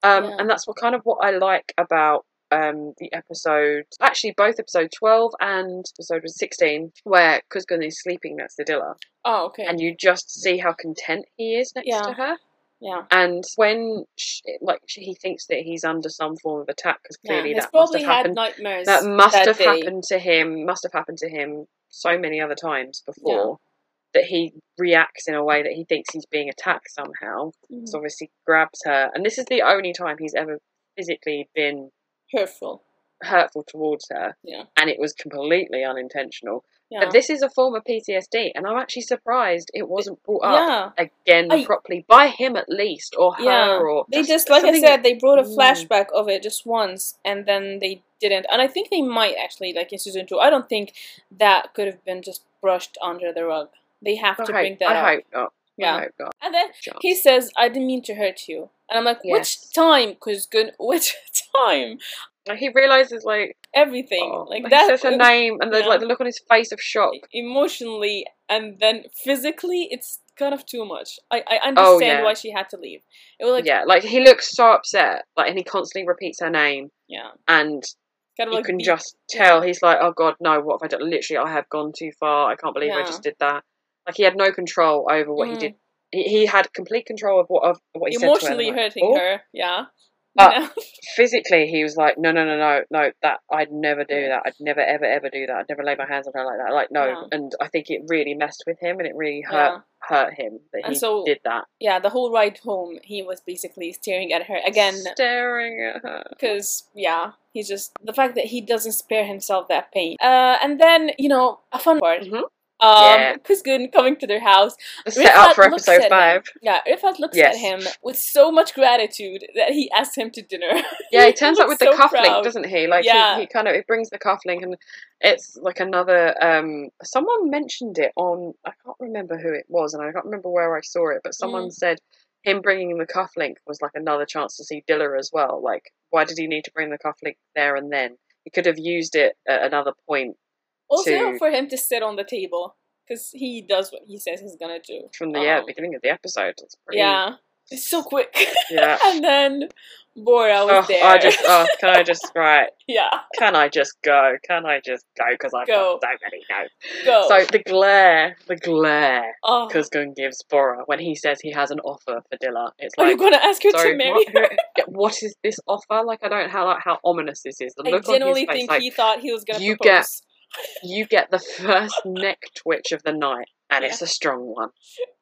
um, Yeah. and that's what kind of what I like about um the episode. Actually, both episode twelve and episode sixteen, where Kuzgun is sleeping next to Dilla, oh okay and you just see how content he is next Yeah. to her. yeah And when sh like sh he thinks that he's under some form of attack because clearly he's that must probably have had happened. nightmares. That must that have day. happened to him. Must have happened to him so many other times before that he reacts in a way that he thinks he's being attacked somehow. Mhm. So obviously grabs her, and this is the only time he's ever physically been Hurtful. hurtful towards her. Yeah. And it was completely unintentional. Yeah. But this is a form of PTSD, and I'm actually surprised it wasn't brought up yeah. again I- properly by him at least, or her, Yeah. or They just, like I said, they brought a Mm. flashback of it just once, and then they didn't. And I think they might actually, like in season two. I don't think that could have been just brushed under the rug. They have I to hope, bring that I up. hope not. Yeah. And then he says, "I didn't mean to hurt you," and I'm like, Yes. "Which time? Cause good, which time? He realizes like Everything oh, like he that." says her name, and there's yeah. like the look on his face of shock. emotionally and then physically it's kind of too much i, I understand Oh, yeah. why she had to leave it was like yeah, like he looks so upset, like, and he constantly repeats her name, yeah and kind of you like can just tell he's like, "Oh God, no! What have I done? Literally, I have gone too far. I can't believe I just did that." Like he had no control over what he Mhm. did. He, he had complete control of what of what he emotionally said to her. like, hurting "Oh." her yeah But-? Physically, he was like, "No, no, no, no, no! That I'd never do that. I'd never, ever, ever do that. I'd never lay my hands on her like that. Like, no." Yeah. And I think it really messed with him, and it really hurt yeah hurt him that And he so- did that. yeah the whole ride home he was basically staring at her again staring at her. because yeah he's just the fact that he doesn't spare himself that pain uh and then you know a fun part Mhm. Um Yeah. Kuzgun coming to their house set up for episode at him. five. Yeah, Rifat looks Yes. at him with so much gratitude that he asked him to dinner. Yeah, he turns up with looks the cufflink, proud. doesn't he? Like Yeah. he, he kind of he brings the cufflink, and it's like another. um Someone mentioned it on. I can't remember who it was, and I can't remember where I saw it, but someone Mm. said him bringing the cufflink was like another chance to see Dilla as well. Like, why did he need to bring the cufflink there and then? He could have used it at another point Also, to- for him to sit on the table because he does what he says he's gonna do. from the yeah, Um, beginning of the episode. It's pretty, Yeah, it's so quick. Yeah. and then Bora was Oh, there. I just, oh, can I just, right, yeah, can I just go? Can I just go? Because I've Go. got so many notes. go. So the glare, the glare oh, Kuzgun gives Bora when he says he has an offer for Dilla. It's are you like, gonna ask her to marry what, her? What is this offer? Like, I don't how like how ominous this is. The I look on his genuinely face, think like he thought he was gonna you propose. get- you get the first neck twitch of the night and Yeah. it's a strong one.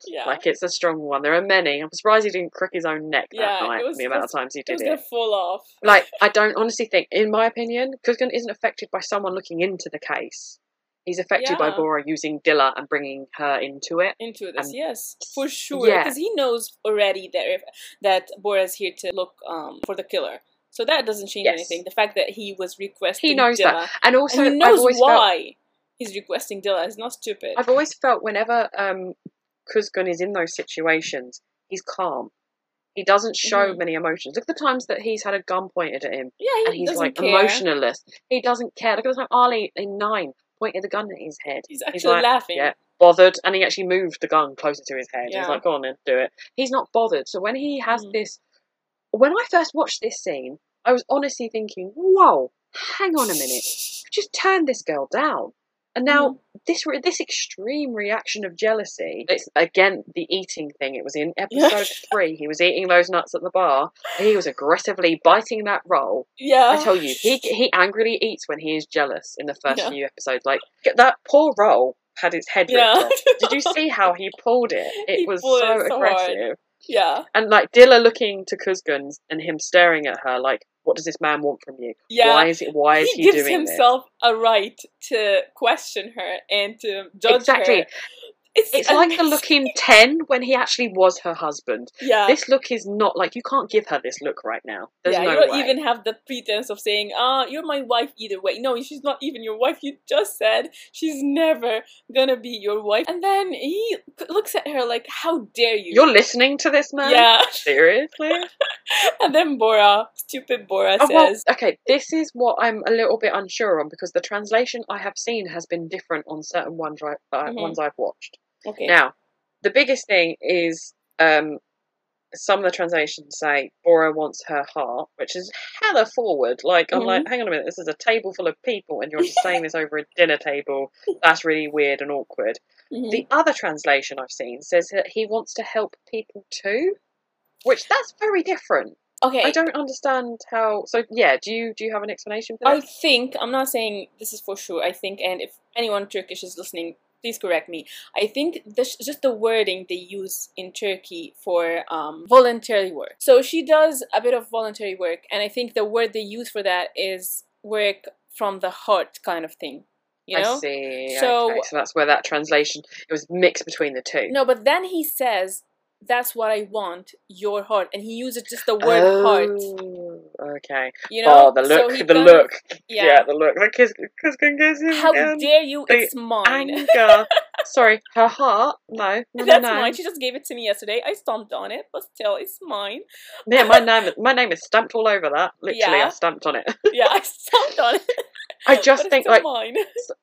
yeah. Like it's a strong one. There are many. I'm surprised he didn't crook his own neck that Yeah, it night. was- the amount it of times he it did was it. gonna fall off Like I don't honestly think, in my opinion, Kuzgun isn't affected by someone looking into the case. He's affected by Bora using Dilla and bringing her into it. into this. And- yes, for sure, yeah. because he knows already that if, that Bora's here to look um for the killer. So that doesn't change Yes. anything. The fact that he was requesting He knows Dilla, that, and also and he knows always felt why he's requesting Dilla. He's not stupid. I've always felt whenever um, Kuzgun is in those situations, he's calm. He doesn't show Mhm. many emotions. Look at the times that he's had a gun pointed at him yeah, and he he's doesn't like care. emotionless. He doesn't care. Look at the time Ali in nine pointed the gun at his head. He's actually like, laughing. Yeah, bothered, and he actually moved the gun closer to his head. Yeah. He's like, "Go on and do it." He's not bothered. So when he has Mhm. this, when I first watched this scene, I was honestly thinking, "Whoa, hang on a minute, just turn this girl down." And now Mm-hmm. this re- this extreme reaction of jealousy. It's again the eating thing. It was in episode three. He was eating those nuts at the bar. He was aggressively biting that roll. Yeah, I tell you, he he angrily eats when he is jealous in the first Yeah. few episodes. Like that poor roll had his head ripped Yeah. off. Did you see how he pulled it? It He was so it so aggressive. hard. Yeah, And like Dilla looking to Kuzgun and him staring at her like, what does this man want from you? yeah. Why is it? Why is he he, gives himself a right to question her and to judge Exactly. her. It's, It's like the look in Ten when he actually was her husband. Yeah, This look is not like you can't give her this look right now. There's yeah, no you don't way. even have the pretense of saying, "Ah, you're my wife." Either way, no, she's not even your wife. You just said she's never gonna be your wife, and then he looks at her like, "How dare you?" You're listening to this man? yeah, Seriously? and then Bora, stupid Bora, Oh, well, says, okay, this is what I'm a little bit unsure on because the translation I have seen has been different on certain ones, I, uh, Mhm. ones I've watched. "Okay, Now, the biggest thing is um, some of the translations say Bora wants her heart, which is hella forward. Like, I'm Mm-hmm. like, hang on a minute, this is a table full of people and you're just saying this over a dinner table. That's really weird and awkward. mhm. The other translation I've seen says that he wants to help people too, which that's very different. okay." I don't understand how. So yeah, do you do you have an explanation for I think I'm not saying this is for sure. I think, and if anyone Turkish is listening, please correct me. I think this just the wording they use in Turkey for um, voluntary work. So she does a bit of voluntary work, and I think the word they use for that is work from the heart, kind of thing. You know? I see. So- okay, so that's where that translation it was mixed between the two. No, but then he says, "That's what I want, your heart," and he uses just the word heart. Okay. You know? oh, the look, he the kind look. yeah. yeah. the look. The kiss, kiss, kiss, kiss How dare you? It's mine. Anger. Sorry, her heart. No, no, no, That's no. mine. She just gave it to me yesterday. I stomped on it, but still, it's mine. Yeah, my name. My name is stamped all over that. Literally, Yeah. I stamped on it. Yeah, I stamped on it. I just but think it's like mine.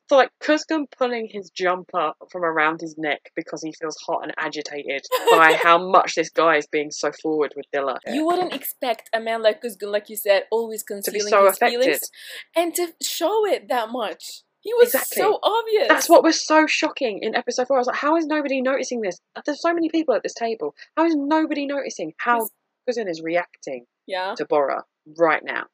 So like Kuzgun pulling his jumper from around his neck because he feels hot and agitated by how much this guy is being so forward with Dilla. You wouldn't expect a man like Kuzgun, like you said, always concealing so his affected. feelings, and to show it that much. He was Exactly. so obvious. That's what was so shocking in episode four. I was like, how is nobody noticing this? There's so many people at this table. How is nobody noticing how Kuzgun is reacting Yeah. to Bora right now?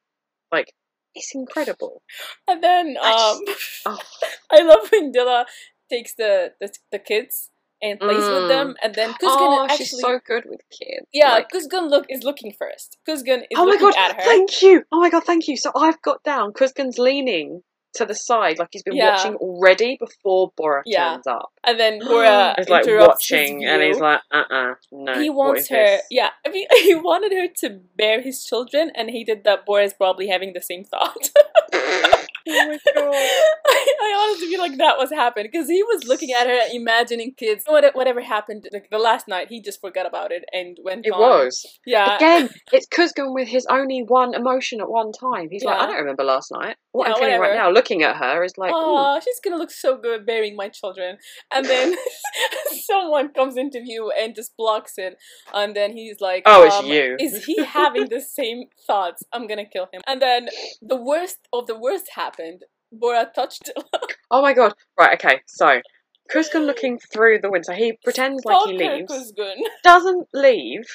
Like, it's incredible. And then I um, just- Oh, I love when Dilla takes the the, the kids and plays with Mm. them, and then Kuzgun oh actually. she's so good with kids. yeah, Like, Kuzgun look is looking first. Kuzgun is oh my looking god, at her. thank you. Oh my god, thank you. So I've got down. Kuzgun's leaning to the side like he's been Yeah. watching already before Bora Yeah. turns up. And then Bora He's like watching and he's like, uh uh no. he wants her. this? Yeah, I mean, he wanted her to bear his children, and he did that. Bora is probably having the same thought. oh my god. I, I honestly feel like that was happening because he was looking at her, imagining kids. What, whatever happened like, the last night, he just forgot about it and went. It on. was. Yeah. Again, it's Kuzgun with his only one emotion at one time. He's like, I don't remember last night. What Yeah, I'm feeling right now, looking at her, is like. Oh, she's gonna look so good bearing my children. And then someone comes into view and just blocks it. And then he's like, Oh, it's um, you. Is he having the same thoughts? I'm gonna kill him. And then the worst of the worst happened. Bora touched it. oh my god. Right, okay, so. Kuzgun looking through the window. He pretends like he leaves. Kuzgun. Doesn't leave.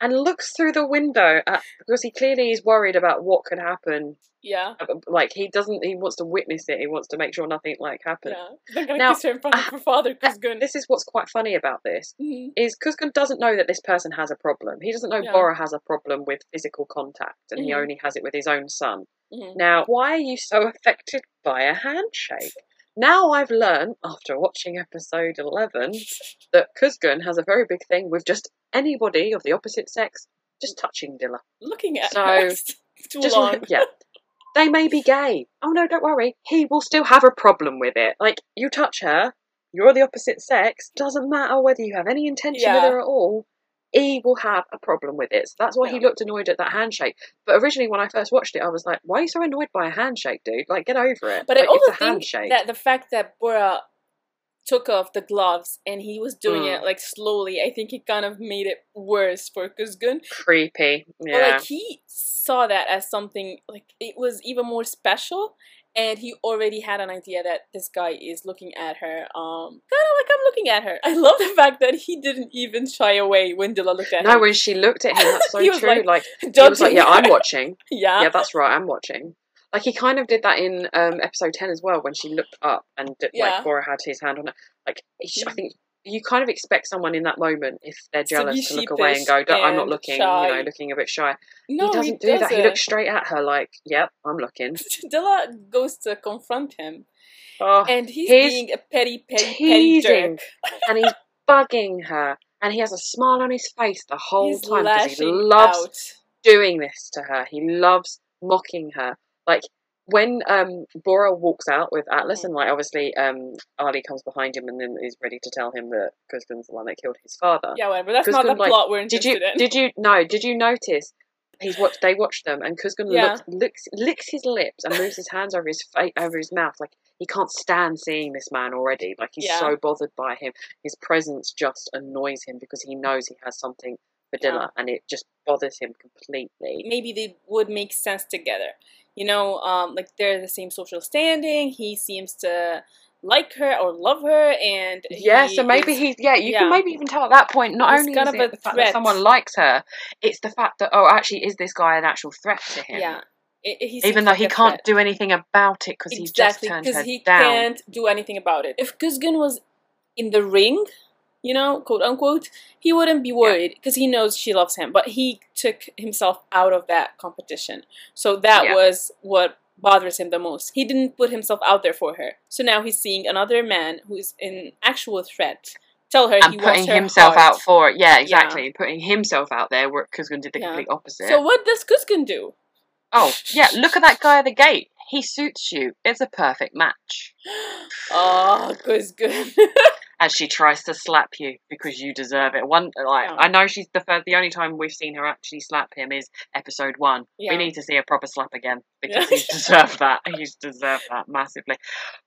And looks through the window at, because he clearly is worried about what could happen. Yeah. Uh, Like he doesn't, he wants to witness it. He wants to make sure nothing like happens. Yeah. They're gonna Now, kiss her in front of her father, Kuzgun. This is what's quite funny about this Mhm. is Kuzgun doesn't know that this person has a problem. He doesn't know Yeah. Bora has a problem with physical contact, and he Mhm. only has it with his own son. Mhm. Now, why are you so affected by a handshake? Now I've learned, after watching episode 11, that Kuzgun has a very big thing with just anybody of the opposite sex just touching Dilla. Looking at So, her too Just long. yeah. They may be gay. Oh no, don't worry. He will still have a problem with it. Like, you touch her, you're the opposite sex, doesn't matter whether you have any intention with her at all, he will have a problem with it. So that's why he looked annoyed at that handshake. But originally, when I first watched it, I was like, why are you so annoyed by a handshake, dude? Like, get over it. But I Like, also it's a think handshake. that the fact that Bora took off the gloves and he was doing Mm. it like slowly, I think it kind of made it worse for Kuzgun. Creepy. Yeah. like he saw that as something like it was even more special and he already had an idea that this guy is looking at her um kind of like I'm looking at her. I love the fact that he didn't even shy away when Dilla looked at no, him. No when she looked at him, that's so true. like, Like, he was like, yeah, I'm watching. yeah. yeah, that's right. I'm watching. Like he kind of did that in um, episode ten as well when she looked up and did, Yeah. like Bora had his hand on her. Like he- I think you kind of expect someone in that moment if they're To jealous to look away and go, "I'm not looking," shy. you know, looking a bit shy. No, he doesn't do that. He looks straight at her like, "Yep, I'm looking." Dilla goes to confront him Oh, and he's, He's being a petty, petty, petty jerk. and he's bugging her, and he has a smile on his face the whole He's time because he loves out. doing this to her. He loves mocking her. Like when um Bora walks out with Atlas, and like obviously um Ali comes behind him and then is ready to tell him that Kuzgun's the one that killed his father. Yeah, whatever. That's not the like, plot we're Did interested you in. did you no? Did you notice? He's what they watched them, and Kuzgun Yeah. looks, licks licks his lips and moves his hands over his face over his mouth, like he can't stand seeing this man already. Like he's Yeah. so bothered by him. His presence just annoys him because he knows he has something for Yeah. And it just bothers him completely. maybe they would make sense together. You know, um, like they're the same social standing. He seems to like her or love her, and Yeah, he so maybe is- he's yeah. You yeah. can maybe even tell at that point. Not only kind is of it a the fact threat. that someone likes her, it's the fact that oh, actually, is this guy an actual threat to him? yeah. I- I- Even though like he can't threat. do anything about it because he's just turned her he down. can't do anything about it. If Kuzgun was in the ring, you know, quote unquote, he wouldn't be worried because he knows she loves him. But he took himself out of that competition, so that Yeah. was what bothers him the most. He didn't put himself out there for her, so now he's seeing another man who is an actual threat. Tell her and he putting wants her himself heart. out for it. Yeah, exactly. Putting himself out there where Kuzgun did the Yeah. complete opposite. So what does Kuzgun do? oh, yeah, look at that guy at the gate. He suits you. It's a perfect match. Oh, Kuzgun. As she tries to slap you because you deserve it. One, like Yeah. I know she's the first, the only time we've seen her actually slap him is episode one. Yeah. We need to see a proper slap again because he's deserved that. He's deserved that massively.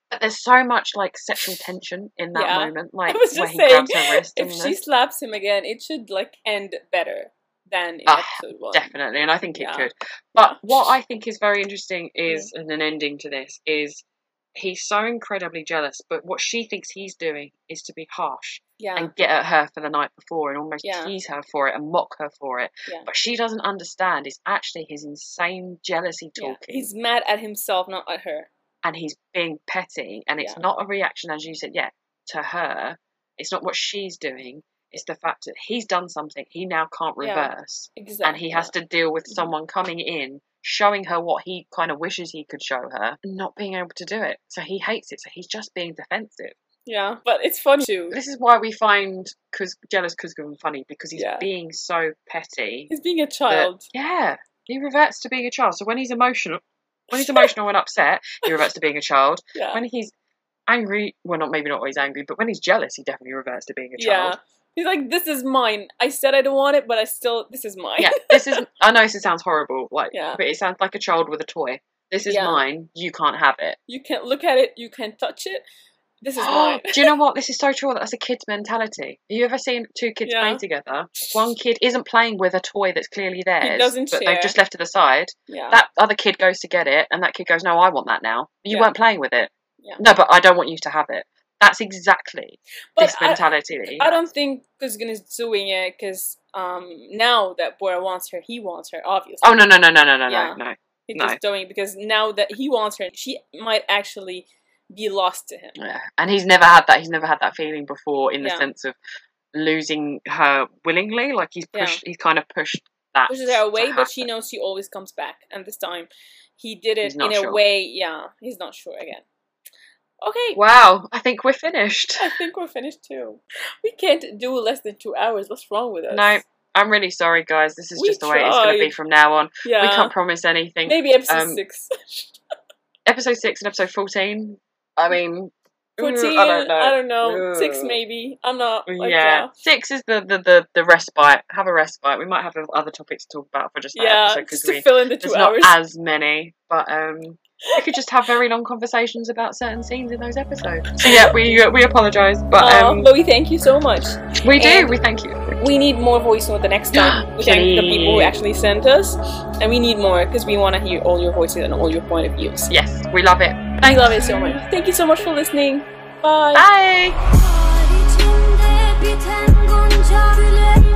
But there's so much like sexual tension in that Yeah. moment, like I was where just he saying, grabs her wrist. if she the- slaps him again, it should like end better than in Ah, episode one. Definitely, and I think it Yeah. could. But what I think is very interesting is, and an ending to this, is he's so incredibly jealous, but what she thinks he's doing is to be harsh Yeah, and get at her for the night before and almost Yeah. tease her for it and mock her for it. Yeah. But she doesn't understand it's actually his insane jealousy talking He's mad at himself, not at her. and he's being petty and it's not a reaction as you said, yeah, to her. It's not what she's doing. It's the fact that he's done something he now can't reverse Exactly. and he has to deal with Mhm. someone coming in showing her what he kind of wishes he could show her and not being able to do it so he hates it so he's just being defensive Yeah, but it's funny too. this is why we find Kuz- jealous Kuzgun funny because he's Yeah. being so petty He's being a that- child. yeah he reverts to being a child so when he's emotional when he's emotional and upset he reverts to being a child Yeah. when he's angry well not maybe not always angry but when he's jealous he definitely reverts to being a child. Yeah. He's like, this is mine. I said I don't want it, but I still, this is mine. yeah this is i know this sounds horrible like Yeah. but it sounds like a child with a toy this is Yeah. mine you can't have it You can't look at it. You can't touch it. This is mine. Do you know what? This is so true. That's a kid's mentality. Have you ever seen two kids Yeah. play together? One kid isn't playing with a toy that's clearly theirs, doesn't but share. they've just left to the side. Yeah. That other kid goes to get it, and that kid goes, "No, I want that now. You Yeah. weren't playing with it. Yeah. No, but I don't want you to have it." That's exactly But this mentality. he I don't think Kuzgun is doing it because um, now that Bora wants her, he wants her, obviously. Oh no no no no no no Yeah. no no. He's no. just doing it because now that he wants her, she might actually be lost to him. Yeah. And he's never had that. He's never had that feeling before, in the Yeah. sense of losing her willingly. Like he's Yeah. He's kind of pushed that. Pushes her away, but she knows she always comes back. And this time, he did it in a way. Yeah, he's not sure again. Okay, Wow, I think we're finished. I think we're finished too. We can't do less than two hours. What's wrong with us? No, I'm really sorry, guys. This is We just the way it's going to be from now on. Yeah. We can't promise anything. Maybe episode um, six. Episode six and episode fourteen. I mean, mm, 14, I don't know. I don't know. Six maybe. I'm not. Like, yeah, six is the, the the the respite. Have a respite. We might have other topics to talk about for just that Yeah, episode just because to we fill in the two there's not as many, but um, we could just have very long conversations about certain scenes in those episodes. So yeah, we uh, we apologise, but Aw, um, but we thank you so much. we do. and- We thank you. We need more voice note the next time. we thank the people who actually sent us, and we need more because we want to hear all your voices and all your point of views. Yes, we love it. I love it so much. Thank you so much for listening. Bye. Bye. Var içinde biten